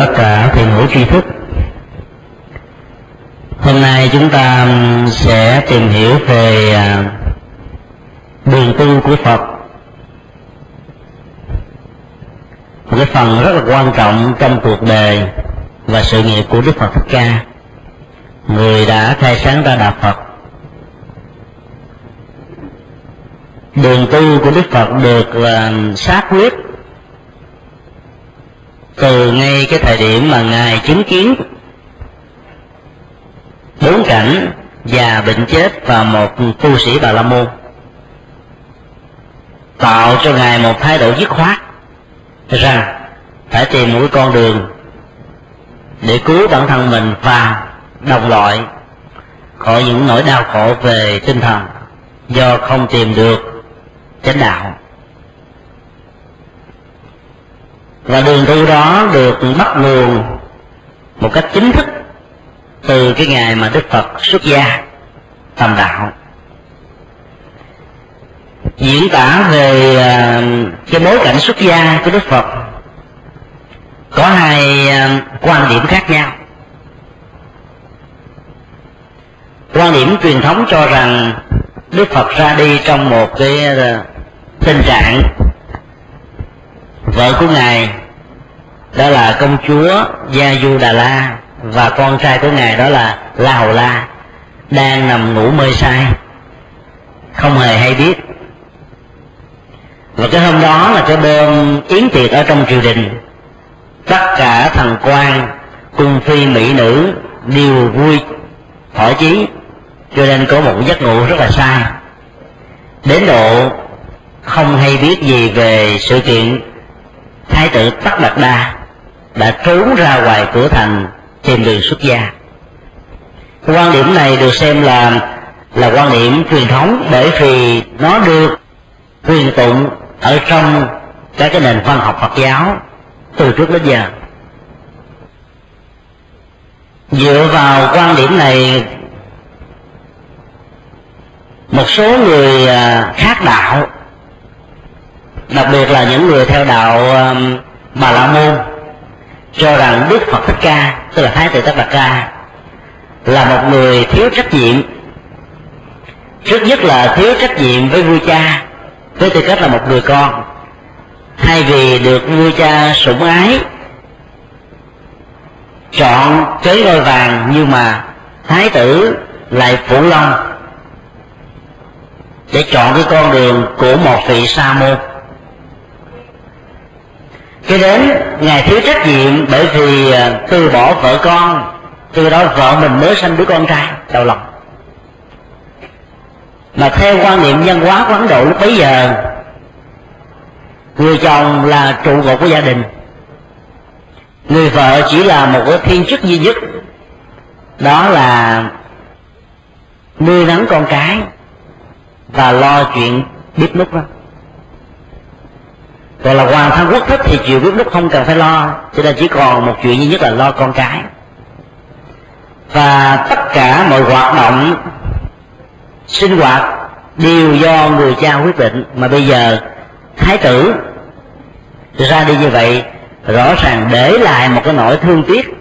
Tất cả thì hữu tri thức. Hôm nay chúng ta um, sẽ tìm hiểu về à, đường tu của phật. Một cái phần rất là quan trọng trong cuộc đời và sự nghiệp của đức phật thích ca. Người đã khai sáng ra đạo phật. Đường tu của đức phật được là xác quyết từ ngay cái thời điểm mà ngài chứng kiến bốn cảnh già bệnh chết và một tu sĩ bà la môn, tạo cho ngài một thái độ dứt khoát rằng phải tìm một con đường để cứu bản thân mình và đồng loại khỏi những nỗi đau khổ về tinh thần do không tìm được chánh đạo. Và đường tu đó được bắt nguồn một cách chính thức từ cái ngày mà đức phật xuất gia tầm đạo. Diễn tả về à, cái bối cảnh xuất gia của đức phật có hai à, quan điểm khác nhau. Quan điểm truyền thống cho rằng đức phật ra đi trong một cái à, tình trạng vợ của ngài đó là công chúa gia du đà la và con trai của ngài đó là la hầu la đang nằm ngủ mê say. Không hề hay biết. Và cái hôm đó là cái đêm yến tiệc ở trong triều đình, tất cả thần quan, cung phi mỹ nữ đều vui thỏa chí. Cho nên có một giấc ngủ rất là sai đến độ không hay biết gì về sự kiện thái tử tắc đạt đa đã trốn ra ngoài cửa thành tìm đường xuất gia. Quan điểm này được xem là là quan điểm truyền thống, bởi vì nó được truyền tụng ở trong các cái nền văn học Phật giáo từ trước đến giờ. Dựa vào quan điểm này, một số người à, khác đạo, đặc biệt là những người theo đạo à, bà la môn cho rằng đức phật thích ca, tức là thái tử tất đạt ca, là một người thiếu trách nhiệm. Trước nhất là thiếu trách nhiệm với vua cha, với tư cách là một người con. Thay vì được vua cha sủng ái, chọn kế ngôi vàng nhưng mà thái tử lại phủ long để chọn cái con đường của một vị sa môn khi đến, ngài thiếu trách nhiệm bởi vì à, từ bỏ vợ con, từ đó vợ mình mới sanh đứa con trai đầu lòng. Mà theo quan niệm nhân hóa của ấn độ lúc bấy giờ, người chồng là trụ cột của gia đình. Người vợ chỉ là một cái thiên chức duy nhất, đó là nuôi nấng con cái và lo chuyện biết nút đó còn là hoàng thân quốc thích thì chịu biết lúc không cần phải lo, cho nên chỉ còn một chuyện duy nhất là lo con cái. Và tất cả mọi hoạt động sinh hoạt đều do người cha quyết định. Mà bây giờ thái tử ra đi như vậy, rõ ràng để lại một cái nỗi thương tiếc,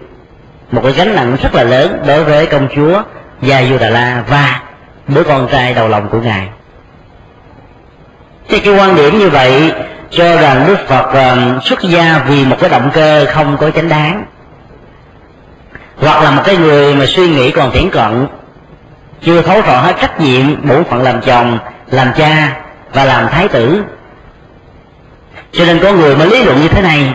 một cái gánh nặng rất là lớn đối với công chúa Gia Du Đà La và đứa con trai đầu lòng của ngài. Thì cái quan điểm như vậy cho rằng Đức Phật ờ, xuất gia vì một cái động cơ không có chánh đáng. Hoặc là một cái người mà suy nghĩ còn thiển cận, chưa thấu rõ hết trách nhiệm bổn phận làm chồng, làm cha và làm thái tử. Cho nên có người mới lý luận như thế này,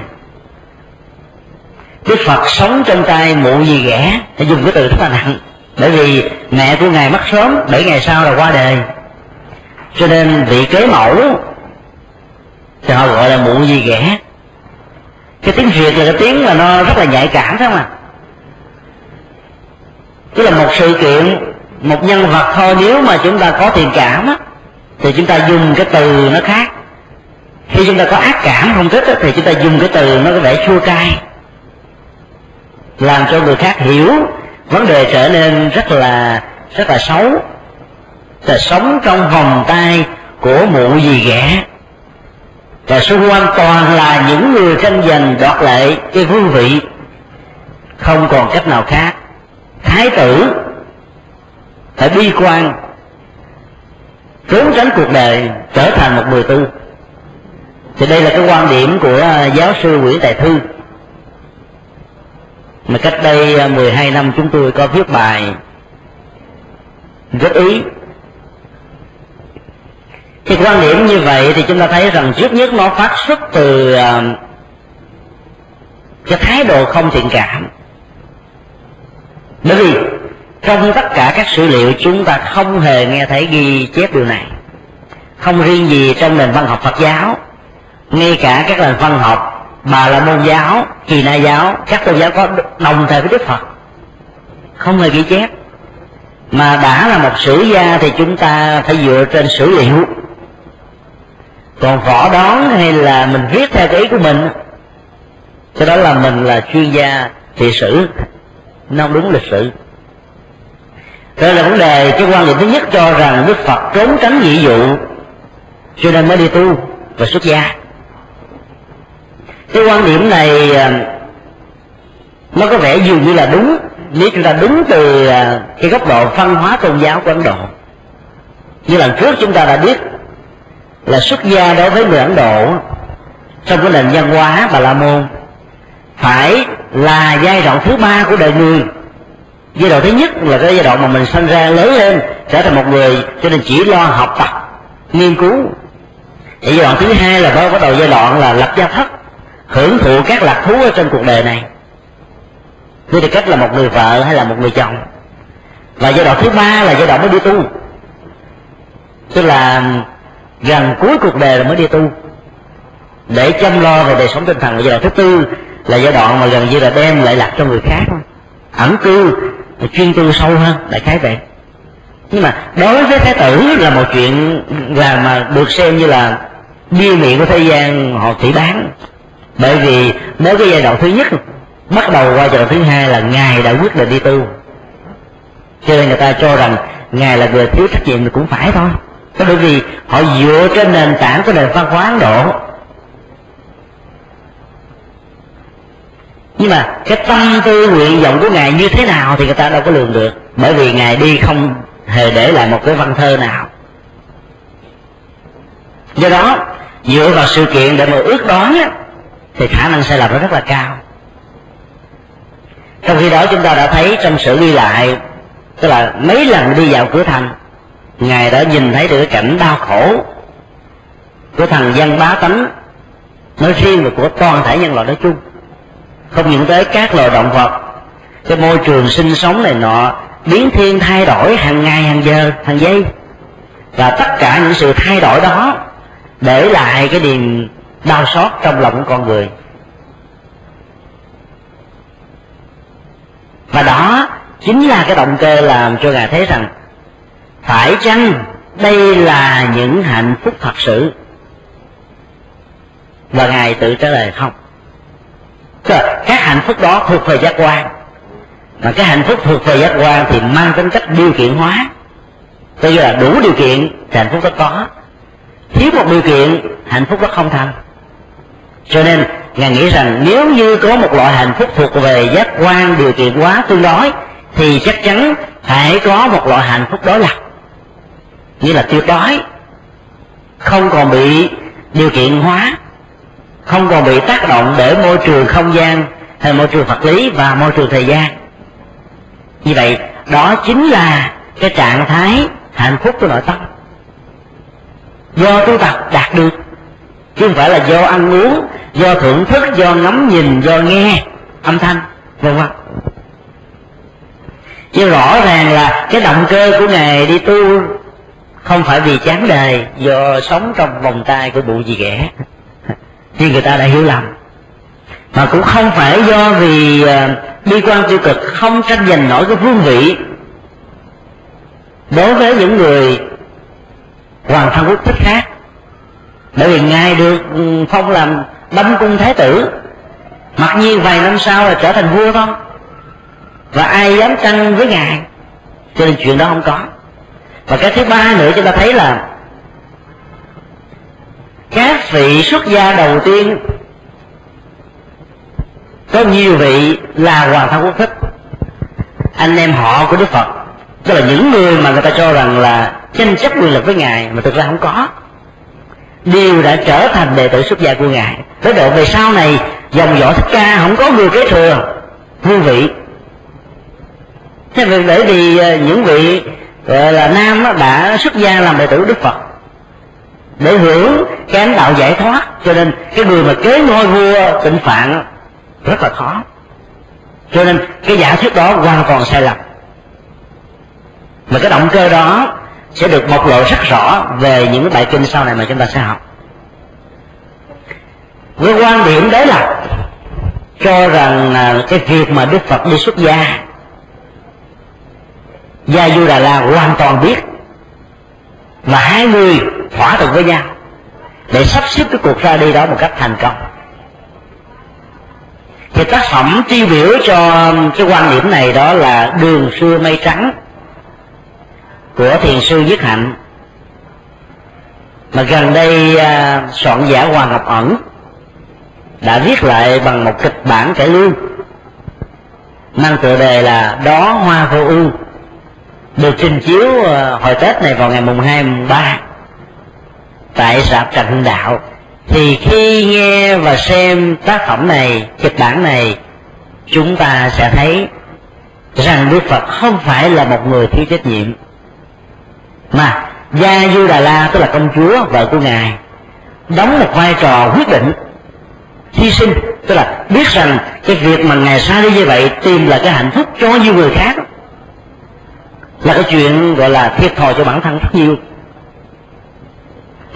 Đức Phật sống trong tay mụ gì ghẻ Phải dùng cái từ rất là nặng. Bởi vì mẹ của Ngài mất sớm, bảy ngày sau là qua đời. Cho nên vị kế mẫu thì họ gọi là muộn gì ghẻ. Cái tiếng Việt là cái tiếng mà nó rất là nhạy cảm phải không ạ? Tức là một sự kiện Một nhân vật thôi nếu mà chúng ta có thiện cảm á Thì chúng ta dùng cái từ nó khác. Khi chúng ta có ác cảm không thích á, Thì chúng ta dùng cái từ nó có vẻ chua cay. Làm cho người khác hiểu vấn đề trở nên rất là rất là xấu. Là sống trong vòng tay của mụ gì ghẻ và xung quanh toàn là những người tranh giành đoạt lệ. Cái vương vị không còn cách nào khác. Thái tử phải bi quan, trốn tránh cuộc đời, trở thành một người tu. Thì đây là cái quan điểm của à, giáo sư Nguyễn Tài Thư. Mà cách đây à, 12 năm chúng tôi có viết bài góp ý thì quan điểm như vậy thì chúng ta thấy rằng trước nhất nó phát xuất từ à, cái thái độ không thiện cảm. Bởi vì trong tất cả các sử liệu chúng ta không hề nghe thấy ghi chép điều này. Không riêng gì trong nền văn học phật giáo, ngay cả các nền văn học bà là môn giáo, kỳ na giáo, các tôn giáo có đồng thời với đức phật, không hề ghi chép. Mà đã là một sử gia thì chúng ta phải dựa trên sử liệu còn võ đón hay là mình viết theo cái ý của mình? Cái đó là mình là chuyên gia thị sử, nó đúng lịch sử. Đây là vấn đề cái quan điểm thứ nhất cho rằng đức phật trốn tránh dị dụ cho nên mới đi tu và xuất gia. Cái quan điểm này à, nó có vẻ dường như là đúng, nếu chúng ta đúng từ à, cái góc độ văn hóa tôn giáo của ấn độ. Như lần trước chúng ta đã biết là xuất gia đối với người ấn độ trong cái nền văn hóa bà la môn, phải là giai đoạn thứ ba của đời người. Giai đoạn thứ nhất là cái giai đoạn mà mình sinh ra lớn lên, trở thành một người cho nên chỉ lo học tập, nghiên cứu. Giai đoạn thứ hai là bắt đầu giai đoạn là lập gia thất, hưởng thụ các lạc thú ở trên cuộc đời này. Với tư cách là một người vợ hay là một người chồng. Và giai đoạn thứ ba là giai đoạn mới đi tu. Tức là gần cuối cuộc đời là mới đi tu. Để chăm lo về đời sống tinh thần, giai đoạn thứ tư là giai đoạn mà gần như là đem lại lạc cho người khác ẩn cư chuyên tu sâu hơn, đại khái vậy. Nhưng mà đối với thái tử là một chuyện là mà được xem như là bia miệng của thế gian họ chỉ bán. Bởi vì nếu cái giai đoạn thứ nhất, bắt đầu qua giai đoạn thứ hai là ngài đã quyết định đi tu. Cho nên người ta cho rằng ngài là người thiếu trách nhiệm thì cũng phải thôi bởi vì họ dựa trên nền tảng của nền văn hóa Ấn Độ. Nhưng mà cái tâm tư nguyện vọng của ngài như thế nào thì người ta đâu có lường được. Bởi vì ngài đi không hề để lại một cái văn thơ nào. Do đó dựa vào sự kiện để mà ước đoán á, thì khả năng sai lầm nó rất là cao. Trong khi đó chúng ta đã thấy trong sự ghi lại tức là mấy lần đi vào cửa thành ngài đã nhìn thấy được cái cảnh đau khổ của thằng dân bá tánh nói riêng và của toàn thể nhân loại nói chung. Không những tới các loài động vật, cái môi trường sinh sống này nọ, biến thiên thay đổi hàng ngày, hàng giờ, hàng giây. Và tất cả những sự thay đổi đó để lại cái niềm đau xót trong lòng của con người. Và đó chính là cái động cơ làm cho ngài thấy rằng phải chăng đây là những hạnh phúc thật sự? Và ngài tự trả lời, không. Các hạnh phúc đó thuộc về giác quan. Mà cái hạnh phúc thuộc về giác quan thì mang tính chất điều kiện hóa. Tức là đủ điều kiện thì hạnh phúc đó có. Thiếu một điều kiện, hạnh phúc đó không thành. Cho nên, ngài nghĩ rằng nếu như có một loại hạnh phúc thuộc về giác quan điều kiện quá tương đối, thì chắc chắn phải có một loại hạnh phúc đối lập như là tuyệt đối. Không còn bị điều kiện hóa. Không còn bị tác động bởi môi trường không gian hay môi trường vật lý và môi trường thời gian. Như vậy, đó chính là cái trạng thái hạnh phúc của nội tâm. Do tu tập đạt được, chứ không phải là do ăn uống, do thưởng thức, do ngắm nhìn, do nghe âm thanh, vân vân. Chứ rõ ràng là cái động cơ của ngài đi tu không phải vì chán đời, do sống trong vòng tay của bụ gì ghẻ. Nhưng người ta đã hiểu lầm. Mà cũng không phải do vì ờ, bi quan tiêu cực không tranh giành nổi cái vương vị. Đối với những người hoàng thân quốc thích khác. Bởi vì ngài được ừ, phong làm đâm cung thái tử. Mặc nhiên vài năm sau là trở thành vua thôi và ai dám tranh với ngài? Cho nên chuyện đó không có và cái thứ ba nữa chúng ta thấy là các vị xuất gia đầu tiên có nhiều vị là hoàng thân quốc thích. Anh em họ của đức phật. Tức là những người mà người ta cho rằng là tranh chấp quyền lực với ngài mà thực ra không có. Đều đã trở thành đệ tử xuất gia của ngài. Tới độ về sau này, dòng dõi thích ca không có người kế thừa vương vị. Thế vì bởi vì ờ, những vị gọi là nam đã xuất gia làm đệ tử đức phật, để hưởng cái ánh đạo giải thoát. Cho nên cái người mà kế ngôi vua tịnh phạn rất là khó. Cho nên cái giả thuyết đó hoàn toàn sai lầm. Mà cái động cơ đó sẽ được bộc lộ rất rõ về những cái bài kinh sau này mà chúng ta sẽ học. Với quan điểm đấy là cho rằng à, cái việc mà đức phật đi xuất gia gia du đà la hoàn toàn biết và hai người thỏa thuận với nhau để sắp xếp cái cuộc ra đi đó một cách thành công. Thì tác phẩm tiêu biểu cho cái quan điểm này đó là đường xưa mây trắng của thiền sư nhất hạnh. Mà gần đây à, soạn giả hoàng ngọc ẩn đã viết lại bằng một kịch bản cải lương, mang tựa đề là đó hoa vô ưu được trình chiếu ờ, hồi tết này vào ngày mùng hai, mùng ba, tại rạp trần hưng đạo. Thì khi nghe và xem tác phẩm này, kịch bản này, chúng ta sẽ thấy rằng đức phật không phải là một người thiếu trách nhiệm. Mà gia du đà la, tức là công chúa, vợ của ngài, đóng một vai trò quyết định hy sinh. Tức là biết rằng cái việc mà ngài xa đi như vậy tìm là cái hạnh phúc cho nhiều người khác là cái chuyện gọi là thiệt thòi cho bản thân rất nhiều.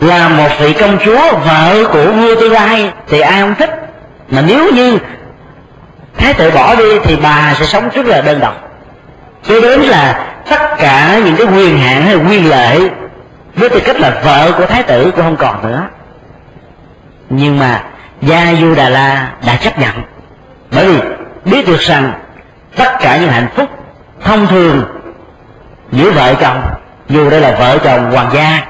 Là một vị công chúa vợ của vua tương lai thì ai không thích? Mà nếu như thái tử bỏ đi thì bà sẽ sống rất là đơn độc. Cho đến là tất cả những cái quyền hạn hay quyền lợi với tư cách là vợ của thái tử cũng không còn nữa. Nhưng mà gia du đà la đã chấp nhận. Bởi vì biết được rằng tất cả những hạnh phúc thông thường giữa vợ chồng, dù đây là vợ chồng hoàng gia,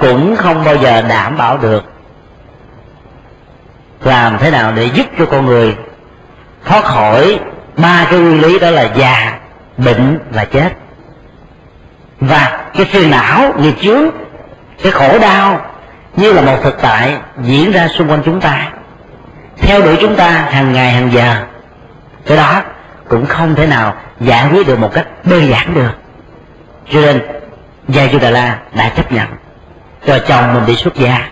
cũng không bao giờ đảm bảo được làm thế nào để giúp cho con người thoát khỏi ba cái nguyên lý đó là già, bệnh và chết. Và cái phiền não, nghiệp chướng, cái khổ đau như là một thực tại diễn ra xung quanh chúng ta, theo đuổi chúng ta hàng ngày hàng giờ. Cái đó cũng không thể nào giải quyết được một cách đơn giản được. Cho nên gia du đà la đã chấp nhận cho chồng mình đi xuất gia.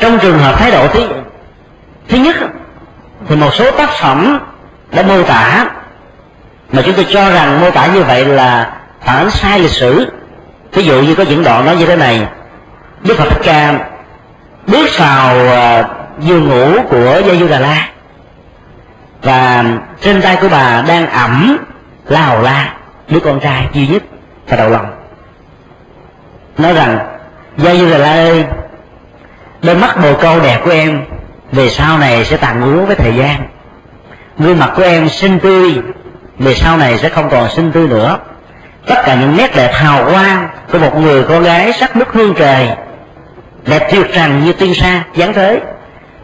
Trong trường hợp thái độ thứ thứ nhất, thì một số tác phẩm đã mô tả, mà chúng tôi cho rằng mô tả như vậy là phản ánh sai lịch sử. Ví dụ như có những đoạn nói như thế này, đức phật thích ca bước vào à, giường ngủ của gia du đà la và trên tay của bà đang ẩm lào la, đứa con trai duy nhất và đầu lòng. Nói rằng, gia như là la ơi, đôi mắt bồ câu đẹp của em về sau này sẽ tàn úa với thời gian. Gương mặt của em xinh tươi, về sau này sẽ không còn xinh tươi nữa. Tất cả những nét đẹp hào quang của một người con gái sắc nước hương trời, đẹp tuyệt trần như tiên sa dáng thế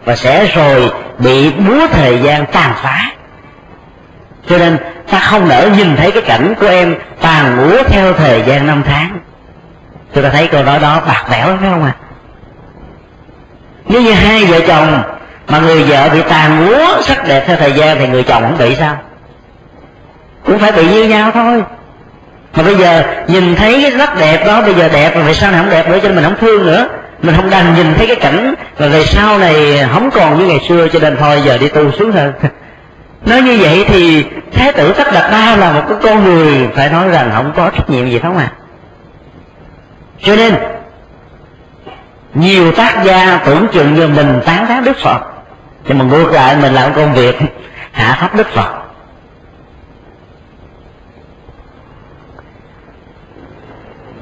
và sẽ rồi bị búa thời gian tàn phá. Cho nên, ta không nỡ nhìn thấy cái cảnh của em tàn múa theo thời gian năm tháng. Chúng ta thấy câu nói đó bạc bẽo lắm, phải không ạ? À? nếu như hai vợ chồng mà người vợ bị tàn múa sắc đẹp theo thời gian thì người chồng cũng bị sao? Cũng phải bị như nhau thôi. Mà bây giờ nhìn thấy cái rất đẹp đó, bây giờ đẹp rồi về sau này không đẹp nữa? Cho nên mình không thương nữa mình không đành nhìn thấy cái cảnh và về sau này không còn như ngày xưa, cho nên thôi giờ đi tu xuống hơn nói như vậy thì thái tử tất đạt đa là một cái con người phải nói rằng không có trách nhiệm gì không à. Cho nên, nhiều tác gia tưởng chừng như mình tán thán đức phật, nhưng mà ngược lại mình làm công việc hạ thấp đức phật.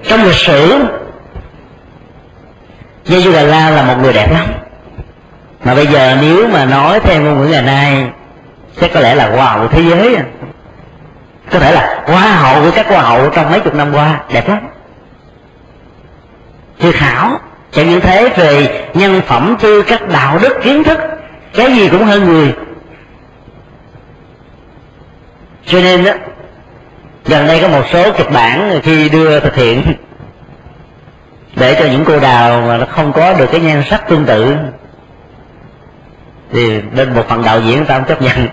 Trong lịch sử Gia Du Đà La là một người đẹp lắm. Mà bây giờ nếu mà nói theo ngôn ngữ ngày nay, chắc có lẽ là hoa hậu thế giới à. có thể là hoa hậu của các hoa hậu trong mấy chục năm qua, đẹp lắm. Tuyệt hảo chẳng những thế, về nhân phẩm tư cách, đạo đức, kiến thức, cái gì cũng hơn người. Cho nên đó gần đây có một số kịch bản khi đưa thực hiện để cho những cô đào mà nó không có được cái nhan sắc tương tự, thì bên một phần đạo diễn người ta không chấp nhận.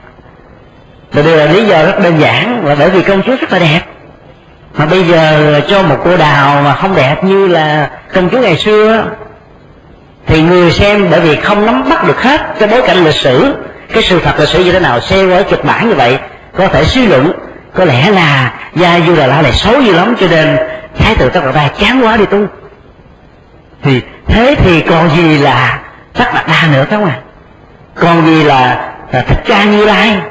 Và đây là lý do rất đơn giản là bởi vì công chúa rất là đẹp. Mà bây giờ cho một cô đào mà không đẹp như là công chúa ngày xưa thì người xem bởi vì không nắm bắt được hết cái bối cảnh lịch sử, cái sự thật lịch sử như thế nào xem ở kịch bản như vậy, có thể suy luận, có lẽ là gia du đà la này xấu dữ lắm, cho nên thái tử tất cả ta chán quá đi tu thì thế thì còn gì là sắc mặt đa nữa các bạn còn gì là, là thích ca như lai?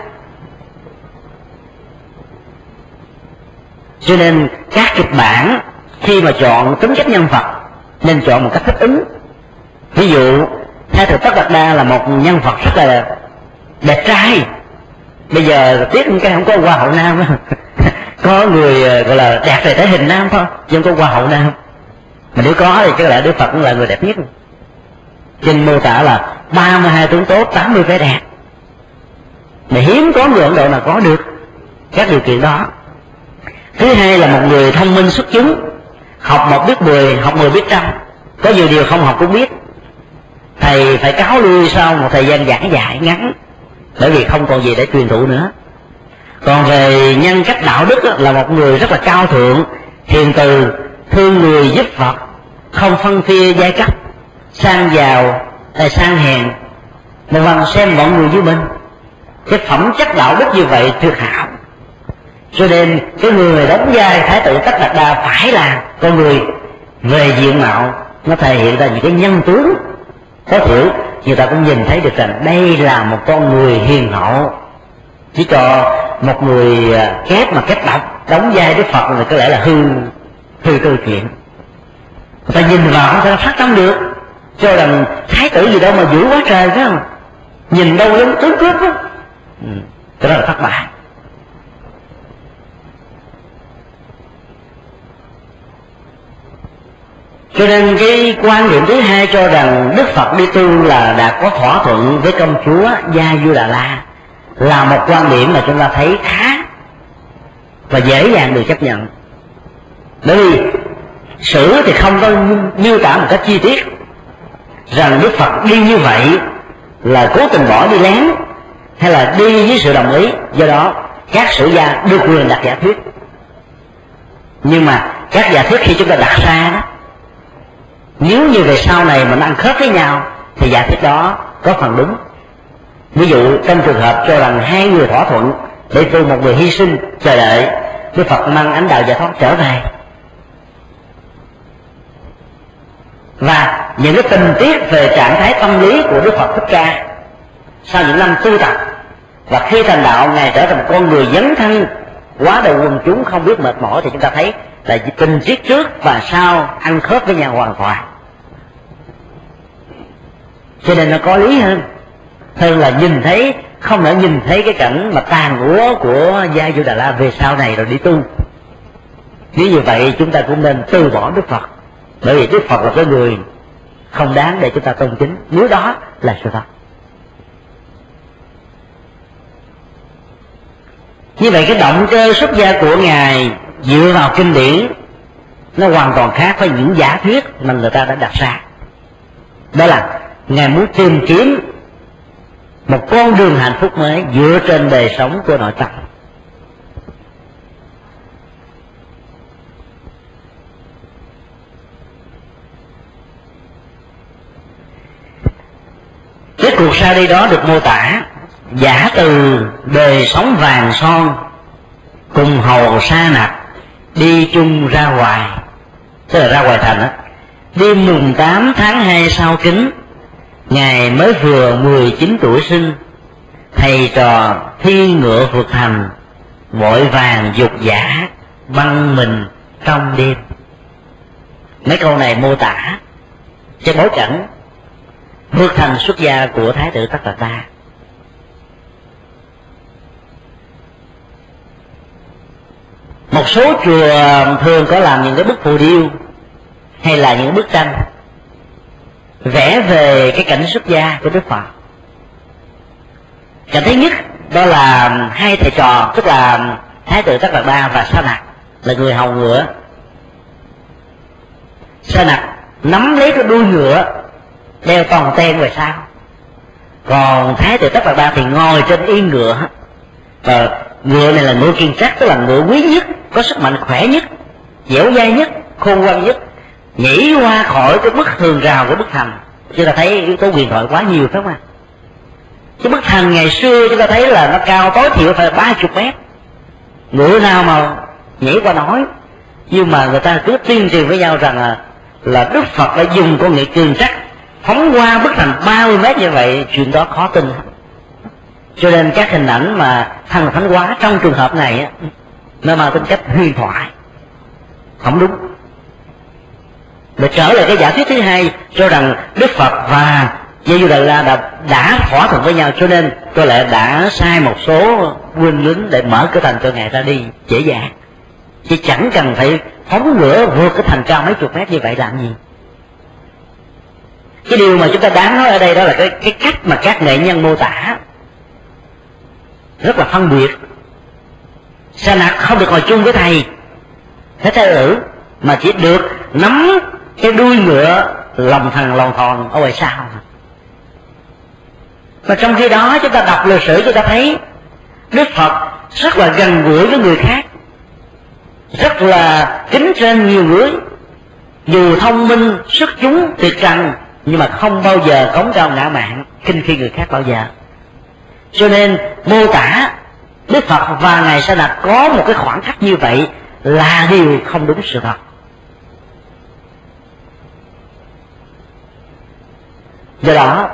Cho nên các kịch bản khi mà chọn tính cách nhân vật nên chọn một cách thích ứng. Ví dụ thái thực tất đạt đa là một nhân vật rất là đẹp trai. Bây giờ tiếc cái không có hoa hậu nam. Có người ờ, gọi là đẹp về thể hình nam thôi nhưng có hoa hậu nam mà nếu có thì có lẽ đức phật cũng là người đẹp nhất. Kinh mô tả là 32 tướng tốt 80 vẻ đẹp. Mà hiếm có người ấn độ nào có được các điều kiện đó. Thứ hai là một người thông minh xuất chúng, học một biết mười, học mười biết trăm. Có nhiều điều không học cũng biết. Thầy phải cáo lui sau một thời gian giảng dạy ngắn, bởi vì không còn gì để truyền thụ nữa. Còn về nhân cách đạo đức là một người rất là cao thượng, hiền từ, thương người giúp phật không phân chia giai cấp, sang giàu hay sang hèn. Mà bằng xem mọi người như mình cái phẩm chất đạo đức như vậy tuyệt hảo. Cho nên cái người đóng vai thái tử tất đạt đa phải là con người về diện mạo. Nó thể hiện ra những cái nhân tướng có thiểu người ta cũng nhìn thấy được rằng đây là một con người hiền hậu. Chỉ cho một người à, kép mà kép đọc, đóng vai đức phật thì có lẽ là hư hư câu chuyện người ta nhìn vào không thể phát tâm được. Cho rằng thái tử gì đâu mà dữ quá trời, phải không? Nhìn đâu giống tướng cướp đó ừ. cái đó là thất bại. Cho nên cái quan điểm thứ hai cho rằng đức phật đi tu là đã có thỏa thuận với công chúa gia du đà la là một quan điểm mà chúng ta thấy khá và dễ dàng được chấp nhận. Bởi vì sử thì không có miêu tả một cách chi tiết. Rằng đức phật đi như vậy là cố tình bỏ đi lén hay là đi với sự đồng ý. Do đó, các sử gia được quyền đặt giả thuyết. Nhưng mà các giả thuyết khi chúng ta đặt ra đó, nếu như về sau này mình ăn khớp với nhau, thì giả thuyết đó có phần đúng. Ví dụ, trong trường hợp cho rằng hai người thỏa thuận để tu một người hy sinh chờ đợi, đức phật mang ánh đạo giải thoát trở về. Và những cái tình tiết về trạng thái tâm lý của đức phật thích ca sau những năm tu tập, và khi thành đạo, ngài trở thành một con người dấn thân, quá đầu quần chúng, không biết mệt mỏi, thì chúng ta thấy là tình tiết trước và sau ăn khớp với nhau hoàn toàn. Cho nên nó có lý hơn hơn là nhìn thấy, không thể nhìn thấy cái cảnh mà tàn úa của gia du đà la về sau này rồi đi tu. Nếu như vậy, chúng ta cũng nên từ bỏ đức phật bởi vì đức phật là cái người không đáng để chúng ta tôn kính. Nếu đó là sự thật. Như vậy cái động cơ xuất gia của ngài dựa vào kinh điển, nó hoàn toàn khác với những giả thuyết mà người ta đã đặt ra. Đó là ngài muốn tìm kiếm một con đường hạnh phúc mới dựa trên đời sống của nội tâm. Cái cuộc ra đi đó được mô tả giả từ đời sống vàng son cùng hầu sa nặc đi chung ra ngoài tức là ra ngoài thành á. Đêm mùng tám tháng hai sau kính ngày mới vừa mười chín tuổi sinh, thầy trò thi ngựa vượt thành vội vàng dục giả băng mình trong đêm. Mấy câu này mô tả cái bối cảnh phước thành xuất gia của thái tử tất đạt đa một số chùa thường có làm những cái bức phù điêu hay là những bức tranh vẽ về cái cảnh xuất gia của đức phật. Cảnh thứ nhất đó là hai thầy trò, tức là thái tử tất đạt đa và sa nặc, là người hầu ngựa. Sa nặc nắm lấy cái đuôi ngựa đeo toàn ten về sau còn thái tử tất đạt ba thì ngồi trên yên ngựa. Và ngựa này là ngựa kiên chắc tức là ngựa quý nhất, có sức mạnh khỏe nhất, dẻo dai nhất, khôn ngoan nhất, nhảy qua khỏi cái bức tường rào của bức thành. Chúng ta thấy yếu tố quyền thoại quá nhiều phải không ạ? Cái bức thành ngày xưa chúng ta thấy là nó cao tối thiểu phải ba chục mét. Ngựa nào mà nhảy qua nói. Nhưng mà người ta cứ tuyên truyền với nhau rằng là là đức phật đã dùng con nghệ cường chắc phóng qua bức thành 30 mét như vậy chuyện đó khó tin cho nên các hình ảnh mà thằng thánh hóa trong trường hợp này nó mang tính cách huyền thoại. Không đúng. Để trở lại cái giả thuyết thứ hai cho rằng đức phật và giê du đà la đã, đã thỏa thuận với nhau cho nên có lẽ đã sai một số quân lính để mở cửa thành cho ngài ra đi dễ dàng. Chứ chẳng cần phải phóng lửa vượt cái thành cao mấy chục mét như vậy làm gì cái điều mà chúng ta đáng nói ở đây đó là cái cái cách mà các nghệ nhân mô tả. Rất là phân biệt. Sa nạc không được ngồi chung với thầy. Thế thái ử, mà chỉ được nắm cái đuôi ngựa lòng thằng lòng thòn ở ngoài sau mà trong khi đó chúng ta đọc lịch sử, chúng ta thấy đức phật rất là gần gũi với người khác. Rất là kính trên nhiều người. Dù thông minh, xuất chúng tuyệt trần nhưng mà không bao giờ cống cao ngã mạng kinh khi người khác bao giờ cho nên, mô tả đức phật và ngài sa đạt có một cái khoảng cách như vậy là điều không đúng sự thật. Do đó,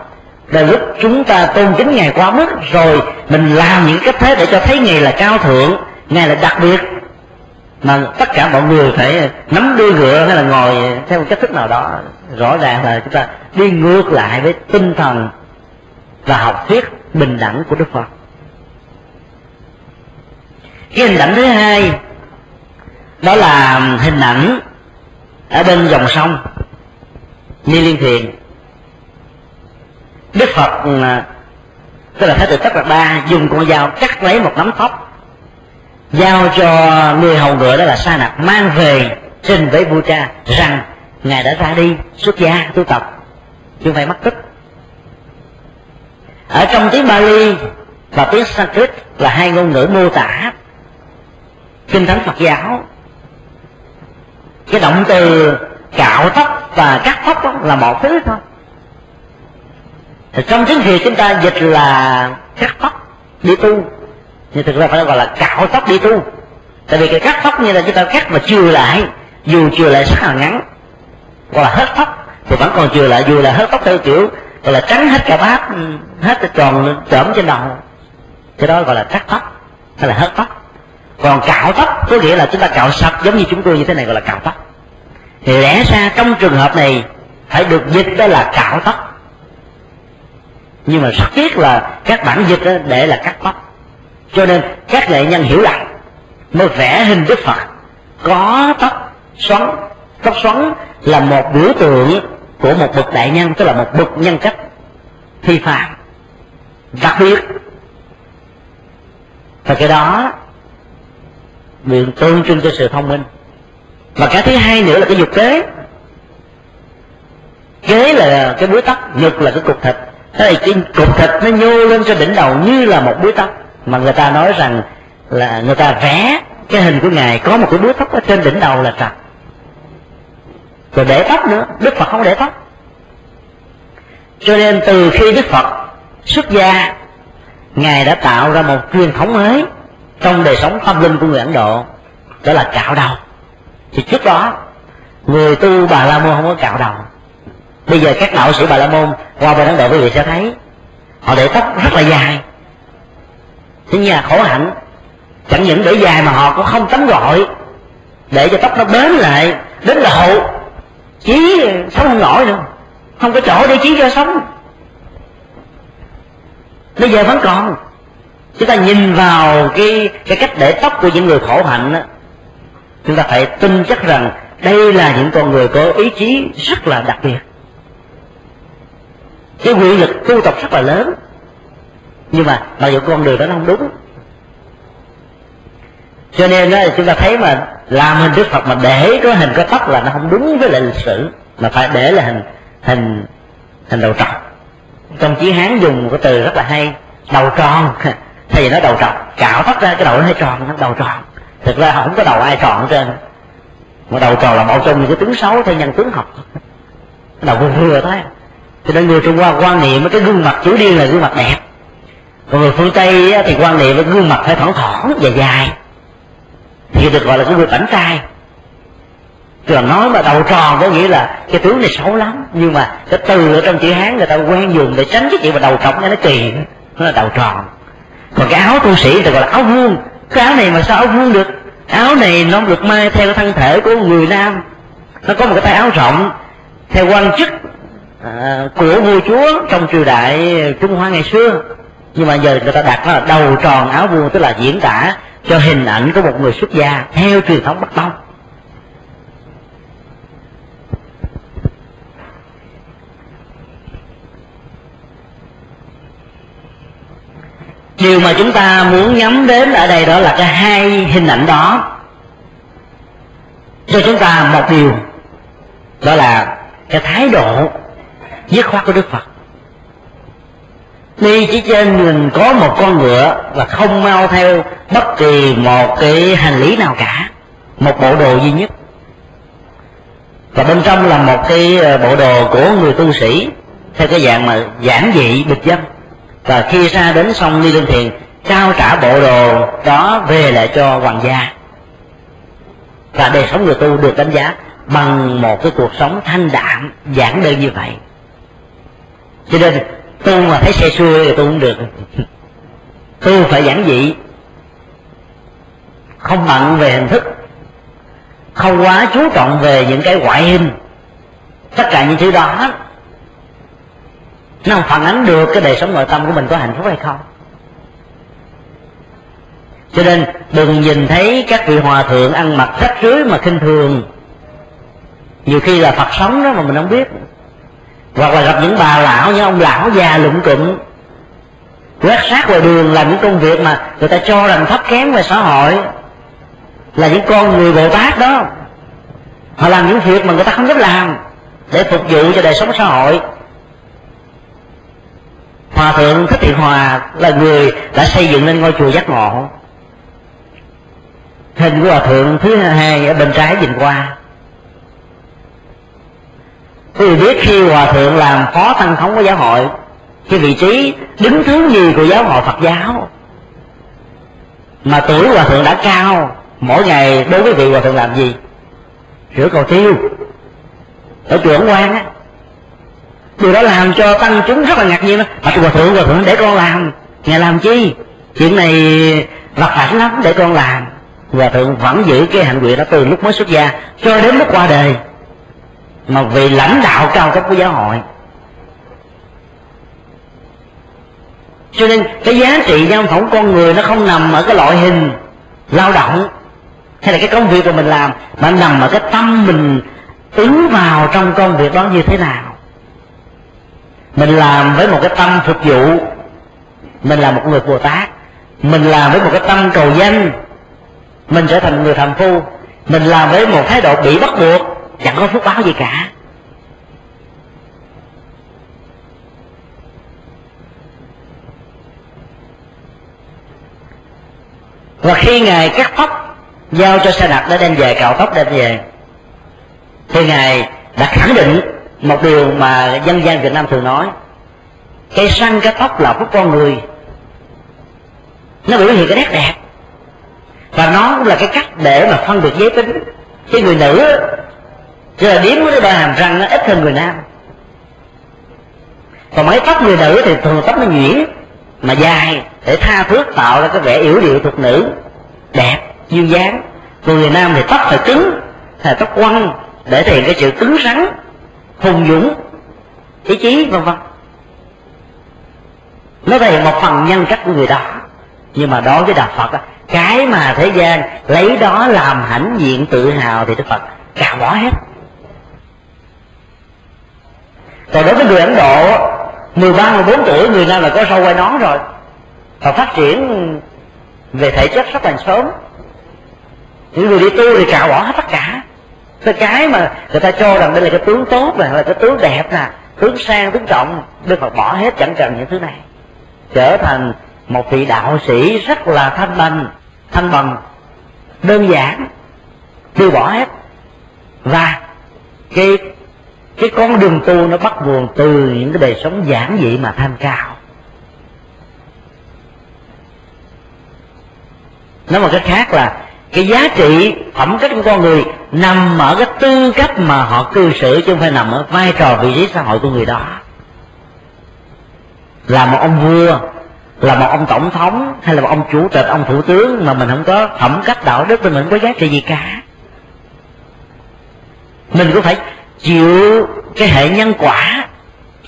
là lúc chúng ta tôn kính ngài quá mức, rồi mình làm những cách thế để cho thấy ngài là cao thượng, ngài là đặc biệt mà tất cả mọi người phải nắm đuôi ngựa hay là ngồi theo một cách thức nào đó, rõ ràng là chúng ta đi ngược lại với tinh thần và học thuyết bình đẳng của đức phật. Cái hình ảnh thứ hai, đó là hình ảnh ở bên dòng sông ni liên thiền. Đức phật à, tức là thái tử tất đạt đa dùng con dao cắt lấy một nắm tóc giao cho người hầu ngựa đó là sa nặc, mang về trình với vua cha rằng, ngài đã ra đi, xuất gia tu tập. Chứ không phải mất tích ở trong tiếng Bali và tiếng Sanskrit là hai ngôn ngữ mô tả kinh thánh Phật giáo. Cái động từ cạo tóc và cắt tóc đó là một thứ thôi. Thì trong tiếng việt chúng ta dịch là cắt tóc, đi tu nhưng thực ra phải gọi là cạo tóc đi tu. Tại vì cái cắt tóc như là chúng ta cắt mà chưa lại, dù chưa lại rất là ngắn gọi là hết tóc, thì vẫn còn chưa lại, dù là hết tóc theo kiểu, gọi là trắng hết cả bát, hết cái tròn, trởm trên đầu. Cái đó gọi là cắt tóc, hay là hết tóc. Còn cạo tóc có nghĩa là chúng ta cạo sạch giống như chúng tôi như thế này gọi là cạo tóc. Thì lẽ ra trong trường hợp này phải được dịch đó là cạo tóc. Nhưng mà rất tiếc là các bản dịch đó để là cắt tóc cho nên các nghệ nhân hiểu lầm mới vẽ hình đức phật có tóc xoắn. Tóc xoắn là một biểu tượng của một bậc đại nhân, tức là một bậc nhân cách phi phạm đặc biệt. Và cái đó nguyện tượng trưng cho sự thông minh. Và cái thứ hai nữa là cái dục kế. Kế là cái búi tóc, nhục là cái cục thịt. Thế thì cái cục thịt nó nhô lên cho đỉnh đầu như là một búi tóc mà người ta nói rằng là người ta vẽ cái hình của ngài, có một cái búi tóc ở trên đỉnh đầu là trật rồi để tóc nữa, đức phật không để tóc. Cho nên từ khi đức phật xuất gia, ngài đã tạo ra một truyền thống mới trong đời sống tâm linh của người ấn độ, đó là cạo đầu. Thì trước đó, người tu bà la môn không có cạo đầu. Bây giờ các đạo sĩ bà la môn qua bên ấn độ quý vị sẽ thấy, họ để tóc rất là dài thế nhà khổ hạnh chẳng những để dài mà họ cũng không tắm gội để cho tóc nó bến lại đến độ chí sống không nổi nữa. Không có chỗ để chí cho sống. Bây giờ vẫn còn. Chúng ta nhìn vào cái cái cách để tóc của những người khổ hạnh đó, chúng ta phải tin chắc rằng đây là những con người có ý chí rất là đặc biệt. Cái quy lực tu tập rất là lớn nhưng mà mặc dù con đường đó nó không đúng. Cho nên đó, chúng ta thấy mà làm hình đức phật mà để có hình có tóc là nó không đúng với lại lịch sử mà phải để là hình hình hình đầu trọc. Trong chí hán dùng một cái từ rất là hay đầu tròn. Thay vì đầu trọc cạo tóc ra cái đầu nó hơi tròn nó đầu tròn. Thực ra không có đầu ai tròn hết trơn. Mà đầu tròn là một trong những cái tướng xấu theo nhân tướng học. Đầu vừa vừa thôi. Cho nên người trung hoa quan niệm cái gương mặt chủ điên là gương mặt đẹp còn người phương tây thì quan niệm với gương mặt phải thỏng thỏn và dài. Thì được gọi là cái người cảnh trai Chứ nói mà đầu tròn có nghĩa là cái tướng này xấu lắm Nhưng mà cái từ ở trong chữ Hán người ta quen dùng để tránh cái chuyện mà đầu trọc nghe nó kỳ Nó là đầu tròn. Còn cái áo tu sĩ thì gọi là áo vuông. Cái áo này mà sao áo vuông được? Áo này nó được may theo cái thân thể của người nam. Nó có một cái tay áo rộng Theo quan chức à, của vua chúa trong triều đại Trung Hoa ngày xưa nhưng mà giờ người ta đặt nó là đầu tròn áo vuông, tức là diễn tả cho hình ảnh của một người xuất gia theo truyền thống bắc tông. Điều mà chúng ta muốn nhắm đến ở đây đó là cái hai hình ảnh đó. Cho chúng ta một điều, đó là cái thái độ dứt khoát của đức phật đi chỉ trên mình có một con ngựa và không mau theo bất kỳ một cái hành lý nào cả, một bộ đồ duy nhất. Và bên trong là một cái ờ, bộ đồ của người tu sĩ, theo cái dạng mà giản dị, bịch dân và khi ra đến sông ni lương thiền, trao trả bộ đồ đó về lại cho hoàng gia. Và đời sống người tu được đánh giá bằng một cái cuộc sống thanh đạm, giản đơn như vậy. Cho nên tu mà thấy xe xuôi thì tu không được. Tu phải giản dị. Không bận về hình thức. Không quá chú trọng về những cái ngoại hình. Tất cả những thứ đó. Nó phản ánh được cái đời sống nội tâm của mình có hạnh phúc hay không. Cho nên, đừng nhìn thấy các vị hòa thượng ăn mặc rách rưới mà khinh thường. Nhiều khi là phật sống đó mà mình không biết hoặc là gặp những bà lão những ông lão già lụng cụm. Quét sát ngoài đường làm những công việc mà người ta cho rằng thấp kém về xã hội. Là những con người bồ tát đó. Họ làm những việc mà người ta không dám làm để phục vụ cho đời sống xã hội. Hòa thượng thích thiện hòa là người đã xây dựng nên ngôi chùa giác ngộ. Hình của hòa thượng thứ hai ở bên trái nhìn qua quý vị biết khi hòa thượng làm phó tăng thống của giáo hội, cái vị trí đứng thứ gì của giáo hội phật giáo. Mà tuổi hòa thượng đã cao, mỗi ngày đối với vị hòa thượng làm gì? Rửa cầu tiêu. Ở chùa ấn quan á. Điều đó làm cho tăng chúng rất là ngạc nhiên đó mà hòa thượng hòa thượng để con làm. Ngài làm chi? Chuyện này vặt vảnh lắm, để con làm. Hòa thượng vẫn giữ cái hạnh nguyện đó từ lúc mới xuất gia cho đến lúc qua đời mà vì lãnh đạo cao cấp của giáo hội. Cho nên cái giá trị nhân phẩm con người nó không nằm ở cái loại hình lao động hay là cái công việc mà mình làm, mà nằm ở cái tâm mình ứng vào trong công việc đó như thế nào. Mình làm với một cái tâm phục vụ, mình là một người bồ tát. Mình làm với một cái tâm cầu danh, mình trở thành người thành phu. Mình làm với một thái độ bị bắt buộc chẳng có phước báo gì cả. Và khi ngài cắt tóc, giao cho xe đặt để đem về cạo tóc đem về, thì ngài đã khẳng định một điều mà dân gian việt nam thường nói. Cây săn cái tóc là của con người. Nó biểu hiện cái nét đẹp. Và nó cũng là cái cách để mà phân biệt giới tính. Cái người nữ chứ là điếm cái đôi hàm răng nó ít hơn người nam. Còn mấy tóc người nữ thì thường tóc nó nhuyễn mà dài để tha thước tạo ra cái vẻ yếu điệu thuộc nữ đẹp duyên dáng. Còn người nam thì tóc phải cứng hay tóc quăng để thể hiện cái sự cứng rắn hùng dũng ý chí vân vân. Nó thể hiện một phần nhân cách của người đó. Nhưng mà đối với đạo phật đó, cái mà thế gian lấy đó làm hãnh diện tự hào thì đức phật cạo bỏ hết còn đối với người ấn độ 13, 14 tuổi người nam là có sâu quay nón rồi và phát triển về thể chất rất là sớm. Những người đi tu thì cạo bỏ hết tất cả. Cái cái mà người ta cho rằng đây là cái tướng tốt này là cái tướng đẹp nè tướng sang tướng trọng đức phật bỏ hết chẳng cần những thứ này. Trở thành một vị đạo sĩ rất là thanh bằng thanh bằng đơn giản tiêu bỏ hết. Và cái cái con đường tu nó bắt nguồn từ những cái đời sống giản dị mà tham cao nói một cách khác là, cái giá trị phẩm cách của con người nằm ở cái tư cách mà họ cư xử chứ không phải nằm ở vai trò vị trí xã hội của người đó. Là một ông vua, là một ông tổng thống, hay là một ông chủ tịch, ông thủ tướng mà mình không có phẩm cách đạo đức, thì mình không có giá trị gì cả. Mình cũng phải chịu cái hệ nhân quả,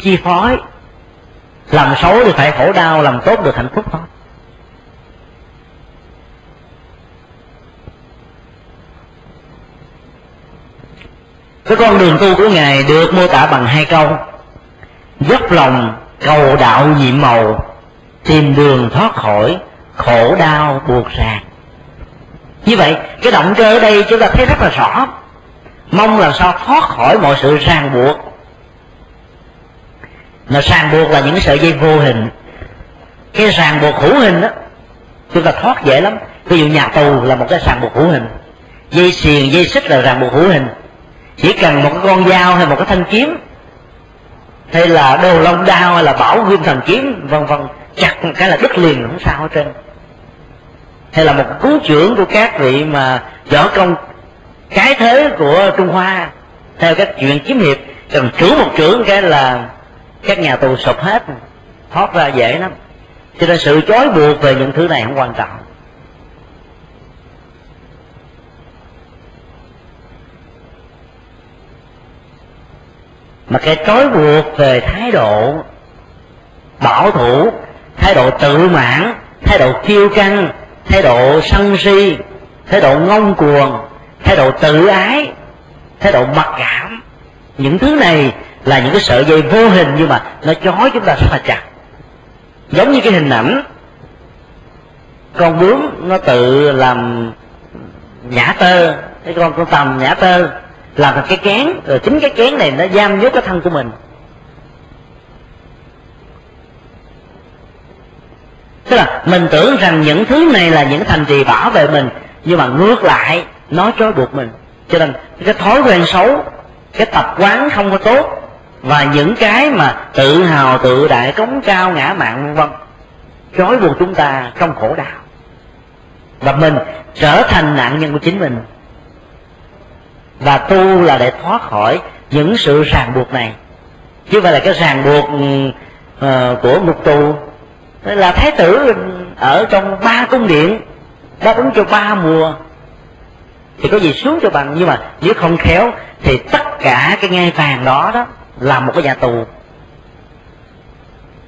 chi phối. Làm xấu thì phải khổ đau, làm tốt được hạnh phúc thôi. Cái con đường tu của ngài được mô tả bằng hai câu. Dốc lòng cầu đạo nhiệm màu, tìm đường thoát khỏi, khổ đau buộc ràng như vậy, cái động cơ ở đây chúng ta thấy rất là rõ mong làm sao? Thoát khỏi mọi sự ràng buộc. Mà ràng buộc là những sợi dây vô hình. Cái ràng buộc hữu hình đó, chúng ta thoát dễ lắm. Ví dụ nhà tù là một cái ràng buộc hữu hình. Dây xiềng, dây xích là ràng buộc hữu hình. Chỉ cần một cái con dao hay một cái thanh kiếm, hay là đồ lông đao hay là bảo gươm thần kiếm, vân vân, chặt một cái là đứt liền, không sao hết trơn. Hay là một cứu trưởng của các vị mà võ công cái thế của trung hoa, theo các chuyện kiếm hiệp cần trưởng một trưởng cái là các nhà tù sụp hết. Thoát ra dễ lắm. Cho nên sự chối buộc về những thứ này không quan trọng. Mà cái trói buộc về thái độ bảo thủ, thái độ tự mãn, thái độ kiêu căng, thái độ sân si, thái độ ngông cuồng thái độ tự ái, thái độ mặc cảm. Những thứ này là những cái sợi dây vô hình nhưng mà nó chói chúng ta rất là chặt. Giống như cái hình ảnh, con bướm nó tự làm nhã tơ, cái con con tầm nhã tơ, làm thành cái kén, rồi chính cái kén này nó giam nhốt cái thân của mình. Tức là mình tưởng rằng những thứ này là những thành trì bảo vệ mình, nhưng mà ngược lại nó trói buộc mình. Cho nên cái thói quen xấu cái tập quán không có tốt và những cái mà tự hào tự đại cống cao ngã mạng vân vân trói buộc chúng ta trong khổ đau. Và mình trở thành nạn nhân của chính mình. Và tu là để thoát khỏi những sự ràng buộc này. Chứ phải là cái ràng buộc uh, của ngục tù. Là thái tử ở trong ba cung điện đáp ứng cho ba mùa thì có gì xuống cho bằng nhưng mà nếu không khéo thì tất cả cái ngai vàng đó đó là một cái nhà tù.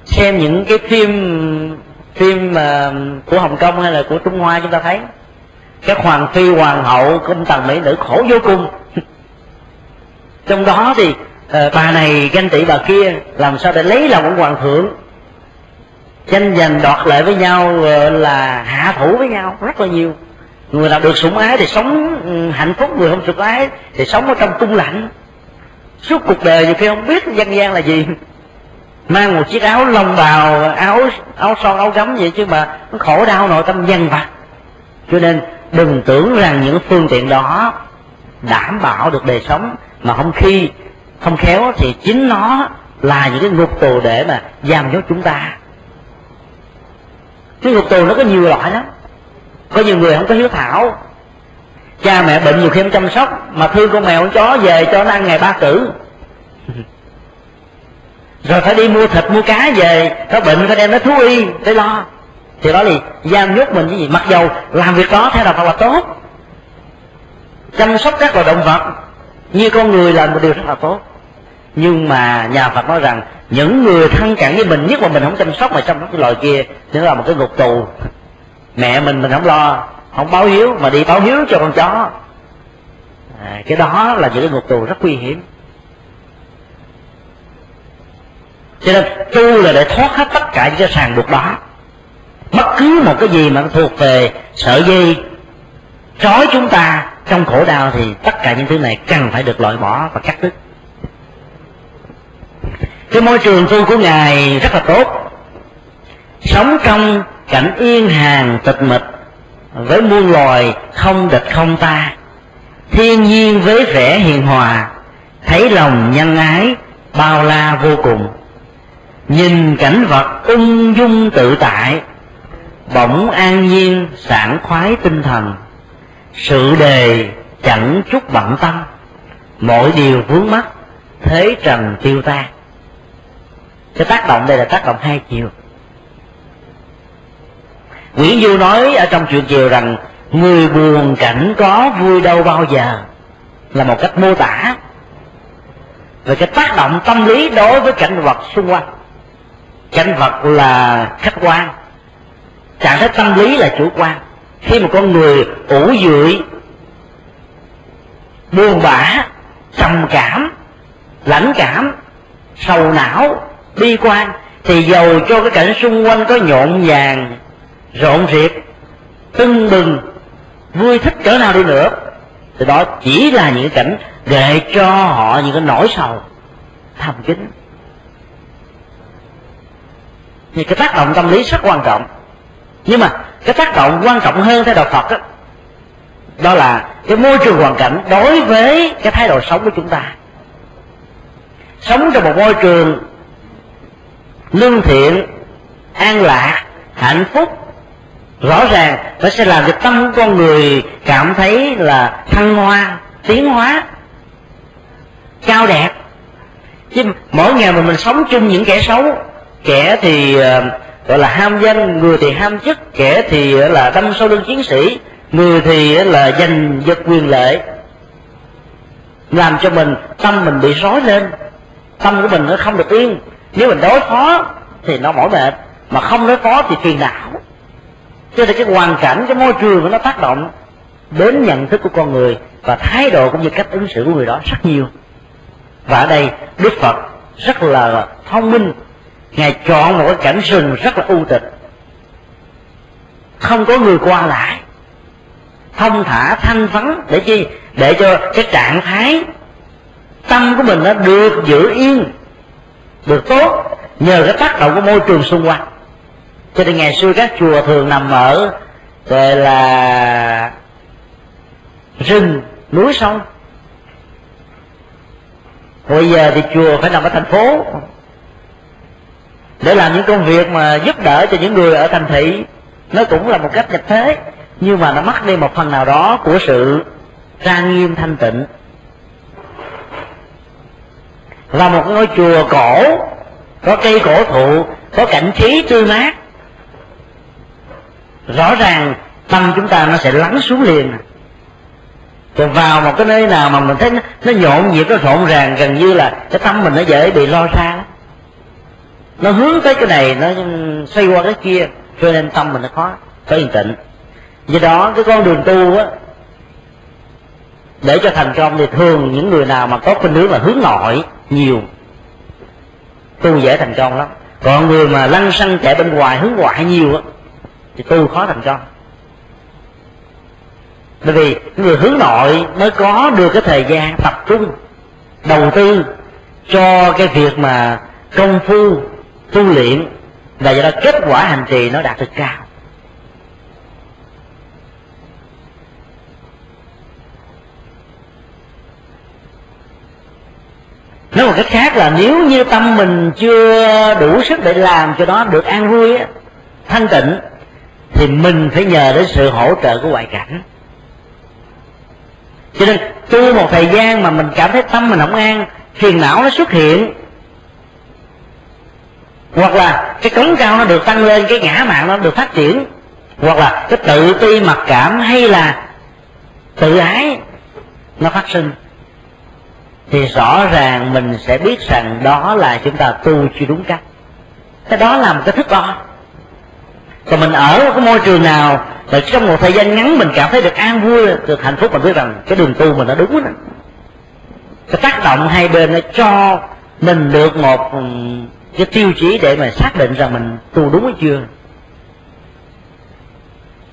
Xem những cái phim phim mà của hồng kông hay là của trung hoa chúng ta thấy các hoàng phi hoàng hậu công tần mỹ nữ khổ vô cùng. Trong đó thì uh, bà này ganh tị bà kia làm sao để lấy lòng ông hoàng thượng? Tranh giành đoạt lợi với nhau uh, là hạ thủ với nhau rất là nhiều người nào được sủng ái thì sống ừ, hạnh phúc. Người không sủng ái thì sống ở trong tung lạnh. Suốt cuộc đời nhiều khi không biết dân gian là gì. Mang một chiếc áo lông bào, áo áo son, áo gấm vậy chứ mà nó khổ đau nội tâm dân vặt. Cho nên đừng tưởng rằng những phương tiện đó đảm bảo được đời sống, mà không khi không khéo thì chính nó là những cái ngục tù để mà giam nhốt chúng ta. Cái ngục tù nó có nhiều loại lắm có nhiều người không có hiếu thảo. Cha mẹ bệnh nhiều khi không chăm sóc mà thương con mèo con chó về cho nó ăn ngày ba cử. Rồi phải đi mua thịt mua cá về nó bệnh phải đem nó thú y để lo. Thì đó thì giam nhốt mình cái gì mặc dầu làm việc đó theo đạo Phật là tốt. Chăm sóc các loài động vật như con người là một điều rất là tốt. Nhưng mà nhà Phật nói rằng những người thân cận với mình nhất mà mình không chăm sóc mà chăm sóc cái loài kia thì nó là một cái ngục tù mẹ mình mình không lo không báo hiếu mà đi báo hiếu cho con chó. À, cái đó là những cái ngục tù rất nguy hiểm. Cho nên tu là để thoát hết tất cả những cái ràng buộc đó. Bất cứ một cái gì mà nó thuộc về sợi dây trói chúng ta trong khổ đau thì tất cả những thứ này cần phải được loại bỏ và cắt đứt. Cái môi trường tu của ngài rất là tốt. Sống trong cảnh yên hàng tịch mịch, với muôn loài không địch không ta. Thiên nhiên với vẻ hiền hòa, thấy lòng nhân ái bao la vô cùng. Nhìn cảnh vật ung dung tự tại, bỗng an nhiên sảng khoái tinh thần. Sự đề chẳng chút bận tâm mọi điều vướng mắt thế trần tiêu tan. Cái tác động đây là tác động hai chiều. Nguyễn Du nói ở trong chuyện chiều rằng, người buồn cảnh có vui đâu bao giờ, là một cách mô tả. Về cái tác động tâm lý đối với cảnh vật xung quanh. Cảnh vật là khách quan, trạng thái tâm lý là chủ quan. Khi một con người ủ dụi, buồn bã, trầm cảm, lãnh cảm, sầu não, bi quan, thì dầu cho cái cảnh xung quanh có nhộn nhàng rộn rịp tưng bừng vui thích cỡ nào đi nữa. Thì đó chỉ là những cảnh để cho họ những cái nỗi sầu thầm kín. Thì cái tác động tâm lý rất quan trọng. Nhưng mà cái tác động quan trọng hơn theo đạo phật đó, đó là cái môi trường hoàn cảnh đối với cái thái độ sống của chúng ta. Sống trong một môi trường lương thiện an lạc hạnh phúc rõ ràng nó sẽ làm cho tâm của con người cảm thấy là thăng hoa, tiến hóa, cao đẹp. Chứ mỗi ngày mà mình sống chung những kẻ xấu, kẻ thì ờ, gọi là ham danh, người thì ham chức, kẻ thì ờ, là đâm sâu lưng chiến sĩ, người thì ờ, là giành giật quyền lệ. Làm cho mình, tâm mình bị rối lên, tâm của mình nó không được yên. Nếu mình đối phó thì nó mỏi mệt, mà không đối phó thì phiền não cho nên cái hoàn cảnh, cái môi trường của nó tác động đến nhận thức của con người và thái độ cũng như cách ứng xử của người đó rất nhiều. Và ở đây, đức phật rất là thông minh. Ngài chọn một cái cảnh rừng rất là u tịch. Không có người qua lại. Thông thả, thanh vắng, để chi? Để cho cái trạng thái tâm của mình nó được giữ yên, được tốt, nhờ cái tác động của môi trường xung quanh cho nên ngày xưa các chùa thường nằm ở, gọi là, rừng, núi sông bây giờ thì chùa phải nằm ở thành phố để làm những công việc mà giúp đỡ cho những người ở thành thị. Nó cũng là một cách nhập thế, nhưng mà nó mất đi một phần nào đó của sự trang nghiêm thanh tịnh. Là một ngôi chùa cổ, có cây cổ thụ, có cảnh trí tươi mát rõ ràng tâm chúng ta nó sẽ lắng xuống liền. Còn vào một cái nơi nào mà mình thấy nó, nó nhộn nhịp nó rộn ràng gần như là cái tâm mình nó dễ bị lo xa lắm. Nó hướng tới cái này nó xoay qua cái kia cho nên tâm mình nó khó có yên tĩnh. Do đó cái con đường tu á để cho thành công thì thường những người nào mà có khuynh hướng là hướng nội nhiều tu dễ thành công lắm. Còn người mà lăn xăng chạy bên ngoài hướng ngoại nhiều á thì tu khó thành công. Bởi vì người hướng nội mới có được cái thời gian tập trung, đầu tư cho cái việc mà công phu, tu luyện và do đó kết quả hành trì nó đạt được cao. Nói một cách khác là nếu như tâm mình chưa đủ sức để làm cho nó được an vui thanh tịnh thì mình phải nhờ đến sự hỗ trợ của ngoại cảnh. Cho nên, tu một thời gian mà mình cảm thấy tâm mình không an, phiền não nó xuất hiện. Hoặc là cái cống cao nó được tăng lên, cái ngã mạng nó được phát triển. Hoặc là cái tự ti, mặc cảm hay là tự ái nó phát sinh. Thì rõ ràng mình sẽ biết rằng đó là chúng ta tu chưa đúng cách. Cái đó là một cái thức đo còn mình ở cái môi trường nào và trong một thời gian ngắn mình cảm thấy được an vui được hạnh phúc mình biết rằng cái đường tu mình nó đúng đó. Cái tác động hai bên nó cho mình được một ừ, cái tiêu chí để mà xác định rằng mình tu đúng hay chưa.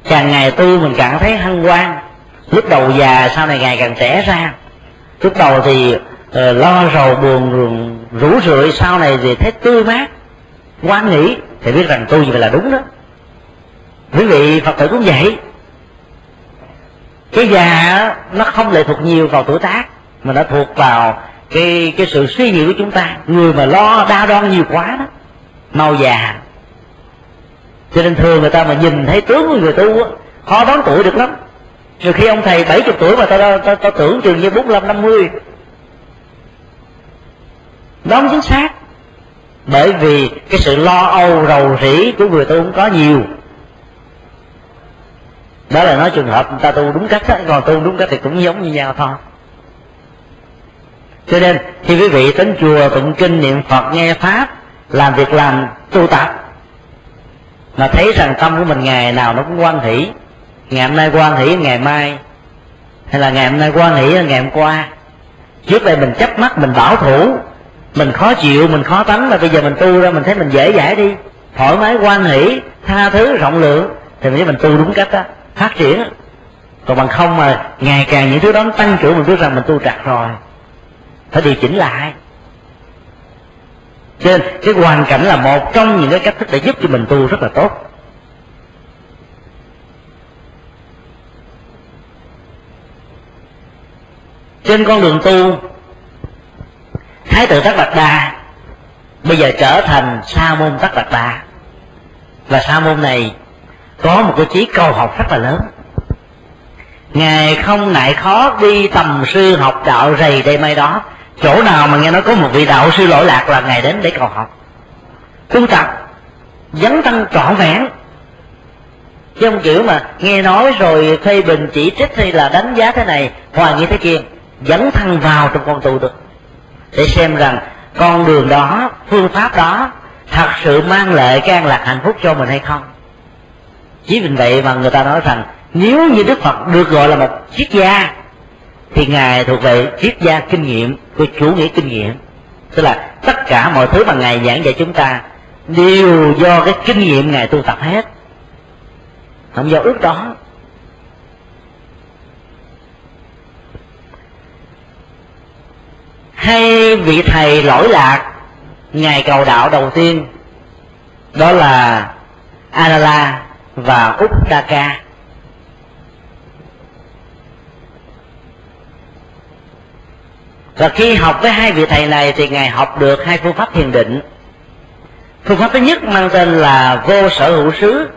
Càng ngày tu mình càng thấy hăng hoan. Lúc đầu già sau này ngày càng trẻ ra. Lúc đầu thì uh, lo rầu buồn rủ rượi sau này thì thấy tươi mát quan nghĩ thì biết rằng tu như vậy là đúng đó quý vị phật tử cũng vậy. Cái già nó không lệ thuộc nhiều vào tuổi tác mà nó thuộc vào cái cái sự suy nghĩ của chúng ta. Người mà lo đa đoan nhiều quá đó mau già. Cho nên thường người ta mà nhìn thấy tướng của người tu á khó đoán tuổi được lắm. Rồi khi ông thầy 70 tuổi mà ta, ta, ta tưởng chừng như 45 50 đó chính xác. Bởi vì cái sự lo âu rầu rĩ của người tu cũng có nhiều đó là nói trường hợp người ta tu đúng cách đó, còn tu đúng cách thì cũng giống như nhau thôi. Cho nên khi quý vị đến chùa tụng kinh niệm phật nghe pháp làm việc làm tu tập mà thấy rằng tâm của mình ngày nào nó cũng quan hỷ ngày hôm nay quan hỷ ngày mai hay là ngày hôm nay quan hỷ ngày hôm qua trước đây mình chấp mắt mình bảo thủ mình khó chịu mình khó tánh mà bây giờ mình tu ra mình thấy mình dễ dãi đi thoải mái quan hỷ tha thứ rộng lượng thì mình mình tu đúng cách đó phát triển. Còn bằng không mà ngày càng những thứ đó tăng trưởng, mình biết rằng mình tu trật rồi. Phải điều chỉnh lại. Cho nên, cái hoàn cảnh là một trong những cái cách thức để giúp cho mình tu rất là tốt. Trên con đường tu, thái tử tất đạt đa bây giờ trở thành sa môn tất đạt đa và sa môn này có một cái chí cầu học rất là lớn. Ngài không ngại khó đi tầm sư học đạo rầy đây mai đó. Chỗ nào mà nghe nói có một vị đạo sư lỗi lạc là ngài đến để cầu học. Tu tập, dấn thân trọn vẹn. Chứ không kiểu mà nghe nói rồi phê bình chỉ trích hay là đánh giá thế này, hoài nghi thế kia, dấn thân vào trong con tu được. Để xem rằng con đường đó, phương pháp đó, thật sự mang lại cái an lạc hạnh phúc cho mình hay không chỉ vì vậy mà người ta nói rằng, nếu như đức phật được gọi là một triết gia, thì ngài thuộc về triết gia kinh nghiệm của chủ nghĩa kinh nghiệm. Tức là tất cả mọi thứ mà ngài giảng dạy chúng ta đều do cái kinh nghiệm ngài tu tập hết. Không do ước đó. Hay vị thầy lỗi lạc, ngài cầu đạo đầu tiên, đó là Anala và Uddaka và khi học với hai vị thầy này thì ngài học được hai phương pháp thiền định. Phương pháp thứ nhất mang tên là vô sở hữu xứ.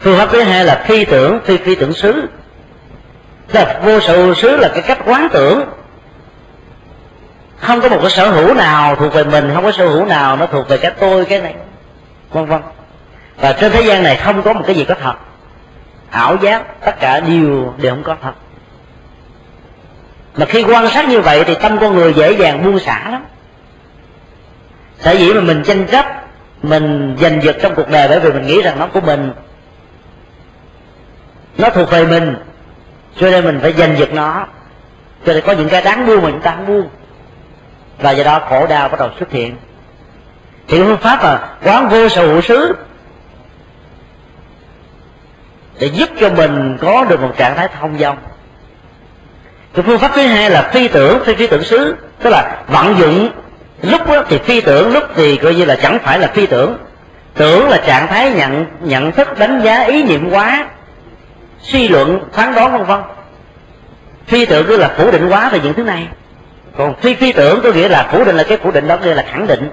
Phương pháp thứ hai là phi tưởng, phi phi tưởng xứ. Là vô sở hữu xứ là cái cách quán tưởng. Không có một cái sở hữu nào thuộc về mình, không có sở hữu nào nó thuộc về cái tôi, cái này. Vân vân và trên thế gian này không có một cái gì có thật. Ảo giác, tất cả đều đều không có thật. Mà khi quan sát như vậy thì tâm con người dễ dàng buông xả lắm. Sở dĩ mà mình tranh chấp, mình giành giật trong cuộc đời bởi vì mình nghĩ rằng nó của mình. Nó thuộc về mình, cho nên mình phải giành giật nó. Cho nên có những cái đáng buông mà chúng ta không buông. Và do đó khổ đau bắt đầu xuất hiện. Thì phương pháp là quán vô sở hữu xứ để giúp cho mình có được một trạng thái thông dong. Cái phương pháp thứ hai là phi tưởng phi phi tưởng xứ tức là vận dụng. Lúc đó thì phi tưởng lúc thì coi như là chẳng phải là phi tưởng. Tưởng là trạng thái nhận nhận thức đánh giá ý niệm quá suy luận phán đoán vân vân. Phi tưởng tức là phủ định quá về những thứ này. Còn phi phi tưởng có nghĩa là phủ định là cái phủ định đó nghĩa là khẳng định.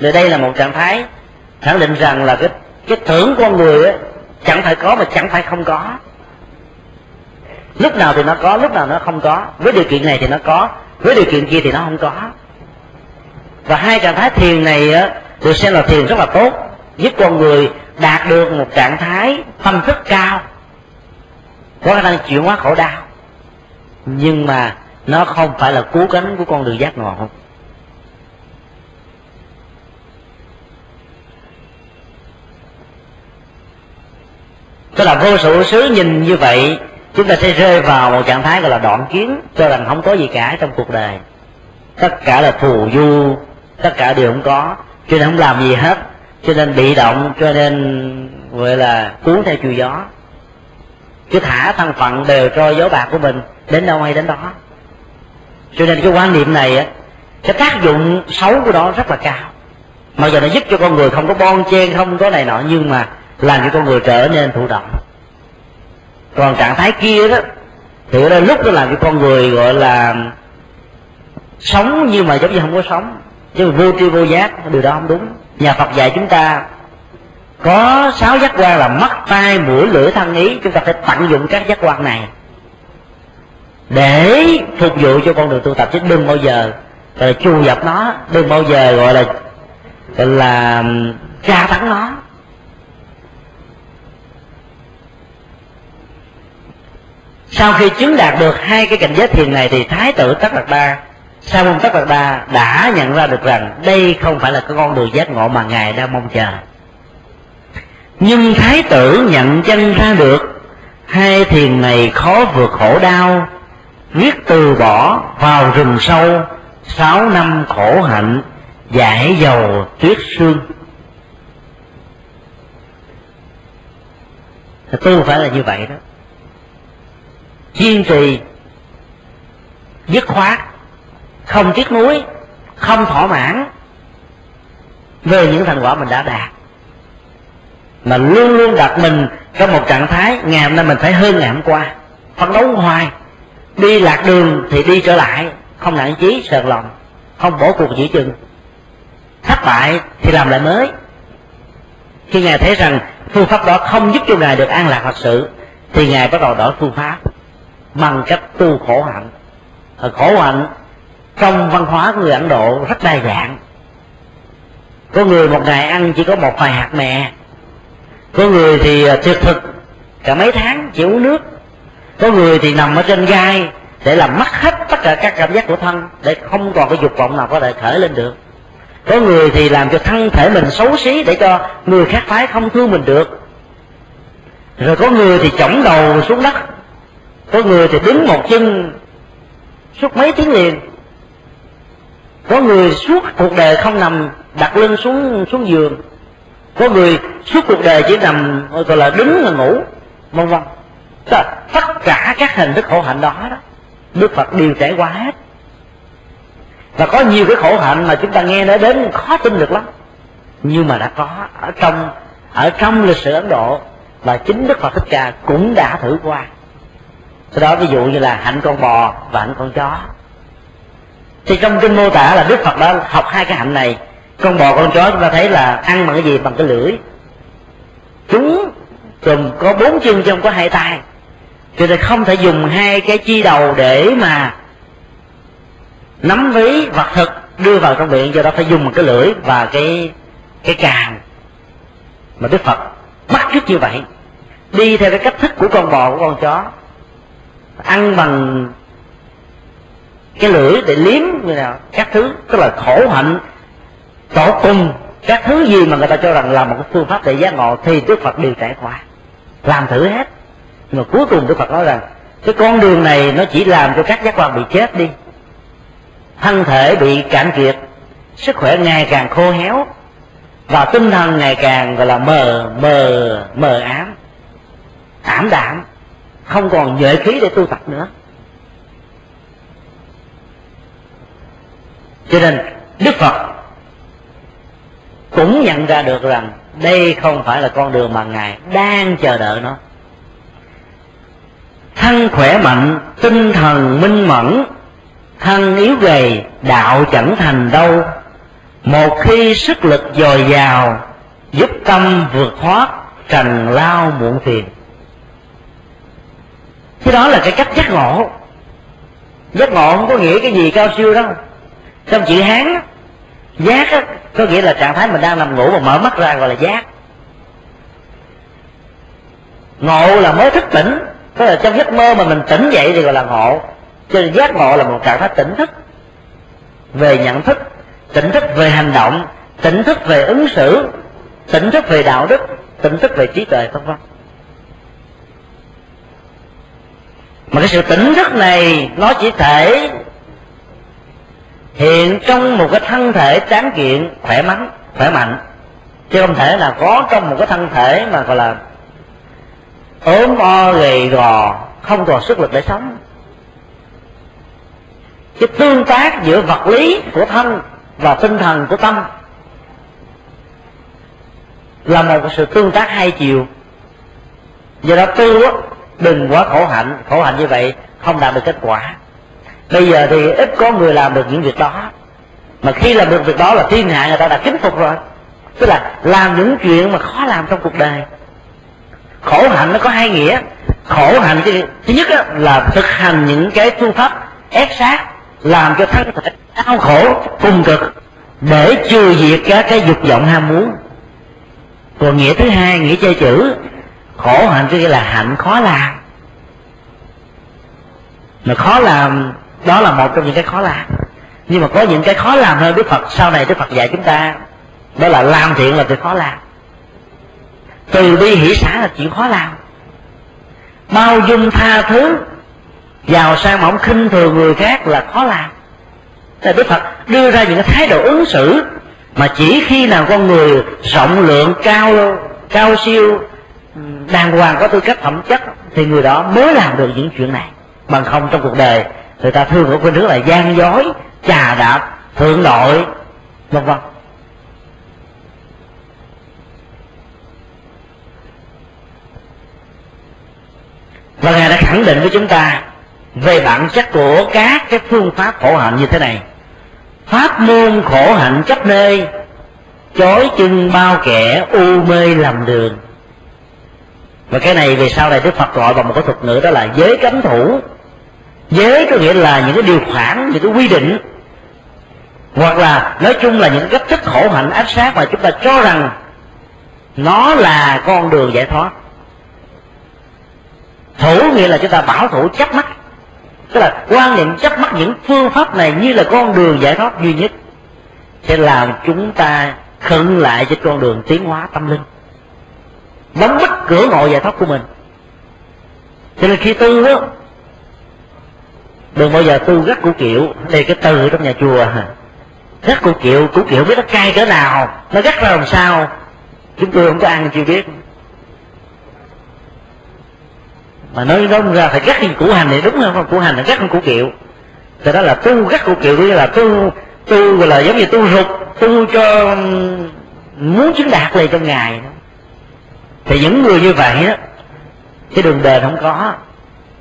Rồi đây là một trạng thái khẳng định rằng là cái cái tưởng con người ấy, chẳng phải có mà chẳng phải không có. Lúc nào thì nó có, lúc nào nó không có. Với điều kiện này thì nó có, với điều kiện kia thì nó không có. Và hai trạng thái thiền này được xem là thiền rất là tốt, giúp con người đạt được một trạng thái tâm thức cao, có khả năng chuyển hóa khổ đau. Nhưng mà nó không phải là cứu cánh của con đường giác ngộ. Tức là vô sự xứ nhìn như vậy, chúng ta sẽ rơi vào một trạng thái gọi là đoạn kiến, cho rằng không có gì cả trong cuộc đời. Tất cả là phù du, tất cả đều không có, cho nên không làm gì hết, cho nên bị động, cho nên gọi là cuốn theo chiều gió. Cứ thả thân phận đều cho gió bạc của mình, đến đâu hay đến đó. Cho nên cái quan niệm này á, cái tác dụng xấu của nó rất là cao. Mà giờ nó giúp cho con người không có bon chen, không có này nọ, nhưng mà làm cho con người trở nên thụ động. Còn trạng thái kia đó, thì đó lúc đó làm cho con người gọi là sống nhưng mà giống như không có sống. Chứ vô tri vô giác, điều đó không đúng. Nhà phật dạy chúng ta, có sáu giác quan là mắt, tai, mũi, lưỡi, thân, ý. Chúng ta phải tận dụng các giác quan này để phục vụ cho con đường tu tập. Chứ đừng bao giờ là chu dập nó. Đừng bao giờ gọi là gọi là tra tấn nó. Sau khi chứng đạt được hai cái cảnh giới thiền này thì thái tử tất đạt đa sa môn tất đạt đa đã nhận ra được rằng đây không phải là cái con đường giác ngộ mà ngài đang mong chờ. Nhưng thái tử nhận chân ra được, hai thiền này khó vượt khổ đau viết từ bỏ vào rừng sâu, sáu năm khổ hạnh, giải dầu tuyết sương. Tu phải là như vậy đó kiên trì, dứt khoát, không tiếc nuối, không thỏa mãn. Về những thành quả mình đã đạt, mà luôn luôn đặt mình trong một trạng thái ngày hôm nay mình phải hơn ngày hôm qua. Phấn đấu hoài, đi lạc đường thì đi trở lại, không nản chí, sờn lòng, không bỏ cuộc giữa chừng. Thất bại thì làm lại mới. Khi ngài thấy rằng phương pháp đó không giúp cho ngài được an lạc thật sự, thì ngài bắt đầu đổi phương pháp bằng cách tu khổ hạnh. Khổ hạnh, trong văn hóa của người ấn độ rất đa dạng. Có người một ngày ăn chỉ có một vài hạt mè. Có người thì à, tuyệt thực, cả mấy tháng chỉ uống nước. Có người thì nằm ở trên gai để làm mất hết tất cả các cảm giác của thân, để không còn cái dục vọng nào có thể khởi lên được. Có người thì làm cho thân thể mình xấu xí để cho người khác phái không thương mình được. Rồi có người thì chổng đầu xuống đất có người thì đứng một chân suốt mấy tiếng liền. Có người suốt cuộc đời không nằm đặt lưng xuống xuống giường. Có người suốt cuộc đời chỉ nằm, gọi là đứng là ngủ, vân vân. Tất cả các hình thức khổ hạnh đó đó, đức phật đều trải qua hết. Và có nhiều cái khổ hạnh mà chúng ta nghe nói đến khó tin được lắm. Nhưng mà đã có ở trong ở trong lịch sử ấn độ, và chính đức phật thích ca cũng đã thử qua sau đó ví dụ như là hạnh con bò và hạnh con chó. Thì trong kinh mô tả là đức phật đã học hai cái hạnh này. Con bò, con chó chúng ta thấy là ăn bằng cái gì? Bằng cái lưỡi. Chúng gồm có bốn chân chứ không có hai tay. Cho nên không thể dùng hai cái chi đầu để mà nắm ví vật thực đưa vào trong miệng. Do đó phải dùng một cái lưỡi và cái cái càng mà đức phật bắt chước như vậy, đi theo cái cách thức của con bò, của con chó ăn bằng cái lưỡi để liếm người nào, các thứ, tức là khổ hạnh tổ cùng các thứ gì mà người ta cho rằng là một cái phương pháp để giác ngộ thì đức phật đều trải qua, làm thử hết. Nhưng mà cuối cùng đức phật nói rằng, cái con đường này nó chỉ làm cho các giác quan bị chết đi, thân thể bị cạn kiệt, sức khỏe ngày càng khô héo, và tinh thần ngày càng, gọi là mờ mờ mờ ám ảm đạm không còn nhuệ khí để tu tập nữa. Cho nên, đức phật cũng nhận ra được rằng đây không phải là con đường mà ngài đang chờ đợi nó. Thân khỏe mạnh, tinh thần minh mẫn, thân yếu gầy, đạo chẳng thành đâu. Một khi sức lực dồi dào, giúp tâm vượt thoát, trần lao muộn phiền cái đó là cái cách giác ngộ. Giác ngộ không có nghĩa cái gì cao siêu đâu. Trong chữ hán giác á, có nghĩa là trạng thái mình đang nằm ngủ mà mở mắt ra gọi là giác. Ngộ là mới thức tỉnh. Tức là trong giấc mơ mà mình tỉnh dậy thì gọi là ngộ. Cho nên giác ngộ là một trạng thái tỉnh thức. Về nhận thức tỉnh thức về hành động tỉnh thức về ứng xử tỉnh thức về đạo đức tỉnh thức về trí tuệ vân vân. Mà cái sự tỉnh thức này, nó chỉ thể hiện trong một cái thân thể tráng kiện, khỏe mạnh khỏe mạnh. Chứ không thể là có trong một cái thân thể mà gọi là ốm, o, gầy, gò, không còn sức lực để sống. Cái tương tác giữa vật lý của thân và tinh thần của tâm là một sự tương tác hai chiều. Do đó tu đừng quá khổ hạnh. Khổ hạnh như vậy không đạt được kết quả. Bây giờ thì ít có người làm được những việc đó. Mà khi làm được việc đó là thiên hạ người ta đã kính phục rồi. Tức là làm những chuyện mà khó làm trong cuộc đời. Khổ hạnh nó có hai nghĩa. Khổ hạnh cái thứ nhất là thực hành những cái phương pháp ép sát, làm cho thân thể đau khổ cùng cực, để trừ diệt các cái dục vọng ham muốn. Còn nghĩa thứ hai, nghĩa chơi chữ khổ hạnh tức là hạnh khó làm. Mà khó làm, đó là một trong những cái khó làm. Nhưng mà có những cái khó làm hơn đức phật, sau này đức phật dạy chúng ta, đó là làm thiện là việc khó làm. Từ bi hỷ xã là chuyện khó làm. Bao dung tha thứ, giàu sang mỏng khinh thường người khác là khó làm. Là đức phật đưa ra những cái thái độ ứng xử mà chỉ khi nào con người rộng lượng, cao cao siêu đàng hoàng có tư cách phẩm chất thì người đó mới làm được những chuyện này. Bằng không trong cuộc đời, người ta thường ở khuynh hướng là gian dối, trà đạp, thượng nội, vân vân. Và ngài đã khẳng định với chúng ta về bản chất của các cái phương pháp khổ hạnh như thế này. Pháp môn khổ hạnh chấp nơi chối chân bao kẻ u mê làm đường và cái này về sau này đức phật gọi bằng một cái thuật ngữ đó là giới cấm thủ. Giới có nghĩa là những cái điều khoản, những cái quy định. Hoặc là nói chung là những cách thức khổ hạnh áp sát mà chúng ta cho rằng nó là con đường giải thoát. Thủ nghĩa là chúng ta bảo thủ chấp mắt. Tức là quan niệm chấp mắt những phương pháp này như là con đường giải thoát duy nhất sẽ làm chúng ta khựng lại trên con đường tiến hóa tâm linh đóng bích cửa ngộ giải thoát của mình. Cho nên khi tu đó đừng bao giờ tu gắt của kiệu đây cái từ trong nhà chùa gắt của kiệu của kiệu biết nó cay cỡ nào, nó gắt ra làm sao? Chúng tôi không có ăn chưa biết. Mà nói nó ra phải gắt như củ hành thì đúng không? Củ hành là gắt hơn củ kiệu thì đó là tu gắt củ kiệu nghĩa là tu tu gọi là giống như tu rụt tu cho muốn chứng đạt này trong ngày đó thì những người như vậy đó cái đường đời không có.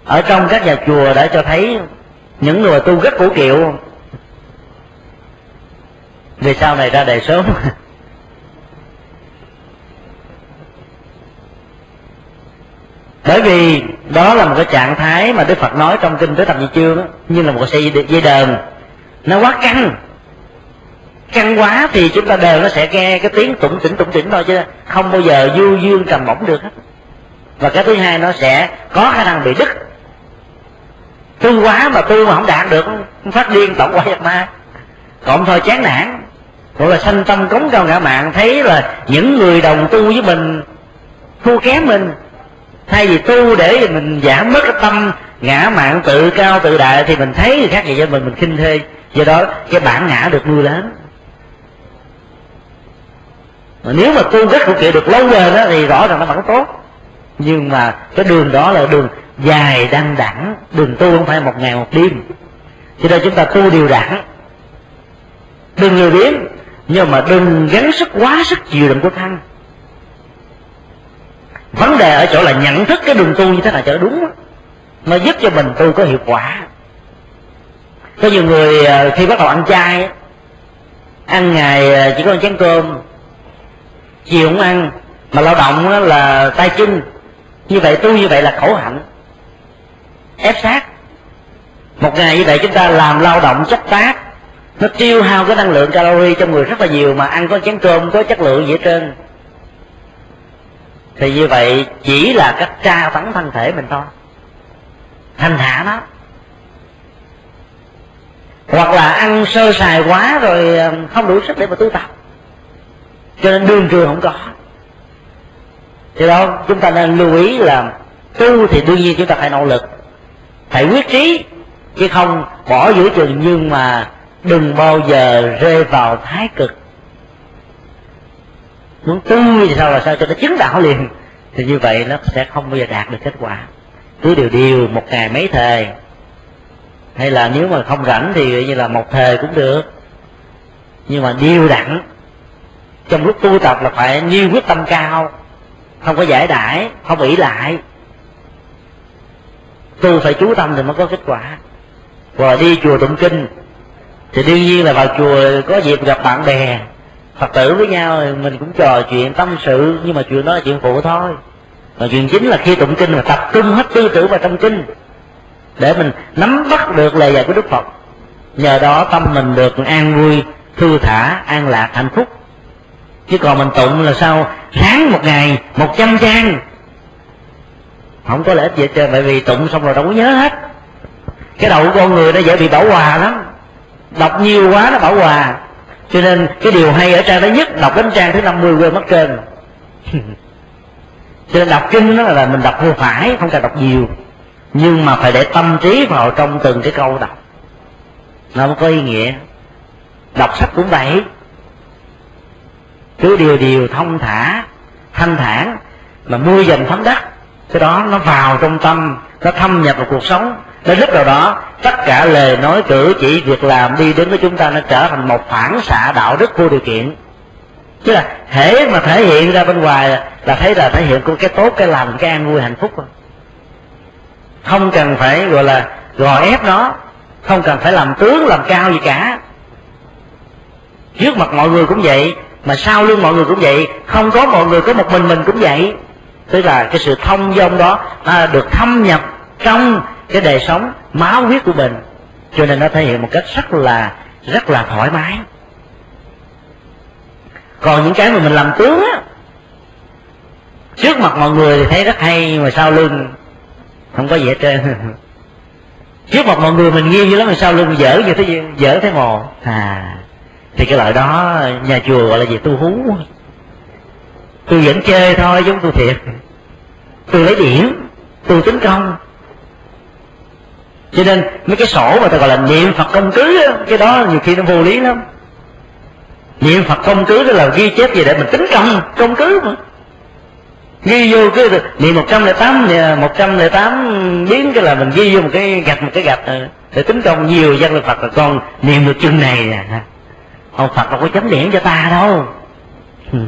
Ở trong các nhà chùa đã cho thấy những người tu rất cổ kiệu. Về sau này ra đời sớm. Bởi vì đó là một cái trạng thái mà đức phật nói trong kinh tới thập nhị chương như là một sợi dây đờn nó quá căng căng quá thì chúng ta đều nó sẽ nghe cái tiếng tụng tỉnh tụng tỉnh thôi chứ không bao giờ du dương trầm bổng được hết. Và cái thứ hai nó sẽ có khả năng bị đứt. Tu quá mà tu mà không đạt được phát điên, tổng quả ma. Cộng thôi chán nản. Gọi là sanh tâm cống cao ngã mạng, thấy là những người đồng tu với mình, thua kém mình. Thay vì tu để mình giảm mất cái tâm ngã mạng tự cao tự đại, thì mình thấy người khác vậy cho mình mình khinh thê. Do đó cái bản ngã được nuôi lớn mà nếu mà tu rất hữu kiệu được lâu bền đó, thì rõ ràng nó vẫn tốt. Nhưng mà cái đường đó là đường dài đăng đẳng, đường tu không phải một ngày một đêm. Cho nên chúng ta tu điều đẳng. Đừng lười biếng nhưng mà đừng gắng sức quá sức chịu đựng của thân. Vấn đề ở chỗ là nhận thức cái đường tu như thế nào cho đúng nó giúp cho mình tu có hiệu quả. Có nhiều người ờ, khi bắt đầu ăn chay ăn ngày ờ, chỉ có một chén cơm chiều không ăn, mà lao động là tay chân. Như vậy tu như vậy là khổ hạnh. Ép sát một ngày như vậy chúng ta làm lao động chất tác, nó tiêu hao cái năng lượng calori trong người rất là nhiều mà ăn có chén cơm, có chất lượng gì hết trơn. Thì như vậy chỉ là cách tra tấn thân thể mình thôi. Thanh thả nó. Hoặc là ăn sơ sài quá rồi ờ, không đủ sức để mà tu tập cho nên đương trường không có. Thì đó, chúng ta nên lưu ý là tu thì đương nhiên chúng ta phải nỗ lực. Phải quyết trí, chứ không bỏ giữa chừng nhưng mà đừng bao giờ rơi vào thái cực. Muốn tu thì sao là sao cho nó chứng đạo liền? Thì như vậy nó sẽ không bao giờ đạt được kết quả. Cứ điều điều, một ngày mấy thời. Hay là nếu mà không rảnh thì như là một thời cũng được. Nhưng mà điều đẳng trong lúc tu tập là phải nhiêu quyết tâm cao, không có giải đãi, không ỷ lại. Tu phải chú tâm thì mới có kết quả. Và đi chùa tụng kinh, thì đương nhiên là vào chùa có dịp gặp bạn bè, phật tử với nhau thì mình cũng trò chuyện tâm sự, nhưng mà chuyện đó là chuyện phụ thôi. Mà chuyện chính là khi tụng kinh mà tập trung hết tư tưởng vào trong kinh, để mình nắm bắt được lời dạy của đức phật. Nhờ đó tâm mình được an vui, thư thả, an lạc, hạnh phúc chứ còn mình tụng là sao? Sáng một ngày, một trăm trang. Không có lợi ích gì hết trơn bởi vì tụng xong rồi đâu có nhớ hết. Cái đầu của con người nó dễ bị bảo hòa lắm. Đọc nhiều quá nó bảo hòa. Cho nên cái điều hay ở trang đó nhất, đọc đến trang thứ 50 quên mất trơn. Cho nên đọc kinh đó là mình đọc vừa phải, không cần đọc nhiều. Nhưng mà phải để tâm trí vào trong từng cái câu đọc. Nó mới có ý nghĩa. Đọc sách cũng vậy cứ điều điều thông thả, thanh thản mà mưa dần thấm đất. Cái đó nó vào trong tâm, nó thâm nhập vào cuộc sống. Đến lúc nào đó tất cả lời nói cử chỉ việc làm đi đến với chúng ta nó trở thành một phản xạ đạo đức vô điều kiện. Chứ là thể mà thể hiện ra bên ngoài là thấy là thể hiện của cái tốt, cái lành, cái an vui, hạnh phúc thôi. Không cần phải gọi là gò ép nó, không cần phải làm tướng, làm cao gì cả. Trước mặt mọi người cũng vậy mà sau lưng mọi người cũng vậy không có mọi người có một mình mình cũng vậy. Tức là cái sự thông dong đó à, được thâm nhập trong cái đời sống máu huyết của mình. Cho nên nó thể hiện một cách rất là rất là thoải mái. Còn những cái mà mình làm tướng á trước mặt mọi người thì thấy rất hay nhưng mà sau lưng không có gì hết trơn. Trước mặt mọi người mình nghiêng như lắm mà sau lưng dở như thế dở thế mồ à thì cái loại đó, nhà chùa gọi là gì? Tu hú. Tôi vẫn chơi thôi, giống tôi thiệt. Tôi lấy điểm tôi tính công. Cho nên, mấy cái sổ mà ta gọi là niệm phật công cứ cái đó nhiều khi nó vô lý lắm. Niệm phật công cứ đó là ghi chép gì để mình tính công công cứ mà. Ghi vô cái niệm một trăm lẻ tám một trăm lẻ tám biến cái là mình ghi vô một cái gạch, một cái gạch ờ, để tính công. Nhiều dân phật là con niệm được chân này nè ông phật đâu có chấm điểm cho ta đâu. Ừ.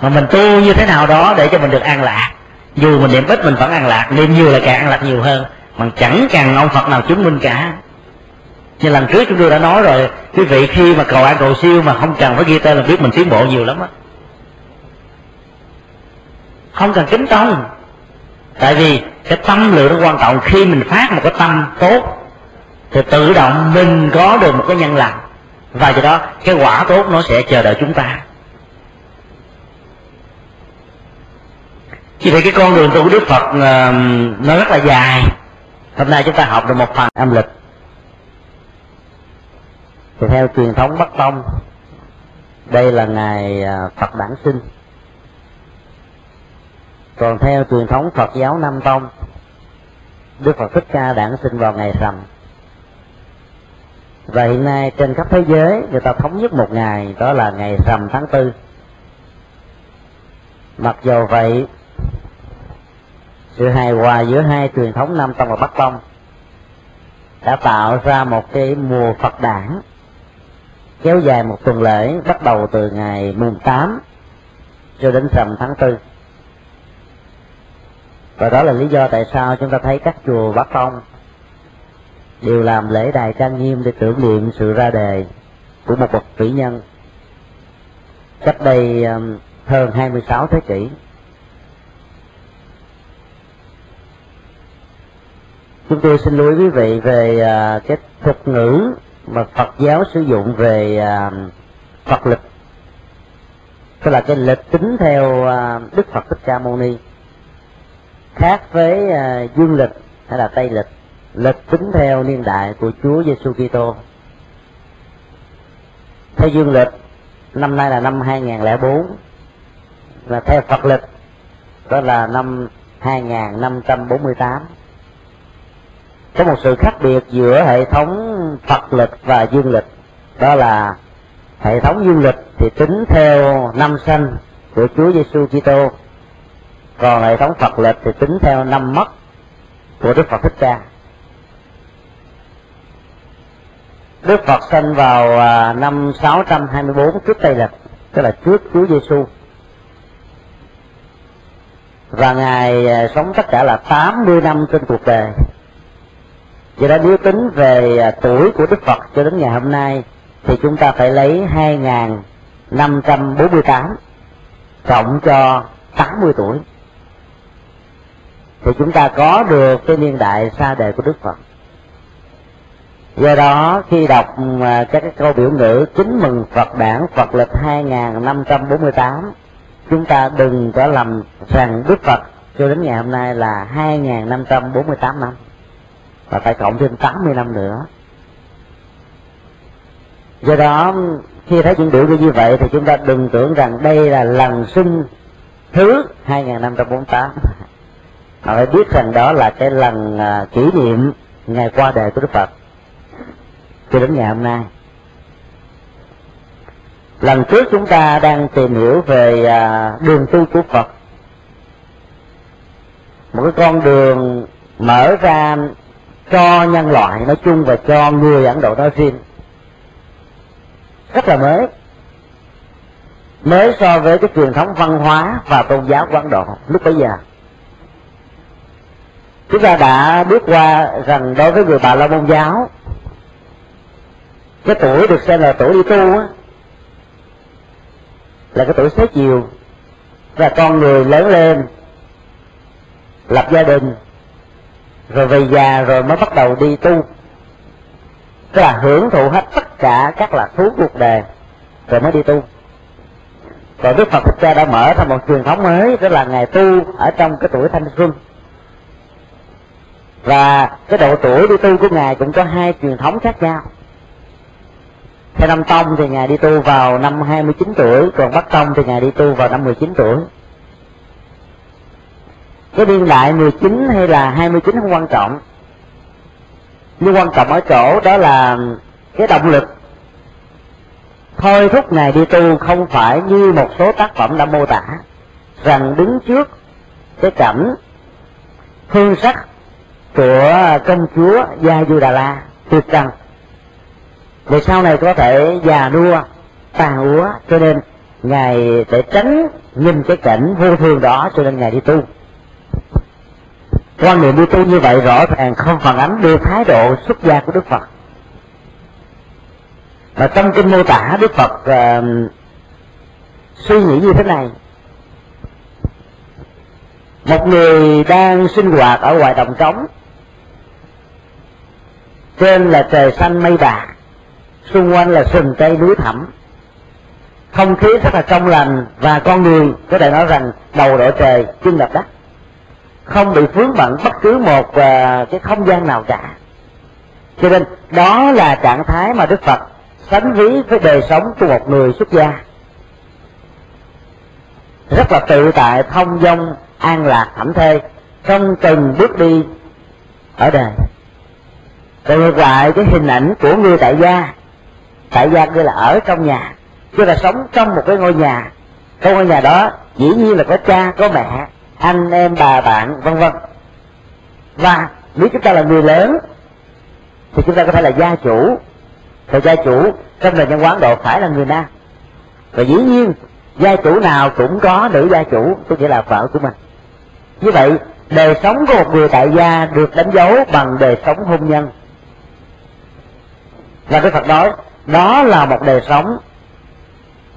Mà mình tu như thế nào đó để cho mình được an lạc. Dù mình niệm ít mình vẫn an lạc, niệm nhiều là càng an lạc nhiều hơn. Mà chẳng cần ông phật nào chứng minh cả. Như lần trước chúng tôi đã nói rồi, quý vị khi mà cầu an cầu siêu mà không cần phải ghi tên là biết mình tiến bộ nhiều lắm á. Không cần kính tông. Tại vì cái tâm lượng nó quan trọng. Khi mình phát một cái tâm tốt, thì tự động mình có được một cái nhân lành và do đó, cái quả tốt nó sẽ chờ đợi chúng ta. Vì vậy cái con đường tu của đức phật ờ, nó rất là dài. Hôm nay chúng ta học được một phần âm lịch. Thì theo truyền thống bắc tông, đây là ngày ờ, phật đản sinh. Còn theo truyền thống phật giáo nam tông, đức phật thích ca đản sinh vào ngày rằm và hiện nay trên khắp thế giới, người ta thống nhất một ngày, đó là ngày rằm tháng tư. Mặc dầu vậy, sự hài hòa giữa hai truyền thống nam tông và bắc tông đã tạo ra một cái mùa phật đản, kéo dài một tuần lễ, bắt đầu từ ngày mùng tám cho đến rằm tháng tư. Và đó là lý do tại sao chúng ta thấy các chùa Bắc Tông đều làm lễ đài trang nghiêm để tưởng niệm sự ra đề của một bậc vĩ nhân. Cách đây um, hơn 26 thế kỷ. Chúng tôi xin lưu ý quý vị về à, cái thuật ngữ mà Phật giáo sử dụng về à, Phật lịch tức là cái lịch tính theo à, Đức Phật Thích Ca Mâu Ni. Khác với dương lịch hay là tây lịch lịch tính theo niên đại của Chúa Giêsu Kitô. Theo dương lịch, năm nay là năm 2004 và theo Phật lịch, đó là năm 2548 có một sự khác biệt giữa hệ thống Phật lịch và dương lịch. Đó là hệ thống dương lịch thì tính theo năm sanh của Chúa Giêsu Kitô. Còn hệ thống Phật lịch thì tính theo năm mất của Đức Phật Thích Ca. Đức Phật sinh vào à, năm 624 trước Tây Lịch, tức là trước Chúa Giêsu và ngài à, sống tất cả là 80 năm trên cuộc đời. Vậy đó, nếu tính về à, tuổi của Đức Phật cho đến ngày hôm nay, thì chúng ta phải lấy 2.548 cộng cho 80 tuổi. Thì chúng ta có được cái niên đại xa đời của Đức Phật do đó, khi đọc à, các cái câu biểu ngữ, kính mừng Phật đản Phật lịch 2548 chúng ta đừng có lầm rằng Đức Phật cho đến ngày hôm nay là 2548 năm và phải cộng thêm 80 năm nữa. Do đó, khi thấy những biểu như vậy thì chúng ta đừng tưởng rằng đây là lần sinh thứ 2548 mà phải biết rằng đó là cái lần à, kỷ niệm ngày qua đời của Đức Phật cho đến ngày hôm nay. Lần trước chúng ta đang tìm hiểu về à, đường tu của Phật. Một cái con đường mở ra cho nhân loại, nói chung và cho người Ấn Độ nói riêng. Rất là mới. Mới so với cái truyền thống văn hóa và tôn giáo của Ấn Độ lúc bấy giờ. Chúng ta đã bước qua rằng đối với người bà la môn giáo cái tuổi được xem là tuổi đi tu á, là cái tuổi xế chiều. Và con người lớn lên, lập gia đình, rồi về già rồi mới bắt đầu đi tu. Tức là hưởng thụ hết tất cả các lạc thú cuộc đời rồi mới đi tu. Còn đức phật thích ca đã mở ra một truyền thống mới, đó là ngày tu ở trong cái tuổi thanh xuân. Và cái độ tuổi đi tu của ngài cũng có hai truyền thống khác nhau theo năm tông thì ngài đi tu vào năm 29 tuổi, còn bắc tông thì ngài đi tu vào năm 19 tuổi. Cái niên đại 19 hay là 29 không quan trọng. Nhưng quan trọng ở chỗ đó là cái động lực. Thôi thúc ngài đi tu không phải như một số tác phẩm đã mô tả, rằng đứng trước cái cảnh hương sắc của công chúa gia du đà la, tuyệt trần về sau này có thể già nua tàn úa cho nên ngài để tránh nhìn cái cảnh vô thường đó cho nên ngài đi tu. Quan niệm đi tu như vậy rõ ràng không phản ánh được thái độ xuất gia của đức phật. Mà trong kinh mô tả đức phật uh, suy nghĩ như thế này. Một người đang sinh hoạt ở ngoài đồng trống trên là trời xanh mây bạc xung quanh là sừng cây núi thẳm. Không khí rất là trong lành và con người có thể nói rằng đầu đội trời chân đập đất. Không bị vướng bận bất cứ một uh, cái không gian nào cả. Cho nên đó là trạng thái mà đức phật sánh ví với đời sống của một người xuất gia. Rất là tự tại thông dong an lạc thảnh thê trong từng bước đi ở đời. Còn ngược lại cái hình ảnh của người tại gia tại gia kia là ở trong nhà, chứ là sống trong một cái ngôi nhà. Trong ngôi nhà đó, dĩ nhiên là có cha, có mẹ, anh, em, bà, bạn, vân vân. Và nếu chúng ta là người lớn, thì chúng ta có thể là gia chủ. Thì gia chủ trong nền nhân quán độ phải là người nam và dĩ nhiên, gia chủ nào cũng có nữ gia chủ tức nghĩa là vợ của mình. Như vậy, đời sống của một người tại gia được đánh dấu bằng đời sống hôn nhân. Và cái Phật nói đó là một đời sống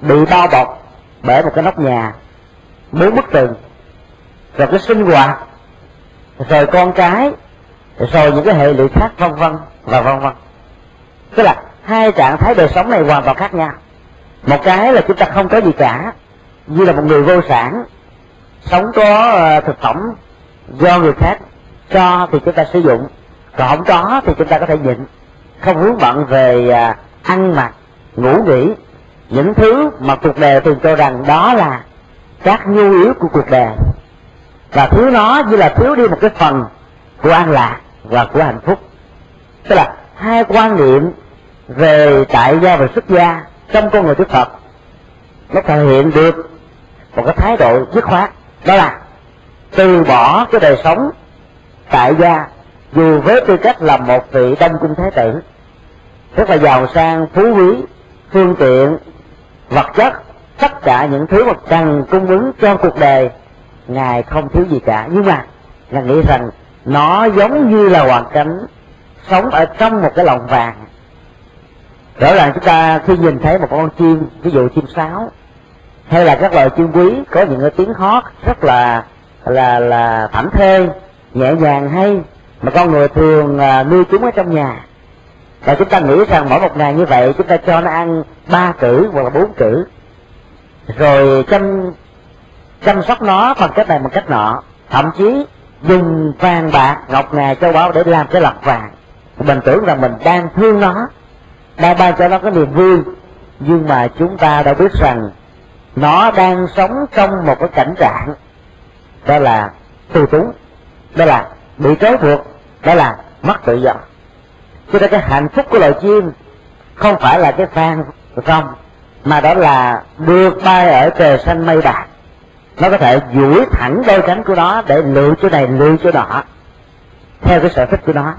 bị bao bọc bởi một cái nóc nhà bốn bức tường. Rồi cái sinh hoạt, rồi con cái, rồi những cái hệ lụy khác, vân vân và vân vân. Tức là hai trạng thái đời sống này hoàn toàn khác nhau. Một cái là chúng ta không có gì cả, như là một người vô sản, sống có ờ, thực phẩm do người khác cho thì chúng ta sử dụng. Còn không có thì chúng ta có thể nhịn, không vướng bận về à, ăn mặc, ngủ nghỉ, những thứ mà cuộc đời thường cho rằng đó là các nhu yếu của cuộc đời. Và thiếu nó như là thiếu đi một cái phần của an lạc và của hạnh phúc. Tức là hai quan niệm về tại gia và xuất gia trong con người Đức Phật, nó thể hiện được một cái thái độ dứt khoát, đó là từ bỏ cái đời sống tại gia, dù với tư cách là một vị đông cung thái tử rất là giàu sang, phú quý, phương tiện, vật chất, tất cả những thứ mà cần cung ứng cho cuộc đời, ngài không thiếu gì cả. Nhưng mà, ngài nghĩ rằng nó giống như là hoàn cảnh sống ở trong một cái lồng vàng. Rõ ràng chúng ta khi nhìn thấy một con chim, ví dụ chim sáo, hay là các loài chim quý, có những cái tiếng hót rất là là là thảnh thê nhẹ nhàng hay, mà con người thường à, nuôi chúng ở trong nhà và chúng ta nghĩ rằng mỗi một ngày như vậy chúng ta cho nó ăn ba cử hoặc là bốn cử rồi chăm chăm sóc nó bằng cách này bằng cách nọ. Thậm chí dùng vàng bạc, ngọc ngà, châu báu để làm cái lọc vàng. Mình tưởng rằng mình đang thương nó, đang ban cho nó cái niềm vui. Nhưng mà chúng ta đã biết rằng nó đang sống trong một cái cảnh trạng. Đó là tù túng, đó là bị trói buộc, đó là mất tự do cho nên cái hạnh phúc của loài chim không phải là cái phan không mà đó là được bay ở trời xanh mây bạc nó có thể duỗi thẳng đôi cánh của nó để lựa chỗ này lựa chỗ nọ, theo cái sở thích của nó.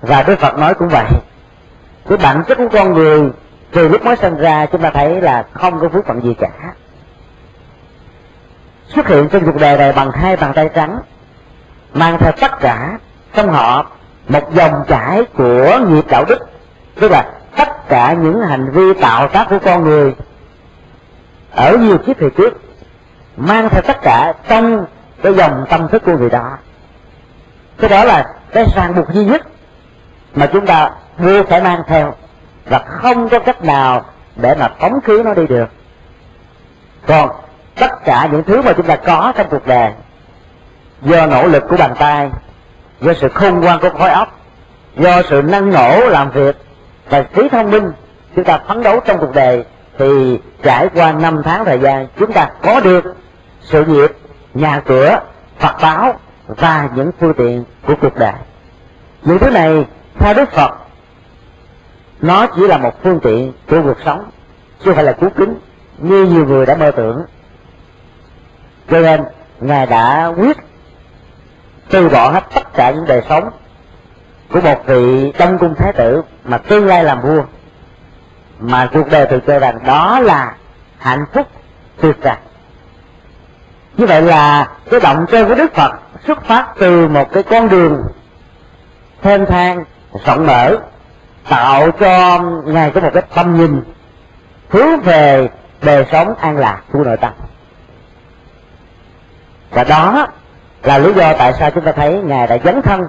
Và Đức Phật nói cũng vậy. Cái bản chất của con người từ lúc mới sinh ra, chúng ta thấy là không có phước phận gì cả. Xuất hiện trên cuộc đời này bằng hai bàn tay trắng, mang theo tất cả trong họ một dòng chảy của nghiệp đạo đức. Tức là tất cả những hành vi tạo tác của con người ở nhiều kiếp thời trước mang theo tất cả trong cái dòng tâm thức của người đó. Cái đó là cái ràng buộc duy nhất mà chúng ta vừa phải mang theo và không có cách nào để mà phóng khí nó đi được. Còn tất cả những thứ mà chúng ta có trong cuộc đời do nỗ lực của bàn tay do sự khôn ngoan của khối óc, do sự năng nổ làm việc và trí thông minh chúng ta phấn đấu trong cuộc đời, thì trải qua năm tháng thời gian chúng ta có được sự nghiệp, nhà cửa, phật báo và những phương tiện của cuộc đời. Những thứ này, theo đức phật, nó chỉ là một phương tiện của cuộc sống, chứ không phải là cứu kính như nhiều người đã mơ tưởng. Cho nên, ngài đã quyết từ bỏ hết tất cả những đời sống của một vị đông cung thái tử mà tương lai làm vua. Mà cuộc đời tự cho rằng đó là hạnh phúc tuyệt vời. Như vậy là cái động cơ của đức phật xuất phát từ một cái con đường thênh thang, rộng mở, tạo cho ngài có một cái tâm nhìn, hướng về đời sống an lạc của nội tâm. Và đó là lý do tại sao chúng ta thấy ngài đã dấn thân.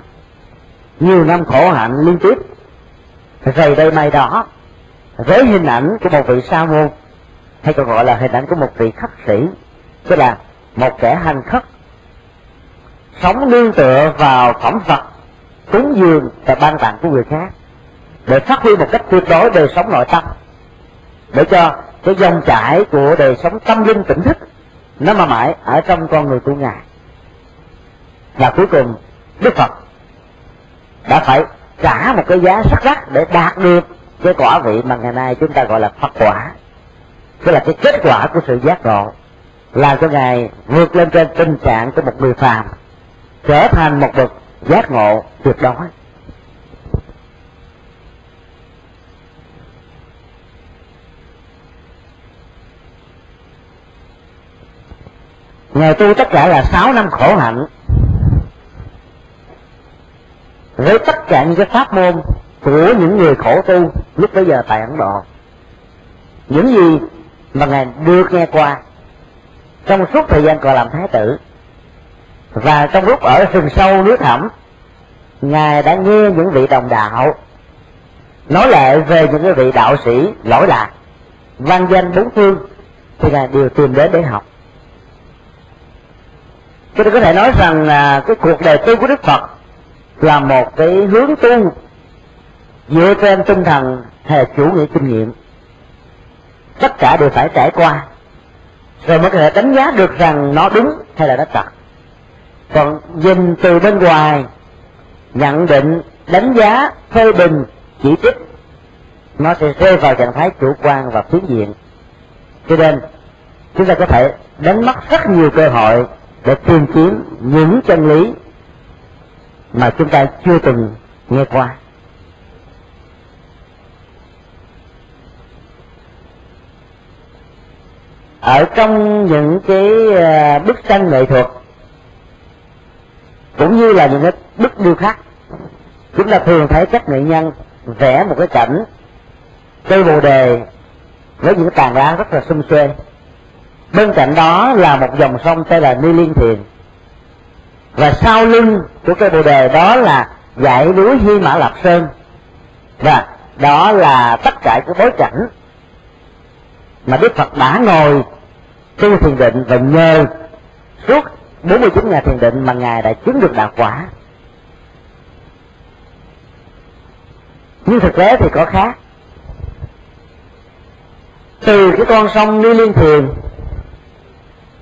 Nhiều năm khổ hạnh liên tiếp. Rầy đây mai đó, với hình ảnh của một vị sa môn, hay còn gọi là hình ảnh của một vị khắc sĩ, tức là một kẻ hành khất, sống nương tựa vào phẩm vật cúng dường và ban tặng của người khác, để phát huy một cách tuyệt đối đời sống nội tâm, để cho cái dòng chảy của đời sống tâm linh tỉnh thức nó mà mãi ở trong con người của ngài và cuối cùng, đức phật đã phải trả một cái giá rất đắt để đạt được cái quả vị mà ngày nay chúng ta gọi là phật quả. Tức là cái kết quả của sự giác ngộ, làm cho ngài vượt lên trên tình trạng của một người phàm, trở thành một bậc giác ngộ tuyệt đối. Ngài tu tất cả là sáu năm khổ hạnh với tất cả những cái pháp môn của những người khổ tu, lúc bây giờ tại Ấn Độ. Những gì mà Ngài được nghe qua Trong suốt thời gian còn làm Thái tử Và trong lúc ở rừng sâu núi thẳm, Ngài đã nghe những vị đồng đạo Nói lại về những cái vị đạo sĩ lỗi lạc, văn danh bốn phương Thì Ngài đều tìm đến để học. Cho nên có thể nói rằng là cái cuộc đời tu của đức phật là một cái hướng tu dựa trên tinh thần hệ chủ nghĩa kinh nghiệm. Tất cả đều phải trải qua rồi mới có thể đánh giá được rằng nó đúng hay là nó trật còn nhìn từ bên ngoài, nhận định, đánh giá, phê bình, chỉ trích, nó sẽ rơi vào trạng thái chủ quan và phiến diện. Cho nên, chúng ta có thể đánh mất rất nhiều cơ hội để tìm kiếm những chân lý mà chúng ta chưa từng nghe qua. Ở trong những cái ờ, bức tranh nghệ thuật, cũng như là những cái bức điêu khắc, chúng ta thường thấy các nghệ nhân vẽ một cái cảnh cây bồ đề với những tàn lá rất là xum xuê. Bên cạnh đó là một dòng sông tên là ni liên thiền và sau lưng của cây bồ đề đó là dãy núi hy mã lạp sơn. Và đó là tất cả cái bối cảnh mà đức phật đã ngồi tu thiền định và nhờ suốt 49 ngày thiền định mà ngài đã chứng được đạo quả. Nhưng thực tế thì có khác. Từ cái con sông ni liên thiền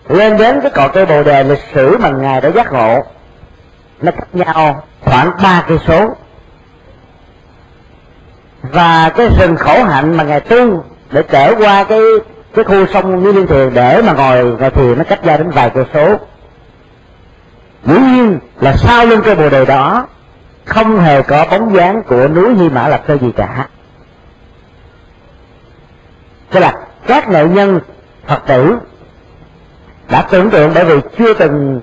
lên đến cái cội cây bồ đề lịch sử mà ngài đã giác ngộ. Nó cách nhau khoảng ba cây số. Và cái rừng khổ hạnh mà ngài tu để trở qua cái cái khu sông như liên thiền để mà ngồi ngồi thiền nó cách ra đến vài cây số. Dĩ nhiên là sau lưng cây bồ đề đó, không hề có bóng dáng của núi Hy Mã Lạp Sơn gì cả. Tức là các nghệ nhân, Phật tử đã tưởng tượng bởi vì chưa từng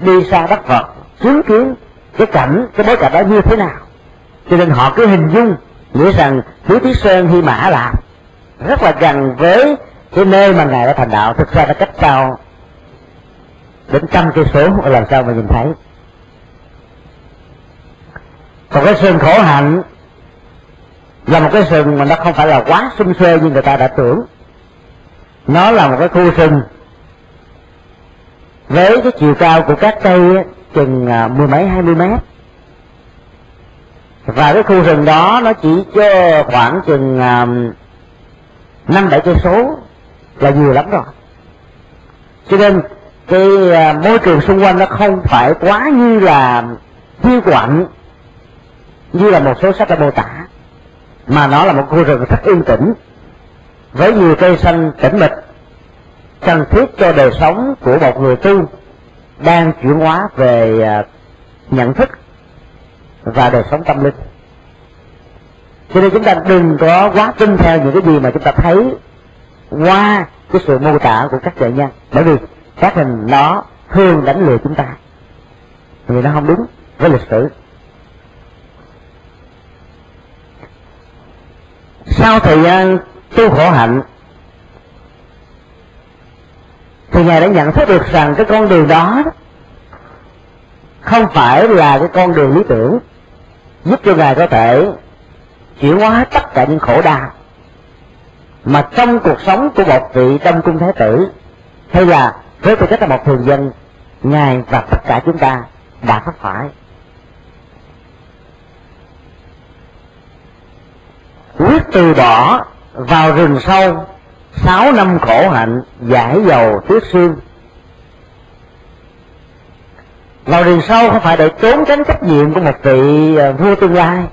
đi xa đất Phật, chứng kiến cái cảnh, cái bối cảnh đó như thế nào. Cho nên họ cứ hình dung, nghĩ rằng núi Tí Sơn Hy Mã là rất là gần với cái nơi mà ngài đã thành đạo. Thực ra nó cách cao đến trăm cây số làm sao mà nhìn thấy. Còn cái sườn khổ hạnh là một cái sừng mà nó không phải là quá xung xuê như người ta đã tưởng. Nó là một cái khu sừng với cái chiều cao của các cây chừng à, mười mấy, hai mươi mét. Và cái khu rừng đó nó chỉ cho khoảng chừng à, năm bảy cây số là nhiều lắm rồi. Cho nên cái à, môi trường xung quanh nó không phải quá như là hiu quạnh như là một số sách đã mô tả, mà nó là một khu rừng rất yên tĩnh, với nhiều cây xanh tĩnh mịch cần thiết cho đời sống của một người tu đang chuyển hóa về à, nhận thức và đời sống tâm linh. Cho nên chúng ta đừng có quá tin theo những cái gì mà chúng ta thấy qua cái sự mô tả của các nghệ nhân. Bởi vì các hình nó thường đánh lừa chúng ta. Vì nó không đúng với lịch sử. Sau thời gian tu khổ hạnh thì ngài đã nhận thức được rằng cái con đường đó không phải là cái con đường lý tưởng giúp cho ngài có thể chuyển hóa tất cả những khổ đau mà trong cuộc sống của một vị đông cung thái tử hay là với tư cách là một thường dân, ngài và tất cả chúng ta đã phát phải. Quyết từ bỏ vào rừng sâu sáu năm khổ hạnh, giải dầu tuyết xương. Vào đường sâu không phải để trốn tránh trách nhiệm của một vị ờ, vua tương lai.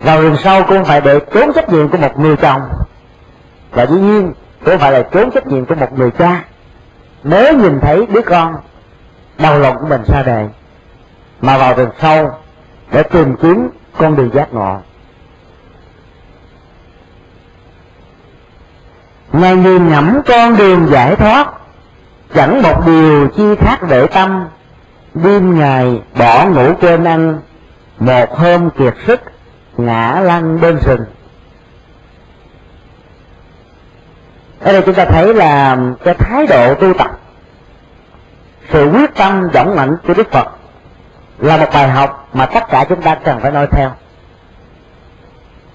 Vào đường sâu cũng phải để trốn trách nhiệm của một người chồng. Và dĩ nhiên, cũng phải là trốn trách nhiệm của một người cha. Nếu nhìn thấy đứa con đau lòng của mình xa đời mà vào đường sâu để tìm kiếm con đường giác ngộ. Ngài nhìn nhẩm con đường giải thoát, chẳng một điều chi khác để tâm. Đêm ngày bỏ ngủ quên ăn, một hôm kiệt sức, ngã lăn bên sừng. Ở đây chúng ta thấy là cái thái độ tu tập, sự quyết tâm dũng mạnh của đức phật là một bài học mà tất cả chúng ta cần phải nói theo.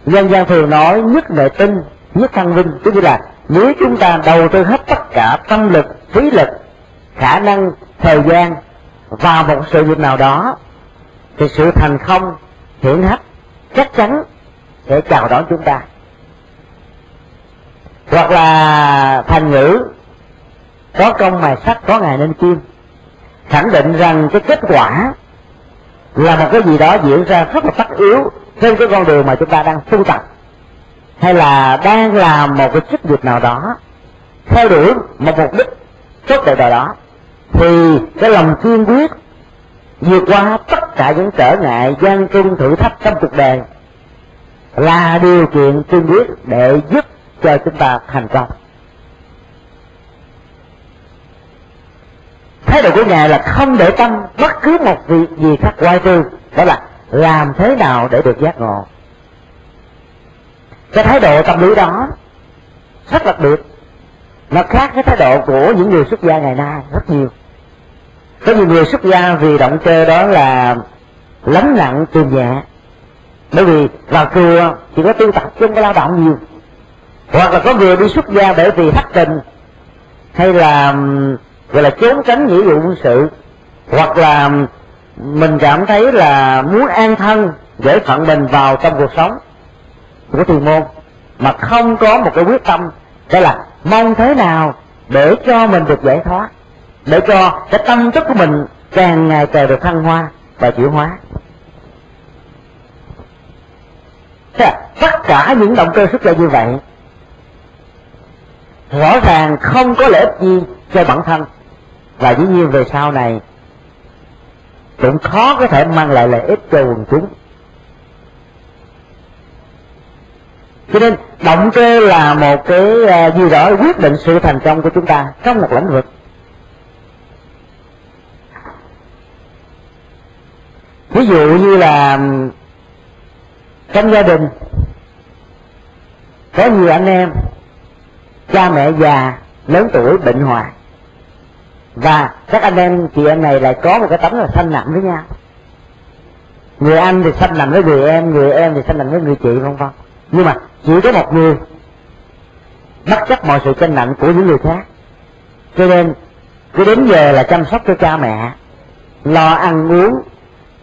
Dân gian thường nói nhất nghệ tinh, nhất thăng vinh tức như là nếu chúng ta đầu tư hết tất cả tâm lực, trí lực, khả năng, thời gian vào một sự việc nào đó, thì sự thành công hiển hách chắc chắn sẽ chào đón chúng ta. Hoặc là thành ngữ, có công mài sắt có ngày nên kim khẳng định rằng cái kết quả là một cái gì đó diễn ra rất là tất yếu trên cái con đường mà chúng ta đang tu tập hay là đang làm một cái chức việc nào đó, theo đuổi một mục đích tốt đẹp nào đó, thì cái lòng kiên quyết vượt qua tất cả những trở ngại gian trung thử thách trong cuộc đời là điều kiện kiên quyết để giúp cho chúng ta thành công. Thái độ của ngài là không để tâm bất cứ một việc gì khác ngoài trừ đó là làm thế nào để được giác ngộ cái thái độ tâm lý đó rất đặc biệt nó khác cái thái độ của những người xuất gia ngày nay rất nhiều. Có nhiều người xuất gia vì động cơ đó là lánh nặng tìm nhẹ. Bởi vì vào chùa chỉ có tu tập chứ không có lao động nhiều. Hoặc là có người đi xuất gia bởi vì thất tình, hay là, gọi là trốn tránh nghĩa vụ quân sự, hoặc là mình cảm thấy là muốn an thân để phận mình vào trong cuộc sống của thiền môn, mà không có một cái quyết tâm, đó là mong thế nào để cho mình được giải thoát, để cho cái tâm thức của mình càng ngày càng được thăng hoa và chuyển hóa. Tất cả những động cơ xuất ra như vậy, rõ ràng không có lợi ích gì cho bản thân. Và dĩ nhiên về sau này, cũng khó có thể mang lại lợi ích cho quần chúng. Cho nên, động cơ là một cái ờ, gì đó quyết định sự thành công của chúng ta trong một lĩnh vực. Ví dụ như là trong gia đình, có nhiều anh em, cha mẹ già, lớn tuổi, bệnh hoài và các anh em, chị em này lại có một cái tấm là sanh nặng với nhau. Người anh thì sanh nặng với người em người em thì sanh nặng với người chị, vân vân. Nhưng mà chỉ có một người bất chấp mọi sự tranh nặng của những người khác. Cho nên cứ đến giờ là chăm sóc cho cha mẹ lo ăn uống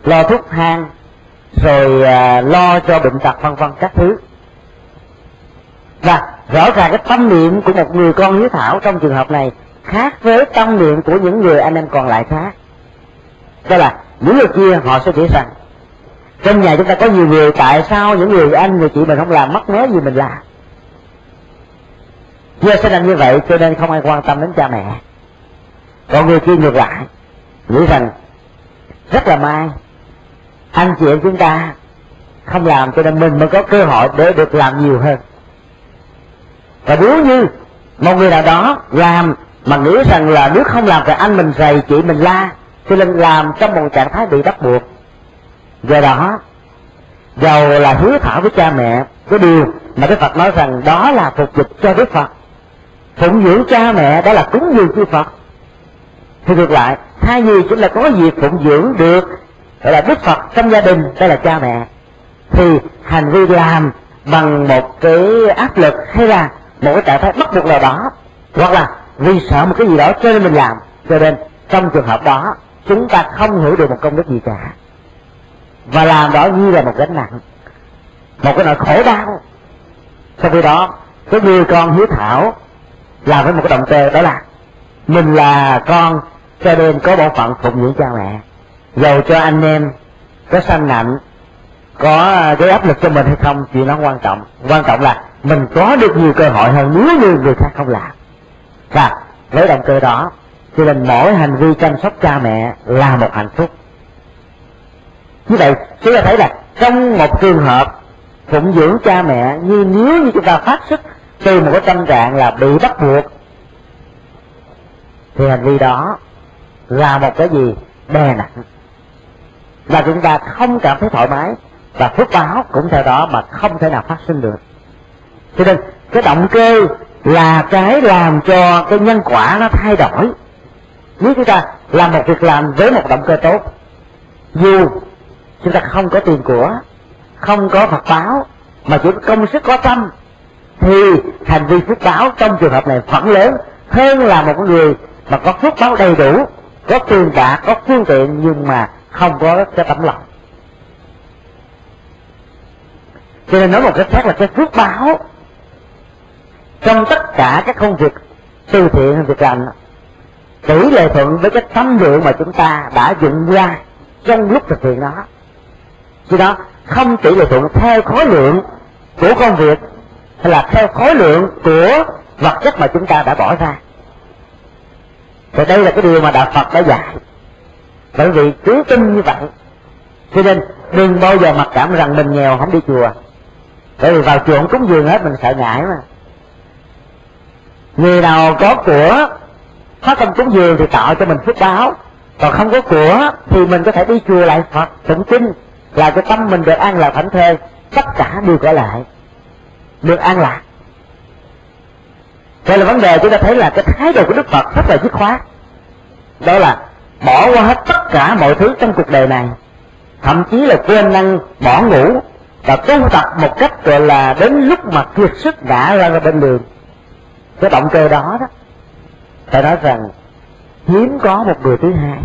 lo thuốc thang rồi à, lo cho bệnh tật vân vân các thứ. Và rõ ràng cái tâm niệm của một người con hiếu thảo trong trường hợp này khác với tâm niệm của những người anh em còn lại khác. Đó là những người kia họ sẽ nghĩ rằng trong nhà chúng ta có nhiều người, tại sao những người anh, người chị mình không làm? Mất mớ gì mình làm? Do sẽ làm như vậy, cho nên không ai quan tâm đến cha mẹ. Còn người kia ngược lại, nghĩ rằng, rất là may, anh chị em chúng ta không làm, cho nên mình mới có cơ hội để được làm nhiều hơn. Và nếu như một người nào đó làm mà nghĩ rằng là nếu không làm thì anh mình rầy, chị mình la, cho nên làm trong một trạng thái bị bắt buộc do đó giàu là hiếu thảo với cha mẹ, cái điều mà đức phật nói rằng đó là phục dịch cho đức phật. Phụng dưỡng cha mẹ đó là cúng dường chư phật. Thì ngược lại, thay vì chúng là có việc phụng dưỡng được, gọi là đức phật trong gia đình đây là cha mẹ, thì hành vi làm bằng một cái áp lực hay là một cái trạng thái bắt buộc nào đó, hoặc là vì sợ một cái gì đó cho nên mình làm, cho nên trong trường hợp đó, chúng ta không hiểu được một công đức gì cả và làm đó như là một gánh nặng, một cái nỗi khổ đau. Sau khi đó, cái người con hiếu thảo làm với một cái động cơ đó là mình là con cho nên có bộ phận phụng dưỡng cha mẹ, dầu cho anh em có sanh nặng, có à, gây áp lực cho mình hay không chuyện đó quan trọng. Quan trọng là mình có được nhiều cơ hội hơn nếu như người khác không làm. Và với động cơ đó, cho nên mỗi hành vi chăm sóc cha mẹ là một hạnh phúc như vậy, chúng ta thấy là trong một trường hợp phụng dưỡng cha mẹ như nếu như chúng ta phát xuất từ một cái tâm trạng là bị bắt buộc, thì hành vi đó là một cái gì? Đè nặng. Là chúng ta không cảm thấy thoải mái, và phước báo cũng theo đó mà không thể nào phát sinh được. Cho nên, cái động cơ là cái làm cho cái nhân quả nó thay đổi. Nếu chúng ta làm một việc làm với một động cơ tốt, dù chúng ta không có tiền của, không có phật báo mà chỉ có công sức có tâm. Thì hành vi phước báo trong trường hợp này vẫn lớn hơn là một người mà có phước báo đầy đủ, có tiền bạc, có phương tiện nhưng mà không có cái tấm lòng. Cho nên nói một cách khác là cái phước báo trong tất cả các công việc từ thiện, việc làm tỷ lệ thuận với cái tâm lượng mà chúng ta đã dựng ra trong lúc thực hiện đó chứ đó, không chỉ là thuận theo khối lượng của công việc, hay là theo khối lượng của vật chất mà chúng ta đã bỏ ra. Thì đây là cái điều mà đạo phật đã dạy. Bởi vì cứ tin như vậy, cho nên đừng bao giờ mặc cảm rằng mình nghèo, không đi chùa. Bởi vì vào chùa không cúng dường hết, mình sợ ngại mà. Người nào có của phát tâm cúng dường thì tạo cho mình phước báo. Còn không có của thì mình có thể đi chùa lại phật tụng kinh là cho tâm mình được an lạc thảnh thơi tất cả đều trở lại, được an lạc. Đây là vấn đề chúng ta thấy là cái thái độ của đức phật rất là dứt khoát. Đó là bỏ qua hết tất cả mọi thứ trong cuộc đời này, thậm chí là quên năng bỏ ngủ và tu tập một cách gọi là đến lúc mà kiệt sức đã ra ra bên đường. Cái động cơ đó đó, phải nói rằng hiếm có một người thứ hai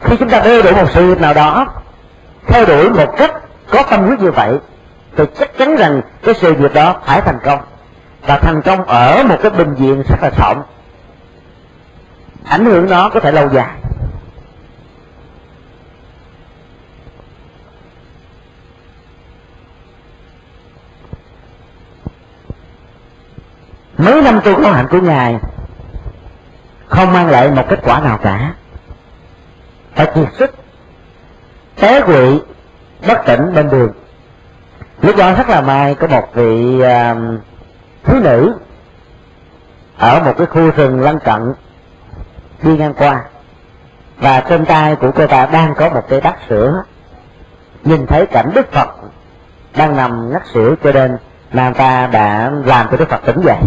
khi chúng ta theo đuổi một sự nghiệp nào đó, theo đuổi một cách có tâm huyết như vậy, thì chắc chắn rằng cái sự nghiệp đó phải thành công. Và thành công ở một cái bình diện rất là rộng. Ảnh hưởng nó có thể lâu dài. Mấy năm tu khổ hạnh của ngài, không mang lại một kết quả nào cả phải kiệt sức té quỵ bất tỉnh bên đường. Lúc đó rất là may có một vị uh, thiếu nữ ở một cái khu rừng lân cận đi ngang qua. Và trên tay của cô ta đang có một cây bát sữa. Nhìn thấy cảnh đức phật đang nằm ngắt xỉu cho nên nàng ta đã làm cho đức phật tỉnh dậy.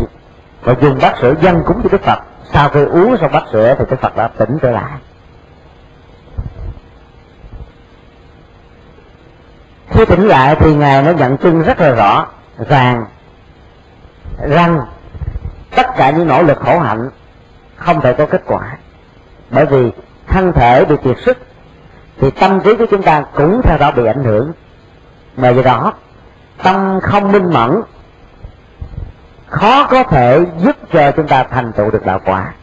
Và dùng bát sữa dân cúng cho đức phật. Sau khi uống xong bát sữa thì đức phật đã tỉnh trở lại. Khi tỉnh lại thì ngài nó nhận chung rất là rõ, ràng, rằng tất cả những nỗ lực khổ hạnh không thể có kết quả. Bởi vì thân thể bị kiệt sức, thì tâm trí của chúng ta cũng theo đó bị ảnh hưởng. Mà do đó, tâm không minh mẫn, khó có thể giúp cho chúng ta thành tựu được đạo quả.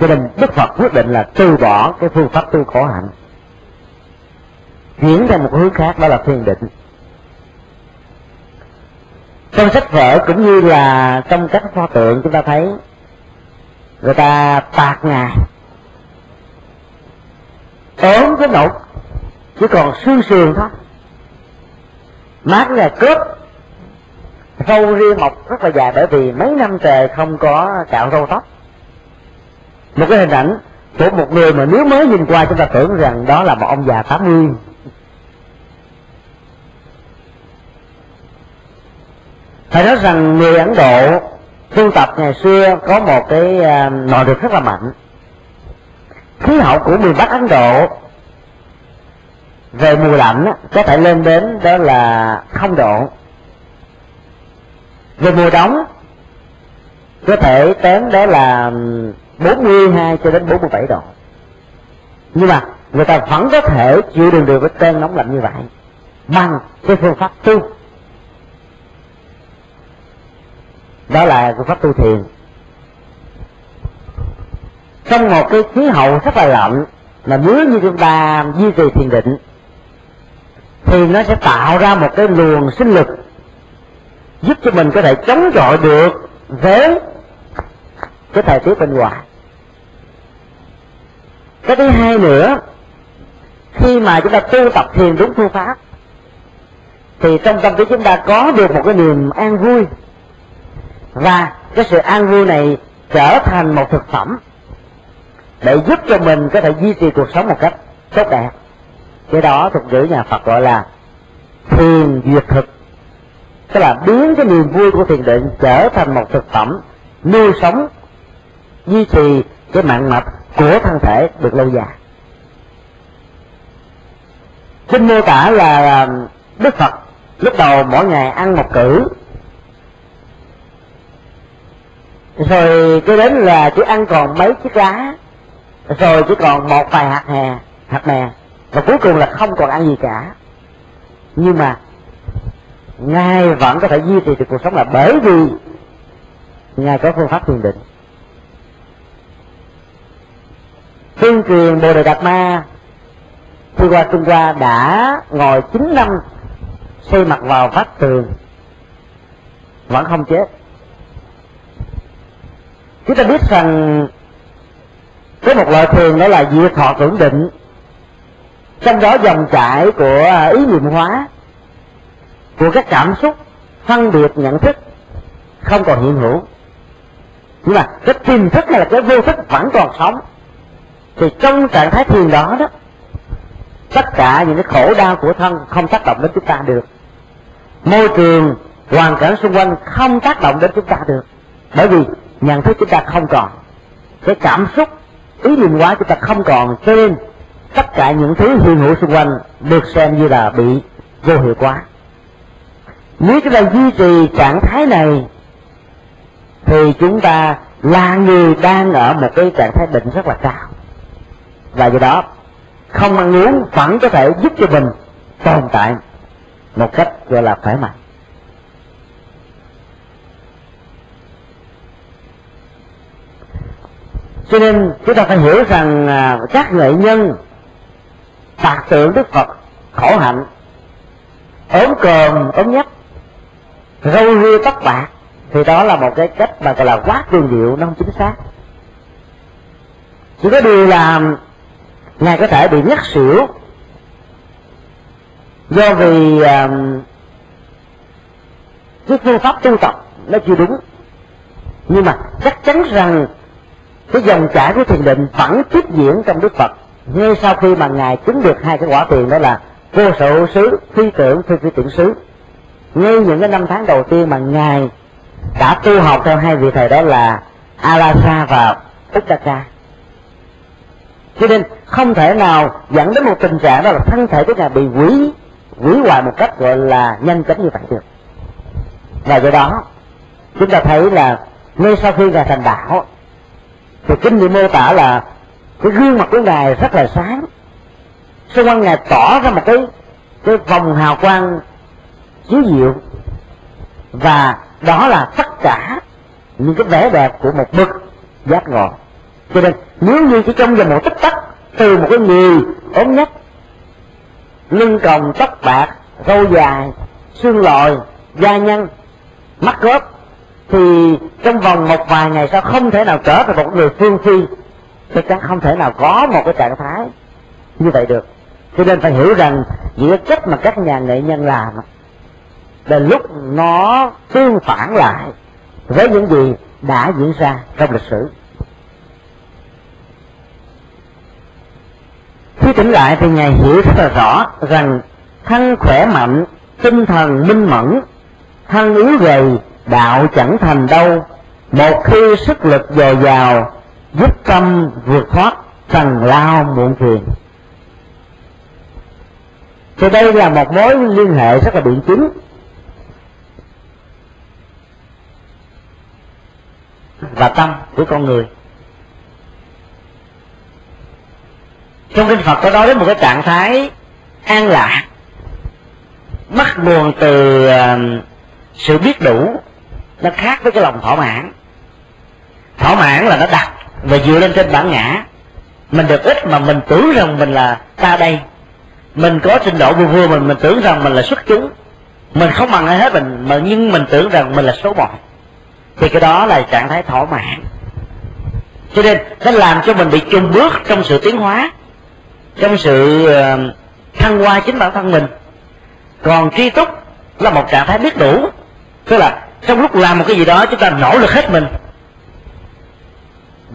Cho nên đức phật quyết định là từ bỏ cái phương pháp tu khổ hạnh chuyển theo một hướng khác, đó là thiền định. Trong sách vở cũng như là trong các pho tượng chúng ta thấy, người ta tạc ngà ốm cái nổ chỉ còn xương sườn thôi. Mát là cướp râu ria mọc rất là dài bởi vì mấy năm trời không có cạo râu tóc. Một cái hình ảnh của một người mà nếu mới nhìn qua chúng ta tưởng rằng đó là một ông già 80 phải nói rằng người ấn độ tu tập ngày xưa có một cái à, nội lực rất là mạnh. Khí hậu của miền bắc ấn độ về mùa lạnh có thể lên đến đó là không độ. Về mùa đông có thể đến đó là 42 cho đến 47 độ. Nhưng mà người ta vẫn có thể chịu đựng được cái cơn nóng lạnh như vậy bằng cái phương pháp tu. Đó là phương pháp tu thiền. Trong một cái khí hậu rất là lạnh, mà nếu như chúng ta duy trì thiền định, thì nó sẽ tạo ra một cái luồng sinh lực giúp cho mình có thể chống chọi được với cái thời tiết bên ngoài. Cái thứ hai nữa, khi mà chúng ta tu tập thiền đúng phương pháp, thì trong tâm trí chúng ta có được một cái niềm an vui và cái sự an vui này trở thành một thực phẩm để giúp cho mình có thể duy trì cuộc sống một cách tốt đẹp. Cái đó thuật ngữ nhà Phật gọi là thiền duyệt thực. Tức là biến cái niềm vui của thiền định trở thành một thực phẩm nuôi sống, duy trì cái mạng mạch của thân thể được lâu dài. Kinh mô tả là à, đức phật lúc đầu mỗi ngày ăn một cử rồi cái đến là chỉ ăn còn mấy chiếc lá, rồi chỉ còn một vài hạt hè, hạt mè, và cuối cùng là không còn ăn gì cả. Nhưng mà ngài vẫn có thể duy trì được cuộc sống là bởi vì ngài có phương pháp thiền định. Tuyên truyền bồ đề đạt ma khi qua trung hoa đã ngồi 9 năm xây mặt vào vách tường, vẫn không chết chúng ta biết rằng có một loại thiền đó là diệt thọ tưởng định. Trong đó dòng chảy của ý niệm hóa, của các cảm xúc, phân biệt, nhận thức không còn hiện hữu. Nhưng mà cái tiềm thức hay là cái vô thức vẫn còn sống. Thì trong trạng thái thiền đó đó, tất cả những cái khổ đau của thân không tác động đến chúng ta được. Môi trường, hoàn cảnh xung quanh không tác động đến chúng ta được. Bởi vì nhận thức chúng ta không còn. Cái cảm xúc, ý niệm hóa chúng ta không còn. Cho nên, tất cả những thứ hiện hữu xung quanh được xem như là bị vô hiệu hóa. Nếu chúng ta duy trì trạng thái này, thì chúng ta là người đang ở một cái trạng thái định rất là cao. Và do đó, không ăn uống vẫn có thể giúp cho mình tồn tại một cách gọi là khỏe mạnh. Cho nên chúng ta phải hiểu rằng à, các nghệ nhân tạc tượng đức phật khổ hạnh ốm còm ốm nhách râu ria tóc bạc thì đó là một cái cách mà gọi là quá cường điệu nó không chính xác. Chỉ có điều là ngài có thể bị nhắc xỉu do vì uh, cái phương pháp tu tập nó chưa đúng. Nhưng mà chắc chắn rằng cái dòng chảy của thiền định vẫn tiếp diễn trong đức phật. Ngay sau khi mà ngài chứng được hai cái quả tiền đó là vô sự xứ phi tưởng, phi phi tưởng xứ ngay những cái năm tháng đầu tiên mà ngài đã tu học theo hai vị thầy đó là Alasa và Uttaka cho nên không thể nào dẫn đến một tình trạng đó là thân thể của ngài bị quỷ quỷ hoại một cách gọi là nhanh chóng như vậy được. Và do đó, chúng ta thấy là ngay sau khi ngài thành đạo thì kinh nghiệm mô tả là cái gương mặt của ngài rất là sáng. Xung quanh ngài tỏ ra một cái cái vòng hào quang chiếu diệu. Và đó là tất cả những cái vẻ đẹp của một bậc giác ngộ. Cho nên nếu như chỉ trong vòng một tích tắc từ một cái người ốm nhất lưng còng tóc bạc râu dài xương lòi da nhăn, mắt rớp thì trong vòng một vài ngày sau không thể nào trở thành một người phương phi chắc chắn không thể nào có một cái trạng thái như vậy được. Cho nên phải hiểu rằng những cái cách mà các nhà nghệ nhân làm, là lúc nó tương phản lại với những gì đã diễn ra trong lịch sử. Khi tỉnh lại thì ngài hiểu rất là rõ rằng thân khỏe mạnh, tinh thần minh mẫn, thân yếu gầy đạo chẳng thành đâu. Một khi sức lực dồi dào, giúp tâm vượt thoát trần lao muộn phiền. Thì đây là một mối liên hệ rất là biện chứng. Và tâm của con người. Trong kinh phật có nói đến một cái trạng thái an lạc. Bắt nguồn từ ờ, sự biết đủ nó khác với cái lòng thỏa mãn. Thỏa mãn là nó đặt và dựa lên trên bản ngã. Mình được ít mà mình tưởng rằng mình là ta đây. Mình có trình độ vừa vừa mình mình tưởng rằng mình là xuất chúng. Mình không bằng ai hết mình, mà nhưng mình tưởng rằng mình là số một. Thì cái đó là trạng thái thỏa mãn. Cho nên, nó làm cho mình bị chung bước trong sự tiến hóa, trong sự ờ, thăng hoa chính bản thân mình. Còn tri túc là một trạng thái biết đủ. Tức là trong lúc làm một cái gì đó, chúng ta nỗ lực hết mình.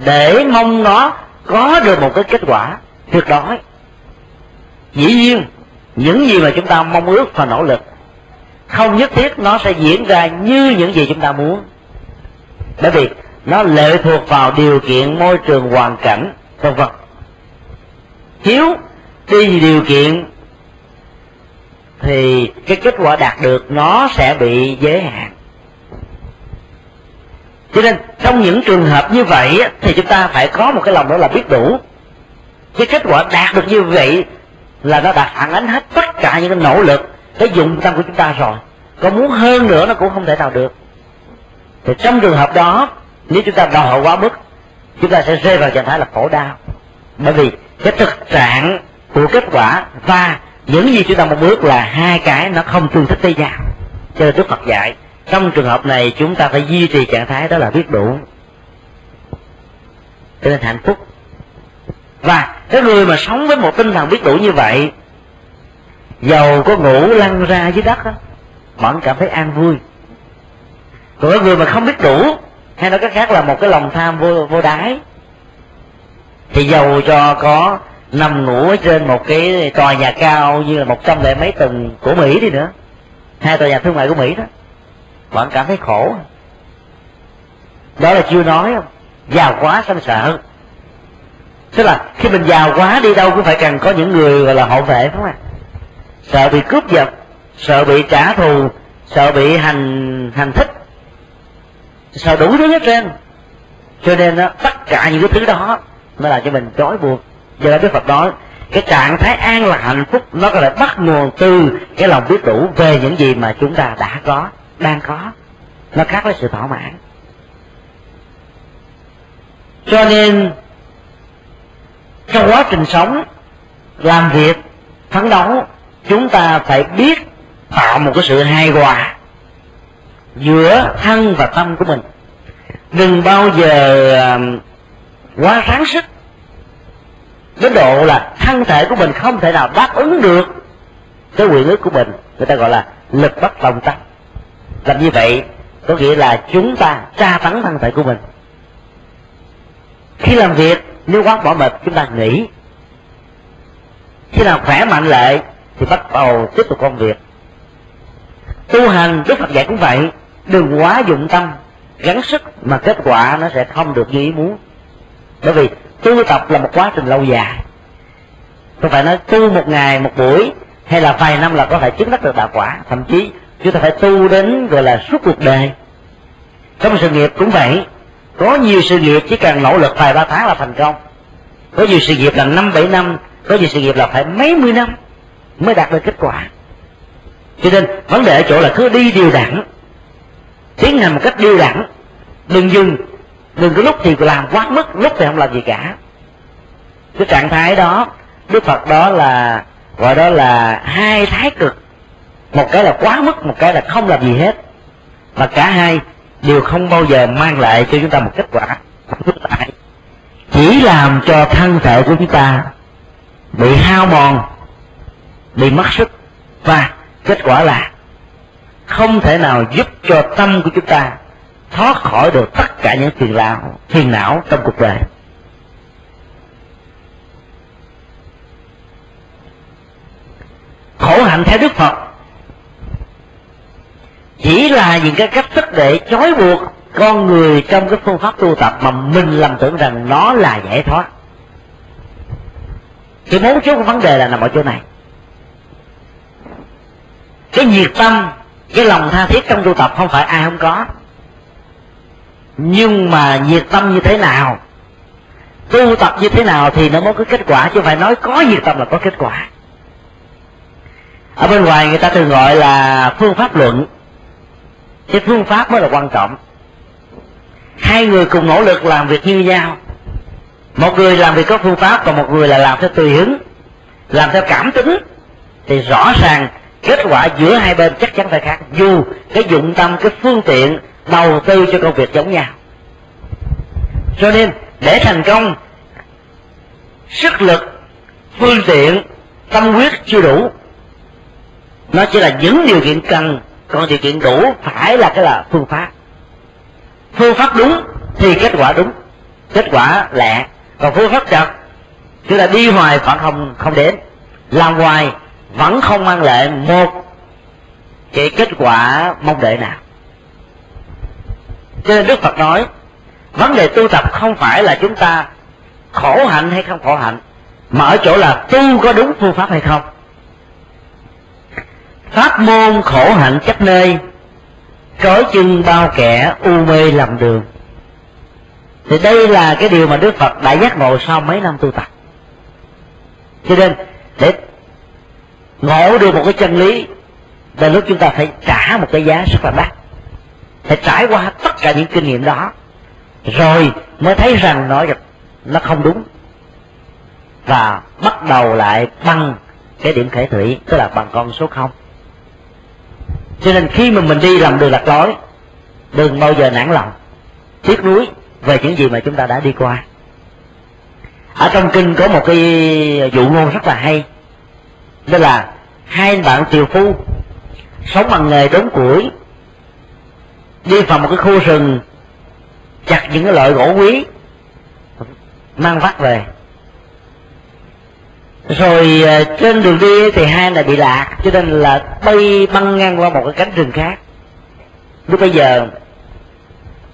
Để mong nó có được một cái kết quả tuyệt đối. Dĩ nhiên, những gì mà chúng ta mong ước và nỗ lực, không nhất thiết nó sẽ diễn ra như những gì chúng ta muốn. Bởi vì nó lệ thuộc vào điều kiện môi trường hoàn cảnh, vân vân. Thiếu đi điều kiện, thì cái kết quả đạt được nó sẽ bị giới hạn cho nên, trong những trường hợp như vậy thì chúng ta phải có một cái lòng đó là biết đủ. Cái kết quả đạt được như vậy là nó đã phản ánh hết tất cả những cái nỗ lực, cái dụng tâm của chúng ta rồi. Có muốn hơn nữa nó cũng không thể nào được. Thì trong trường hợp đó, nếu chúng ta đòi hỏi quá mức, chúng ta sẽ rơi vào trạng thái là khổ đau. Bởi vì cái thực trạng của kết quả và những gì chúng ta mong ước là hai cái nó không tương thích với nhau. Cho nên đức phật dạy trong trường hợp này chúng ta phải duy trì trạng thái đó là biết đủ. Cho nên hạnh phúc. Và cái người mà sống với một tinh thần biết đủ như vậy dầu có ngủ lăn ra dưới đất đó, vẫn cảm thấy an vui. Còn cái người mà không biết đủ hay nói cách khác là một cái lòng tham vô vô đáy thì dầu cho có nằm ngủ ở trên một cái tòa nhà cao như là một trăm lẻ mấy tầng của mỹ đi nữa. Hai tòa nhà thương mại của mỹ đó bạn cảm thấy khổ. Đó là chưa nói. Không giàu quá sanh sợ. Tức là khi mình giàu quá đi đâu cũng phải cần có những người gọi là hộ vệ đúng không ạ? Sợ bị cướp giật sợ bị trả thù sợ bị hành hành thích. Sợ đủ thứ hết trên cho nên đó, tất cả những cái thứ đó nó làm cho mình trói buộc. Do đó đức phật nói cái trạng thái an là hạnh phúc nó có thể bắt nguồn từ cái lòng biết đủ về những gì mà chúng ta đã có đang có. Nó khác với sự thỏa mãn. Cho nên, trong quá trình sống, làm việc, phấn đấu, chúng ta phải biết tạo một cái sự hài hòa giữa thân và tâm của mình. Đừng bao giờ um, quá ráng sức đến độ là thân thể của mình không thể nào đáp ứng được cái quyền ước của mình. Người ta gọi là lực bất tòng tâm làm như vậy, có nghĩa là chúng ta tra tấn thân thể của mình. Khi làm việc, nếu quá bỏ mệt, chúng ta nghỉ. Khi nào khỏe mạnh lại, thì bắt đầu tiếp tục công việc. Tu hành đức phật dạy cũng vậy, đừng quá dụng tâm, gắng sức mà kết quả nó sẽ không được như ý muốn. Bởi vì tu tập là một quá trình lâu dài. Không phải nói tu một ngày, một buổi, hay là vài năm là có thể chứng đắc được đạo quả. Thậm chí chúng ta phải tu đến, gọi là, suốt cuộc đời. Trong sự nghiệp cũng vậy. Có nhiều sự nghiệp chỉ cần nỗ lực vài ba tháng là thành công. Có nhiều sự nghiệp là năm, bảy năm. Có nhiều sự nghiệp là phải mấy mươi năm mới đạt được kết quả. Cho nên, vấn đề ở chỗ là cứ đi điều đẳng. Tiến hành một cách điều đẳng. Đừng dừng. Đừng có lúc thì làm quá mức, lúc thì không làm gì cả. Cái trạng thái đó, đức phật đó là, gọi đó là hai thái cực một cái là quá mức, một cái là không làm gì hết. Mà cả hai đều không bao giờ mang lại cho chúng ta một kết quả. Tại chỉ làm cho thân thể của chúng ta bị hao mòn, bị mất sức. Và kết quả là không thể nào giúp cho tâm của chúng ta thoát khỏi được tất cả những phiền não phiền não trong cuộc đời. Khổ hạnh theo đức phật chỉ là những cái cách thức để trói buộc con người trong cái phương pháp tu tập mà mình lầm tưởng rằng nó là giải thoát. Cái mấu chốt của vấn đề là nằm ở chỗ này. Cái nhiệt tâm, cái lòng tha thiết trong tu tập không phải ai không có. Nhưng mà nhiệt tâm như thế nào, tu tập như thế nào thì nó mới có kết quả, chứ không phải nói có nhiệt tâm là có kết quả. Ở bên ngoài người ta thường gọi là phương pháp luận cái phương pháp mới là quan trọng. Hai người cùng nỗ lực làm việc như nhau. Một người làm việc có phương pháp còn một người là làm theo tùy hứng, làm theo cảm tính. Thì rõ ràng kết quả giữa hai bên chắc chắn phải khác. Dù cái dụng tâm, cái phương tiện đầu tư cho công việc giống nhau. Cho nên, để thành công, sức lực, phương tiện, tâm huyết chưa đủ. Nó chỉ là những điều kiện cần còn điều kiện đủ phải là cái là phương pháp. Phương pháp đúng thì kết quả đúng, kết quả lẹ. Còn phương pháp chật, tức là đi hoài vẫn không không đến. Làm hoài vẫn không mang lại một cái kết quả mong đợi nào. Cho nên đức phật nói, vấn đề tu tập không phải là chúng ta khổ hạnh hay không khổ hạnh, mà ở chỗ là tu có đúng phương pháp hay không pháp môn khổ hạnh chấp nơi trói chân bao kẻ u mê lầm đường. Thì đây là cái điều mà đức phật đã giác ngộ sau mấy năm tu tập. Cho nên, để ngộ được một cái chân lý, là lúc chúng ta phải trả một cái giá rất là đắt. Phải trải qua tất cả những kinh nghiệm đó, rồi mới thấy rằng nó nó không đúng. Và bắt đầu lại bằng cái điểm khởi thủy, tức là bằng con số không cho nên khi mà mình đi làm đường lạc lối, đừng bao giờ nản lòng. Tiếc nuối về những gì mà chúng ta đã đi qua. Ở trong kinh có một cái dụ ngôn rất là hay. Đó là hai bạn tiều phu sống bằng nghề đốn củi, đi vào một cái khu rừng, chặt những cái loại gỗ quý, mang vác về rồi à, trên đường đi thì hai này bị lạc cho nên là bay băng ngang qua một cái cánh rừng khác. Lúc bây giờ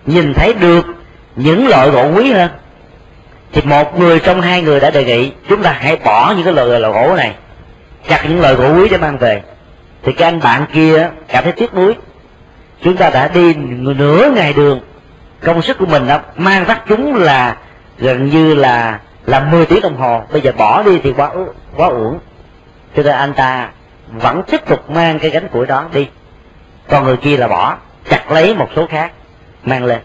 nhìn thấy được những loại gỗ quý hơn thì một người trong hai người đã đề nghị chúng ta hãy bỏ những cái loại, loại gỗ này chặt những loại gỗ quý để mang về. Thì cái anh bạn kia cảm thấy tiếc nuối. Chúng ta đã đi nửa ngày đường công sức của mình đã mang vắt chúng là gần như là làm 10 tiếng đồng hồ, bây giờ bỏ đi thì quá quá uổng. Cho nên anh ta vẫn tiếp tục mang cái gánh củi đó đi. Còn người kia là bỏ, chặt lấy một số khác, mang lên.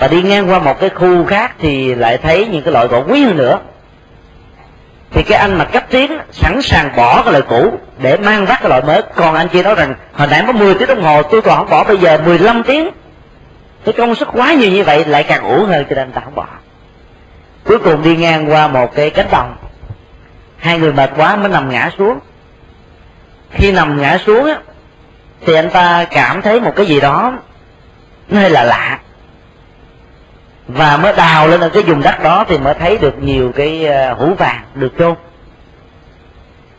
Và đi ngang qua một cái khu khác thì lại thấy những cái loại gỗ quý hơn nữa. Thì cái anh mà cấp tiến sẵn sàng bỏ cái loại cũ để mang vác cái loại mới. Còn anh kia nói rằng, hồi nãy có 10 tiếng đồng hồ, tôi còn không bỏ, bây giờ 15 tiếng. Cái công sức quá nhiều như vậy, lại càng uổng hơn cho nên anh ta không bỏ cuối cùng đi ngang qua một cái cánh đồng. Hai người mệt quá mới nằm ngã xuống. Khi nằm ngã xuống á, thì anh ta cảm thấy một cái gì đó nó hơi là lạ. Và mới đào lên ở cái vùng đất đó thì mới thấy được nhiều cái ờ, hũ vàng được chôn.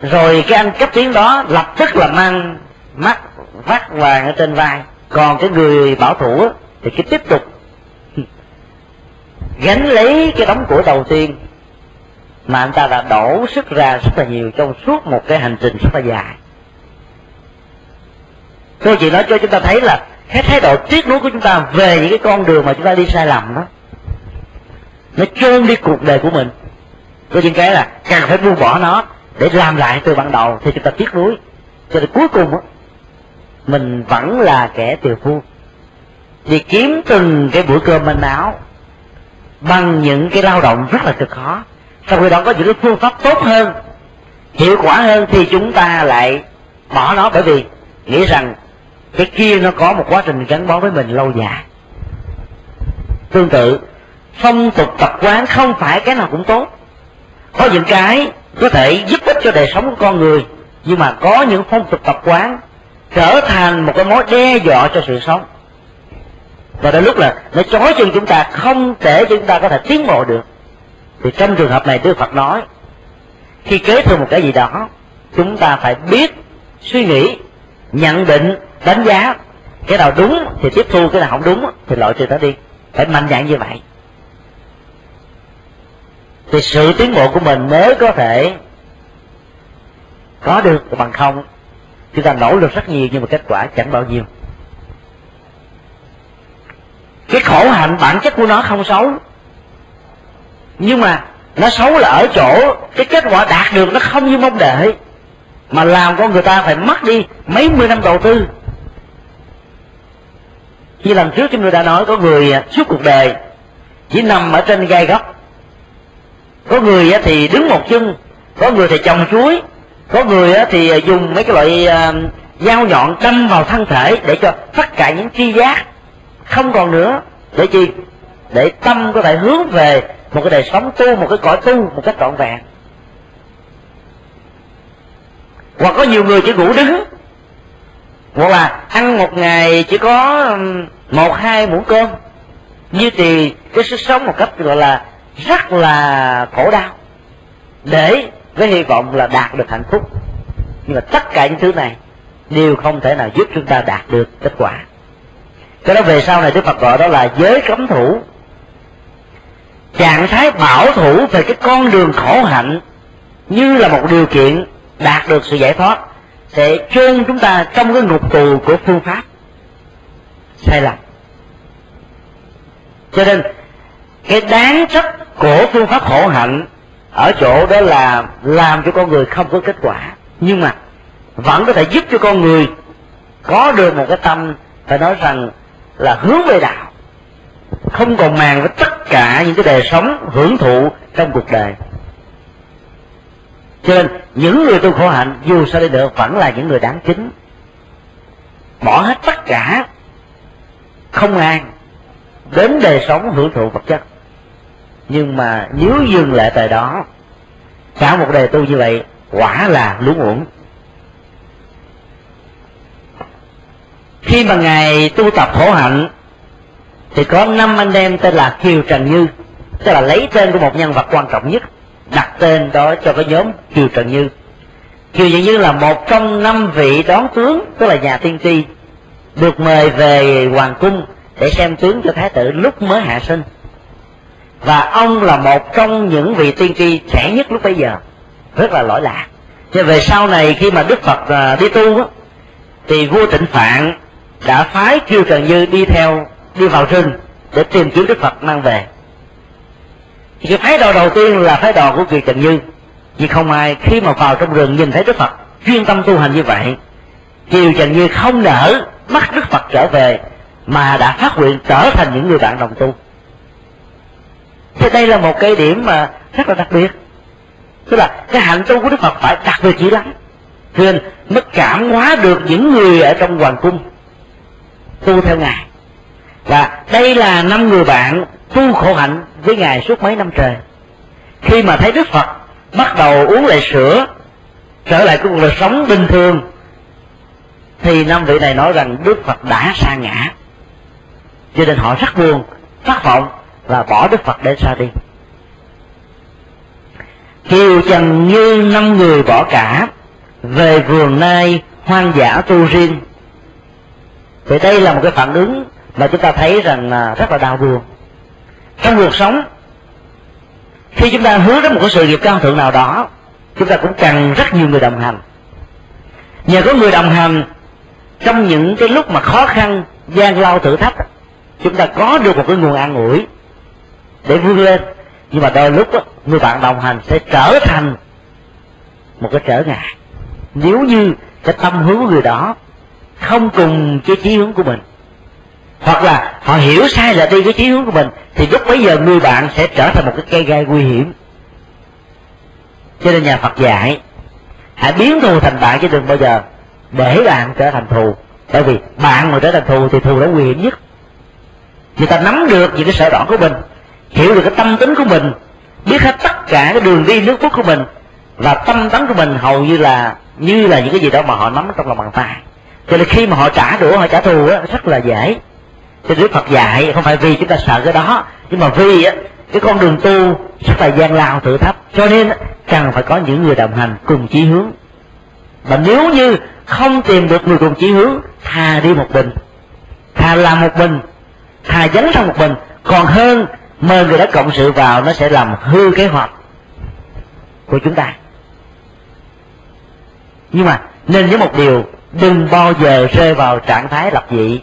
Rồi cái anh cấp tiến đó lập tức là mang mắt vắt vàng ở trên vai. Còn cái người bảo thủ thì cứ tiếp tục gánh lấy cái đóng của đầu tiên mà anh ta đã đổ sức ra rất là nhiều trong suốt một cái hành trình rất là dài. Tôi chỉ nói cho chúng ta thấy là cái thái độ tiếc nuối của chúng ta về những cái con đường mà chúng ta đi sai lầm đó nó chôn đi cuộc đời của mình. Tôi những cái là càng phải buông bỏ nó để làm lại từ ban đầu thì chúng ta tiếc nuối. Cho đến cuối cùng đó, mình vẫn là kẻ tiều phu. Vì kiếm từng cái bữa cơm manh áo bằng những cái lao động rất là cực khó. Sau khi đó có những cái phương pháp tốt hơn, hiệu quả hơn thì chúng ta lại bỏ nó. Bởi vì nghĩ rằng cái kia nó có một quá trình gắn bó với mình lâu dài. Tương tự, phong tục tập quán không phải cái nào cũng tốt. Có những cái có thể giúp ích cho đời sống của con người, nhưng mà có những phong tục tập quán trở thành một cái mối đe dọa cho sự sống và đến lúc là nó chói chân chúng ta, không để chúng ta có thể tiến bộ được. Thì trong trường hợp này đức phật nói, khi kế thừa một cái gì đó, chúng ta phải biết suy nghĩ, nhận định, đánh giá cái nào đúng thì tiếp thu, cái nào không đúng thì loại trừ nó đi. Phải mạnh dạn như vậy. Thì sự tiến bộ của mình mới có thể có được bằng không. Chúng ta nỗ lực rất nhiều nhưng mà kết quả chẳng bao nhiêu cái khổ hạnh bản chất của nó không xấu. Nhưng mà nó xấu là ở chỗ cái kết quả đạt được nó không như mong đợi. Mà làm con người ta phải mất đi mấy mươi năm đầu tư. Như lần trước chúng tôi đã nói, có người suốt cuộc đời chỉ nằm ở trên gai góc. Có người thì đứng một chân, có người thì trồng chuối, có người thì dùng mấy cái loại à, dao nhọn đâm vào thân thể để cho tất cả những tri giác không còn nữa. Để chi? Để tâm có thể hướng về một cái đời sống tu, một cái cõi tu một cách trọn vẹn. Hoặc có nhiều người chỉ ngủ đứng. Hoặc là ăn một ngày chỉ có một, hai muỗng cơm. Như thì cái sức sống một cách gọi là rất là khổ đau. Để với hy vọng là đạt được hạnh phúc. Nhưng mà tất cả những thứ này đều không thể nào giúp chúng ta đạt được kết quả cái đó về sau này đức phật gọi đó là giới cấm thủ. Trạng thái bảo thủ về cái con đường khổ hạnh như là một điều kiện đạt được sự giải thoát sẽ chôn chúng ta trong cái ngục tù của phương pháp. Sai lầm. Cho nên, cái đáng trách của phương pháp khổ hạnh ở chỗ đó là làm cho con người không có kết quả. Nhưng mà vẫn có thể giúp cho con người có được một cái tâm phải nói rằng là hướng về đạo. Không còn màng với tất cả những cái đời sống hưởng thụ trong cuộc đời. Cho nên, những người tu khổ hạnh, dù sao đi nữa, vẫn là những người đáng kính. Bỏ hết tất cả, không an đến đời sống hưởng thụ vật chất. Nhưng mà nếu dừng lại tại đó, cả một đời tu như vậy, quả là lúng uổng. Khi mà ngài tu tập khổ hạnh, thì có năm anh em tên là kiều trần như, tức là lấy tên của một nhân vật quan trọng nhất, đặt tên đó cho cái nhóm kiều trần như. Kiều trần như là một trong năm vị đón tướng, tức là nhà tiên tri, được mời về hoàng cung để xem tướng cho thái tử lúc mới hạ sinh. Và ông là một trong những vị tiên tri trẻ nhất lúc bấy giờ, rất là lỗi lạc. Cho về sau này khi mà đức phật à, đi tu thì vua tịnh phạn đã phái kiều trần như đi theo, đi vào rừng để tìm kiếm đức phật mang về. Thì cái phái đồ đầu tiên là phái đồ của kiều trần như vì không ai khi mà vào trong rừng nhìn thấy đức phật chuyên tâm tu hành như vậy kiều trần như không nỡ bắt đức phật trở về mà đã phát nguyện trở thành những người bạn đồng tu. Thì đây là một cái điểm mà rất là đặc biệt. Tức là cái hạnh tu của đức phật phải đặc biệt dữ lắm. Cho nên mới cảm hóa được những người ở trong hoàng cung tu theo ngài. Và đây là năm người bạn tu khổ hạnh với ngài suốt mấy năm trời. Khi mà thấy đức phật bắt đầu uống lại sữa, trở lại cuộc đời sống bình thường, thì năm vị này nói rằng đức phật đã sa ngã. Cho nên họ rất buồn, thất vọng và bỏ đức phật để ra đi. Kiều trần như năm người bỏ cả, về vườn nay hoang dã tu riêng vậy đây là một cái phản ứng mà chúng ta thấy rằng là rất là đau buồn. Trong cuộc sống khi chúng ta hướng đến một cái sự nghiệp cao thượng nào đó chúng ta cũng cần rất nhiều người đồng hành. Nhờ có người đồng hành trong những cái lúc mà khó khăn gian lao thử thách chúng ta có được một cái nguồn an ủi để vươn lên. Nhưng mà đôi lúc đó, người bạn đồng hành sẽ trở thành một cái trở ngại. Nếu như cái tâm hướng của người đó không cùng cái chí hướng của mình. Hoặc là họ hiểu sai là đi cái chí hướng của mình, thì lúc bấy giờ người bạn sẽ trở thành một cái cây gai nguy hiểm. Cho nên nhà Phật dạy, hãy biến thù thành bạn chứ đừng bao giờ để bạn trở thành thù. Bởi vì bạn mà trở thành thù thì thù đó nguy hiểm nhất. Người ta nắm được những cái sở đoạn của mình, hiểu được cái tâm tính của mình, biết hết tất cả cái đường đi nước bước của mình, và tâm tánh của mình hầu như là như là những cái gì đó mà họ nắm trong lòng bàn tay cho nên khi mà họ trả đũa, họ trả thù á, rất là dễ. Thì Đức Phật dạy, không phải vì chúng ta sợ cái đó, nhưng mà vì á, cái con đường tu rất là gian lao, thử thách. Cho nên cần phải có những người đồng hành cùng chí hướng. Và nếu như không tìm được người cùng chí hướng thà đi một mình. Thà làm một mình thà dấn sang một mình. Còn hơn, mời người đã cộng sự vào, nó sẽ làm hư kế hoạch của chúng ta. Nhưng mà, nên nhớ một điều đừng bao giờ rơi vào trạng thái lập dị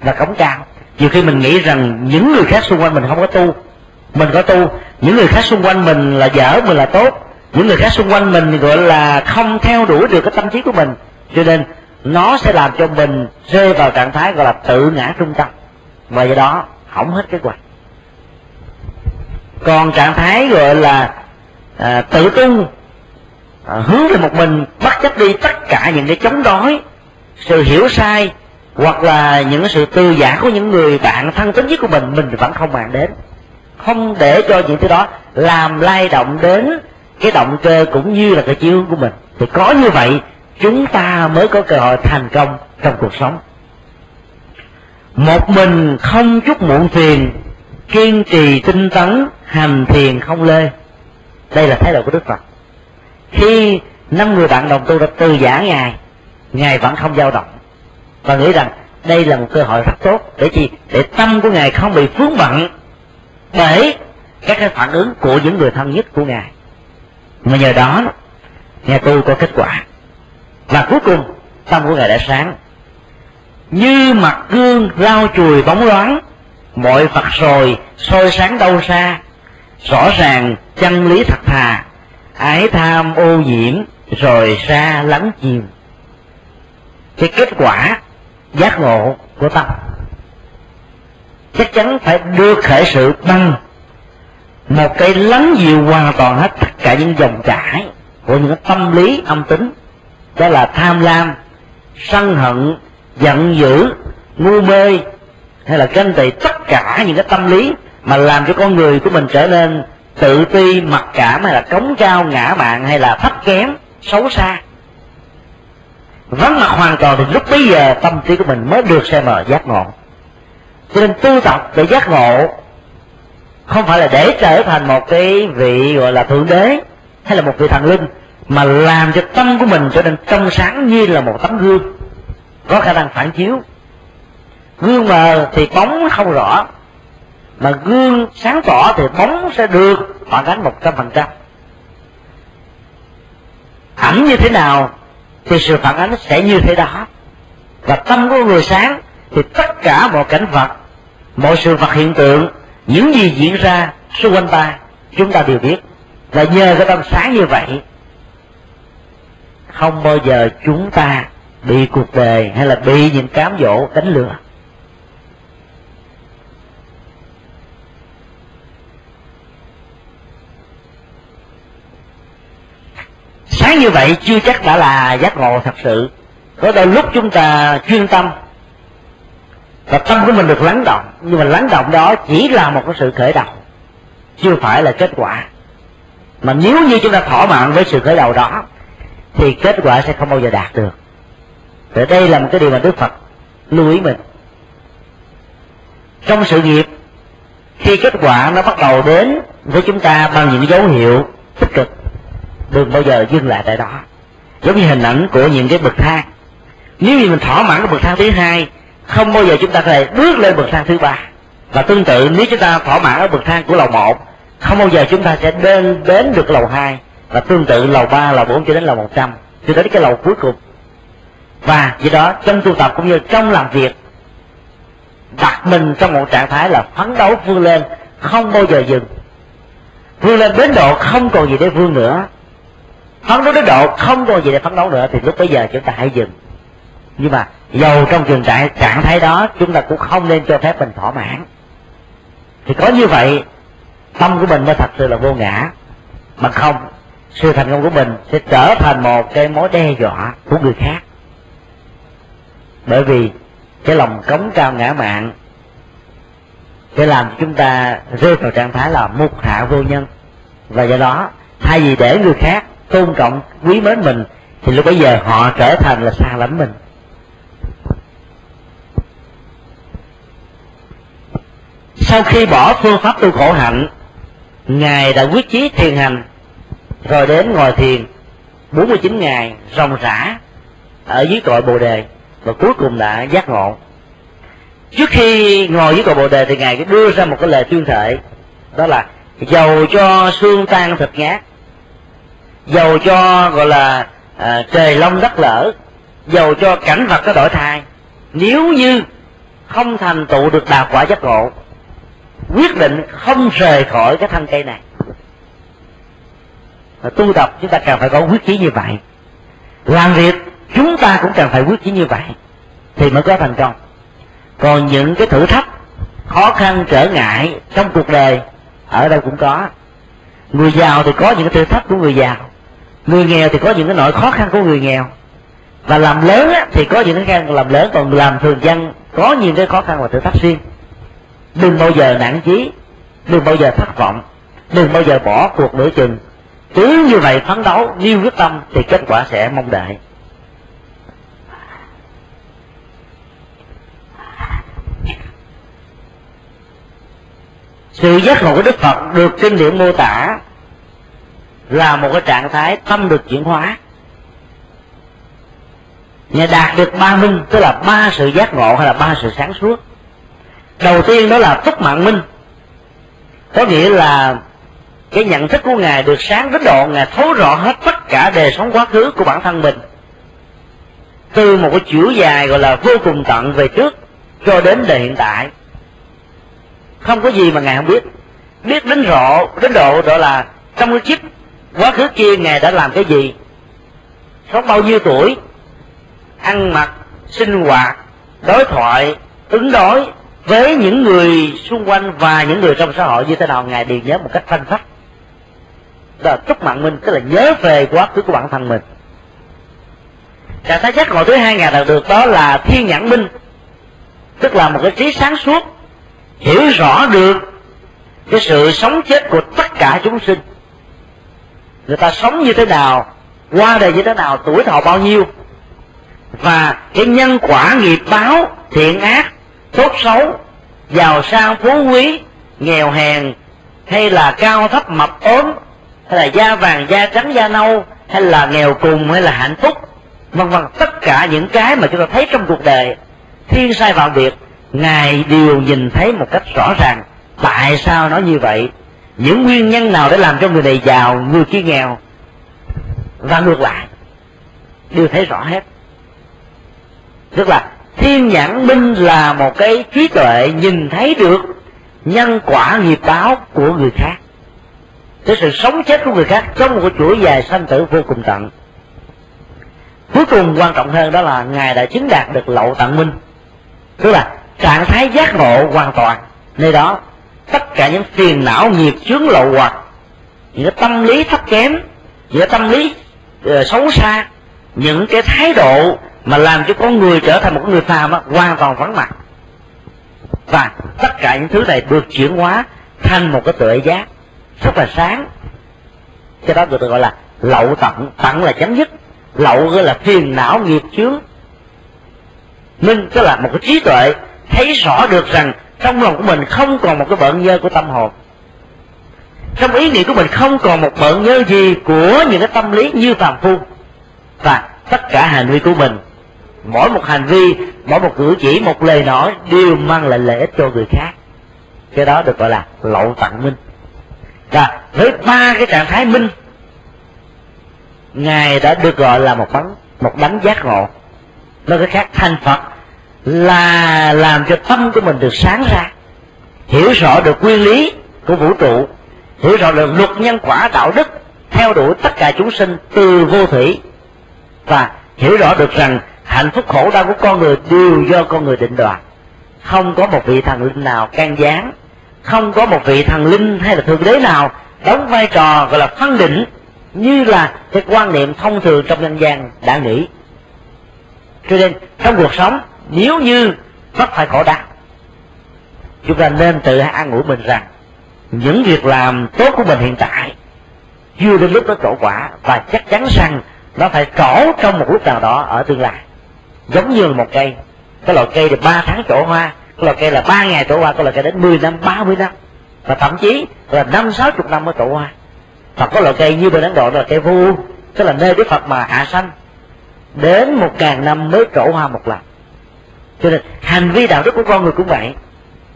và cống cao. Nhiều khi mình nghĩ rằng những người khác xung quanh mình không có tu. Mình có tu những người khác xung quanh mình là dở mình là tốt. Những người khác xung quanh mình gọi là không theo đuổi được cái tâm trí của mình. Cho nên nó sẽ làm cho mình rơi vào trạng thái gọi là tự ngã trung tâm. Và do đó hỏng hết cái quả còn trạng thái gọi là à, tự tung à, hướng về một mình bắt chấp đi tất cả những cái chống đối sự hiểu sai hoặc là những sự tư giả của những người bạn thân tín nhất của mình mình vẫn không màng đến. Không để cho những thứ đó làm lay động đến cái động cơ cũng như là cái chiếu của mình. Thì có như vậy chúng ta mới có cơ hội thành công trong cuộc sống. Một mình không chút muộn phiền kiên trì tinh tấn hành thiền không lê. Đây là thái độ của đức phật khi năm người bạn đồng tu đã từ giả ngài ngài vẫn không dao động. Và nghĩ rằng đây là một cơ hội rất tốt để chi? Để tâm của ngài không bị vướng bận bởi các cái phản ứng của những người thân nhất của ngài. Mà nhờ đó ngài tu có kết quả. Và cuối cùng, tâm của ngài đã sáng. Như mặt gương lau chùi bóng loáng, mọi phật rồi soi sáng đâu xa, rõ ràng chân lý thật thà ái tham ô nhiễm, rồi ra lắng chìm cái kết quả, giác ngộ của tâm. Chắc chắn phải đưa khởi sự bằng một cái lắng dịu hoàn toàn hết tất cả những dòng chảy của những tâm lý âm tính. Đó là tham lam, sân hận, giận dữ, ngu mê, hay là ganh tị tất cả những cái tâm lý mà làm cho con người của mình trở nên tự ti mặc cảm hay là cống cao ngã mạng hay là thấp kém, xấu xa. Vắng mặt hoàn toàn thì lúc bấy giờ tâm trí của mình mới được xem là giác ngộ. Cho nên tu tập để giác ngộ không phải là để trở thành một cái vị gọi là thượng đế hay là một vị thần linh, mà làm cho tâm của mình trở nên trong sáng như là một tấm gương. Có khả năng phản chiếu. Gương mờ thì bóng không rõ mà gương sáng tỏ thì bóng sẽ được phản ánh một trăm phần trăm. Ảnh như thế nào thì sự phản ánh sẽ như thế đó. Và tâm của người sáng thì tất cả mọi cảnh vật, mọi sự vật hiện tượng, những gì diễn ra xung quanh ta, chúng ta đều biết. Và nhờ cái tâm sáng như vậy, không bao giờ chúng ta bị cuộc đời hay là bị những cám dỗ đánh lừa. Sáng như vậy chưa chắc đã là giác ngộ thật sự. Có đôi lúc chúng ta chuyên tâm và tâm của mình được lắng động, nhưng mà lắng động đó chỉ là một cái sự khởi đầu, chưa phải là kết quả. Mà nếu như chúng ta thỏa mãn với sự khởi đầu đó, thì kết quả sẽ không bao giờ đạt được. Thì đây là một cái điều mà Đức Phật lưu ý mình. Trong sự nghiệp, khi kết quả nó bắt đầu đến với chúng ta bằng những dấu hiệu tích cực đừng bao giờ dừng lại tại đó. Giống như hình ảnh của những cái bậc thang. Nếu như mình thỏa mãn cái bậc thang thứ hai, không bao giờ chúng ta có thể bước lên bậc thang thứ ba. Và tương tự, nếu chúng ta thỏa mãn ở bậc thang của lầu một, không bao giờ chúng ta sẽ đến đến được lầu hai. Và tương tự, lầu ba, lầu bốn cho đến lầu một trăm. Cho đến cái lầu cuối cùng. Và vì đó, trong tu tập cũng như trong làm việc, đặt mình trong một trạng thái là phấn đấu vươn lên, không bao giờ dừng. Vươn lên đến độ không còn gì để vươn nữa phấn đấu đến độ không còn gì để phấn đấu nữa thì lúc bây giờ chúng ta hãy dừng. Nhưng mà dầu trong trường trạng trạng thái đó, chúng ta cũng không nên cho phép mình thỏa mãn. Thì có như vậy, tâm của mình mới thật sự là vô ngã. Mà không, sự thành công của mình sẽ trở thành một cái mối đe dọa của người khác. Bởi vì cái lòng cống cao ngã mạng sẽ làm chúng ta rơi vào trạng thái là mục hạ vô nhân. Và do đó, thay vì để người khác tôn trọng quý mến mình, thì lúc bây giờ họ trở thành là xa lánh mình. Sau khi bỏ phương pháp tu khổ hạnh, ngài đã quyết chí thiền hành, rồi đến ngồi thiền 49 ngày ròng rã ở dưới cội bồ đề, và cuối cùng đã giác ngộ. Trước khi ngồi dưới cội bồ đề thì ngài đưa ra một cái lời tuyên thệ, đó là, dầu cho xương tan thịt ngát dầu cho gọi là à, trời long đất lở. Dầu cho cảnh vật có đổi thay. Nếu như không thành tựu được đạt quả giác ngộ quyết định không rời khỏi cái thân cây này. Và tu tập chúng ta cần phải có quyết chí như vậy. Làm việc chúng ta cũng cần phải quyết chí như vậy. Thì mới có thành công. Còn những cái thử thách khó khăn trở ngại trong cuộc đời ở đâu cũng có. Người giàu thì có những cái thử thách của người giàu người nghèo thì có những cái nỗi khó khăn của người nghèo. Và làm lớn á, thì có những cái khăn làm lớn còn làm thường dân có những cái khó khăn và thử thách riêng. Đừng bao giờ nản chí đừng bao giờ thất vọng đừng bao giờ bỏ cuộc nửa chừng. Cứ như vậy phấn đấu nêu quyết tâm thì kết quả sẽ mong đợi. Sự giác ngộ của đức phật được kinh điển mô tả là một cái trạng thái tâm được chuyển hóa. Nhà đạt được ba minh, tức là ba sự giác ngộ hay là ba sự sáng suốt. Đầu tiên đó là tức mạng minh. Có nghĩa là cái nhận thức của ngài được sáng đến độ ngài thấu rõ hết tất cả đời sống quá khứ của bản thân mình. Từ một cái chuỗi dài gọi là vô cùng tận về trước cho đến đời hiện tại. Không có gì mà ngài không biết. Biết đến rõ, đến độ đó là trong cái kiếp quá khứ kia ngài đã làm cái gì? Sống bao nhiêu tuổi? Ăn mặc, sinh hoạt, đối thoại, ứng đối với những người xung quanh và những người trong xã hội như thế nào, ngài đều nhớ một cách phanh phách. Đó là túc mạng minh tức là nhớ về quá khứ của bản thân mình. Trạng thái giác ngộ thứ hai, ngài đạt được đó là thiên nhãn minh. Tức là một cái trí sáng suốt, hiểu rõ được cái sự sống chết của tất cả chúng sinh người ta sống như thế nào, qua đời như thế nào, tuổi thọ bao nhiêu. Và cái nhân quả nghiệp báo, thiện ác, tốt xấu, giàu sang phú quý, nghèo hèn, hay là cao thấp mập ốm, hay là da vàng, da trắng, da nâu, hay là nghèo cùng, hay là hạnh phúc, vân vân, tất cả những cái mà chúng ta thấy trong cuộc đời, thiên sai vào việc ngài đều nhìn thấy một cách rõ ràng tại sao nó như vậy những nguyên nhân nào để làm cho người này giàu, người kia nghèo? Và ngược lại, đều thấy rõ hết. Tức là, thiên nhãn minh là một cái trí tuệ nhìn thấy được nhân quả nghiệp báo của người khác. Cái sự sống chết của người khác trong một chuỗi dài sanh tử vô cùng tận. Cuối cùng, quan trọng hơn đó là ngài đã chứng đạt được lậu tận minh. Tức là trạng thái giác ngộ hoàn toàn. Nơi đó tất cả những phiền não nghiệp chướng lậu hoặc những cái tâm lý thấp kém những cái tâm lý uh, xấu xa những cái thái độ mà làm cho con người trở thành một người phàm á, hoàn toàn vắng mặt. Và tất cả những thứ này được chuyển hóa thành một cái tuệ giác rất là sáng. Cái đó được gọi là lậu tận tận là chấm dứt. Lậu gọi là phiền não nghiệp chướng. Minh tức là một cái trí tuệ thấy rõ được rằng trong lòng của mình không còn một cái bận nhơ của tâm hồn. Trong ý niệm của mình không còn một bận nhơ gì của những cái tâm lý như phàm phu. Và tất cả hành vi của mình, mỗi một hành vi, mỗi một cử chỉ, một lời nói đều mang lại lợi ích cho người khác. Cái đó được gọi là lậu tặng minh. Và với ba cái trạng thái minh, ngài đã được gọi là một bắn, một đánh giác ngộ. Nói cái khác thanh phật là làm cho tâm của mình được sáng ra, hiểu rõ được nguyên lý của vũ trụ, hiểu rõ được luật nhân quả đạo đức theo đuổi tất cả chúng sinh từ vô thủy, và hiểu rõ được rằng hạnh phúc khổ đau của con người đều do con người định đoạt. Không có một vị thần linh nào can gián, không có một vị thần linh hay là thượng đế nào đóng vai trò gọi là phân định như là cái quan niệm thông thường trong nhân gian đã nghĩ. Cho nên trong cuộc sống nếu như mắc phải khổ đau, chúng ta nên tự an ủi mình rằng những việc làm tốt của mình hiện tại chưa đến lúc nó trổ quả và chắc chắn rằng nó phải trổ trong một lúc nào đó ở tương lai. Giống như một cây, cái loại cây được ba tháng trổ hoa, cái loại cây là ba ngày trổ hoa, cái loại cây đến 10 năm 30 năm, và thậm chí là năm, sáu chục năm mới trổ hoa. Và có loại cây như bên ấn độ là cây vu, tức là nơi đức phật mà hạ sanh, đến một ngàn năm mới trổ hoa một lần cho nên hành vi đạo đức của con người cũng vậy.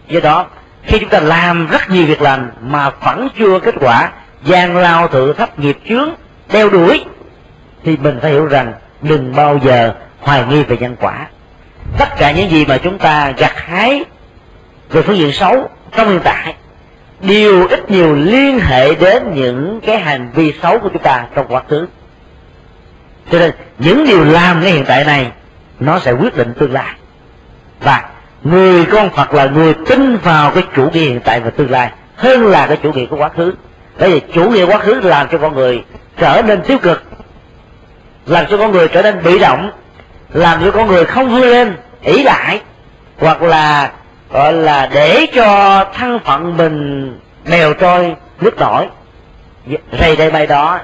Do đó, khi chúng ta làm rất nhiều việc làm mà vẫn chưa kết quả, gian lao thử thấp nghiệp chướng, đeo đuổi, thì mình phải hiểu rằng đừng bao giờ hoài nghi về nhân quả. Tất cả những gì mà chúng ta gặt hái về phương diện xấu trong hiện tại, đều ít nhiều liên hệ đến những cái hành vi xấu của chúng ta trong quá khứ. Cho nên những điều làm ngay hiện tại này, nó sẽ quyết định tương lai và người con phật là người tin vào cái chủ nghĩa hiện tại và tương lai hơn là cái chủ nghĩa của quá khứ. Bởi vì chủ nghĩa quá khứ làm cho con người trở nên tiêu cực, làm cho con người trở nên bị động, làm cho con người không vươn lên, ỷ lại, hoặc là, gọi là để cho thân phận mình bèo trôi nước nổi rầy đây bay đó.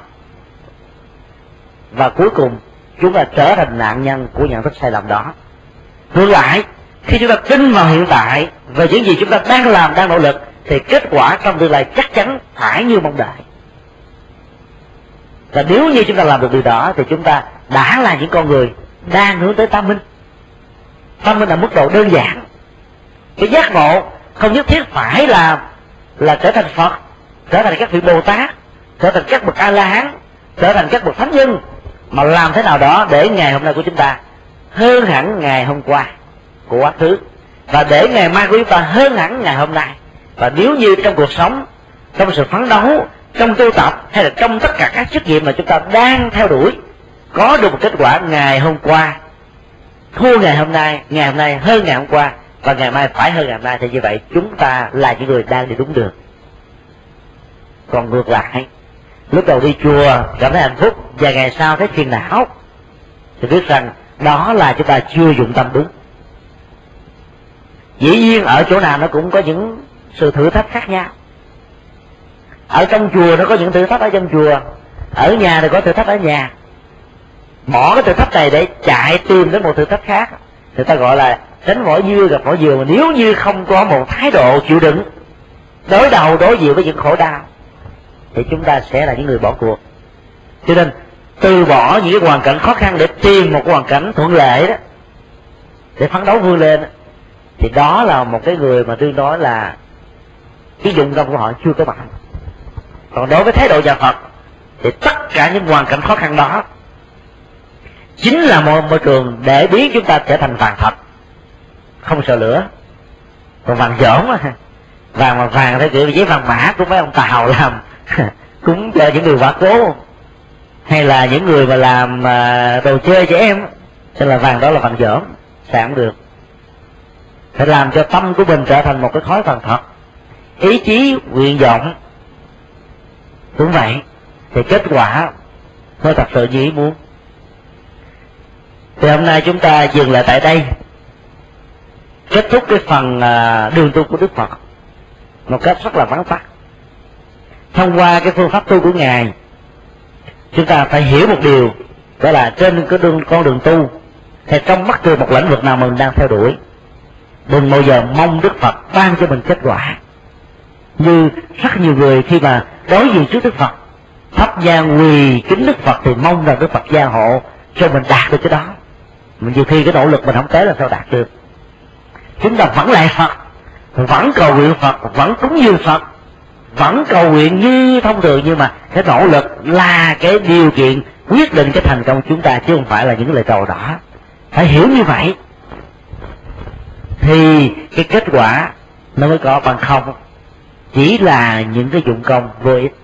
Và cuối cùng, chúng ta trở thành nạn nhân của nhận thức sai lầm đó. Ngược lại khi chúng ta tin vào hiện tại về những gì chúng ta đang làm, đang nỗ lực, thì kết quả trong tương lai chắc chắn phải như mong đợi. Và nếu như chúng ta làm được điều đó, thì chúng ta đã là những con người đang hướng tới tam minh. Tam minh là mức độ đơn giản. Cái giác ngộ không nhất thiết phải là là trở thành phật, trở thành các vị bồ tát, trở thành các bậc a la hán trở thành các bậc thánh nhân, mà làm thế nào đó để ngày hôm nay của chúng ta hơn hẳn ngày hôm qua của quá khứ. Và để ngày mai của chúng ta hơn hẳn ngày hôm nay. Và nếu như trong cuộc sống, trong sự phấn đấu, trong tu tập, hay là trong tất cả các chức nhiệm mà chúng ta đang theo đuổi, có được một kết quả ngày hôm qua, thua ngày hôm nay, ngày hôm nay hơn ngày hôm qua, và ngày mai phải hơn ngày hôm nay, thì như vậy chúng ta là những người đang đi đúng đường. Còn ngược lại, lúc đầu đi chùa, cảm thấy hạnh phúc, và ngày sau thấy phiền não, thì biết rằng đó là chúng ta chưa dụng tâm đúng dĩ nhiên ở chỗ nào nó cũng có những sự thử thách khác nhau. Ở trong chùa nó có những thử thách ở trong chùa. Ở nhà thì có thử thách ở nhà. Bỏ cái thử thách này để chạy tìm đến một thử thách khác. Người ta gọi là tránh vỏ dưa gặp vỏ dừa. Mà nếu như không có một thái độ chịu đựng, đối đầu, đối diện với những khổ đau, thì chúng ta sẽ là những người bỏ cuộc. Cho nên, từ bỏ những cái hoàn cảnh khó khăn để tìm một hoàn cảnh thuận lợi đó, để phấn đấu vươn lên thì đó là một cái người mà tương đối là cái dụng tâm của họ chưa có mạnh còn đối với thái độ nhà phật, thì tất cả những hoàn cảnh khó khăn đó chính là một môi trường để biến chúng ta trở thành vàng thật. Không sợ lửa, còn vàng dởm mà vàng mà vàng theo kiểu giấy vàng mã của mấy ông tàu làm, cúng cho những người quả cố. Hay là những người mà làm à, đồ chơi trẻ em sẽ là vàng đó là vàng dởm xài không được phải làm cho tâm của mình trở thành một cái khói vàng thật. Ý chí nguyện vọng. Cũng vậy. Thì kết quả nó thật sự như ý muốn. Thì hôm nay chúng ta dừng lại tại đây. Kết thúc cái phần à, đường tu của đức phật một cách rất là vắn tắt. Thông qua cái phương pháp tu của ngài, chúng ta phải hiểu một điều, đó là trên cái đường, con đường tu, thì trong bất kỳ một lĩnh vực nào mình đang theo đuổi đừng bao giờ mong đức phật ban cho mình kết quả. Như rất nhiều người khi mà đối diện trước đức phật, thắp nhang quỳ kính đức phật thì mong rằng đức phật gia hộ cho mình đạt được cái đó. Mình nhiều khi cái nỗ lực mình không tới là sao đạt được? Chúng ta vẫn lại phật, vẫn cầu nguyện phật, vẫn cúng dường phật, vẫn cầu nguyện như thông thường. Nhưng mà cái nỗ lực là cái điều kiện quyết định cái thành công chúng ta, chứ không phải là những lời cầu đó. Phải hiểu như vậy thì cái kết quả nó mới có bằng không. Chỉ là những cái dụng công vô ích.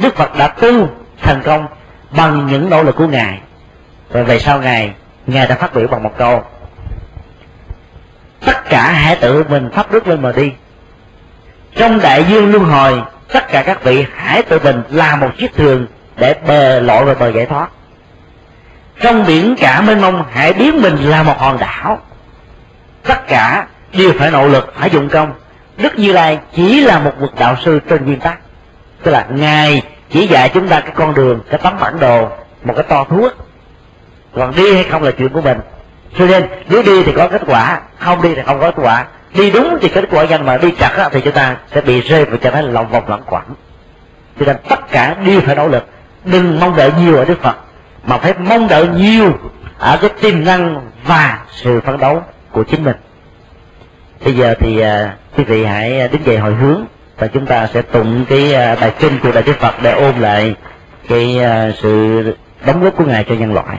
Đức phật đã tu thành công bằng những nỗ lực của ngài. Và về sau ngài ngài đã phát biểu bằng một câu. Tất cả hãy tự mình pháp đức lên mà đi. Trong đại dương luân hồi, tất cả các vị hãy tự mình làm một chiếc thuyền để bờ lội vào bờ giải thoát. Trong biển cả mênh mông hãy biến mình là một hòn đảo tất cả đều phải nỗ lực, phải dụng công. Đức như lai chỉ là một bậc đạo sư trên nguyên tắc. Tức là ngài chỉ dạy chúng ta cái con đường, cái tấm bản đồ, một cái to thuốc còn đi hay không là chuyện của mình. Cho nên, nếu đi thì có kết quả, không đi thì không có kết quả. Đi đúng thì kết quả nhưng mà đi chặt thì chúng ta sẽ bị rơi vào trạng thái lòng vòng lẩn quẩn cho nên tất cả đều phải nỗ lực. Đừng mong đợi nhiều ở đức phật, mà phải mong đợi nhiều ở cái tiềm năng và sự phấn đấu của chính mình. Bây giờ thì à, quý vị hãy à, đứng dậy hồi hướng và chúng ta sẽ tụng cái à, bài kinh của đại đức phật để ôm lại cái sự đóng góp của ngài cho nhân loại.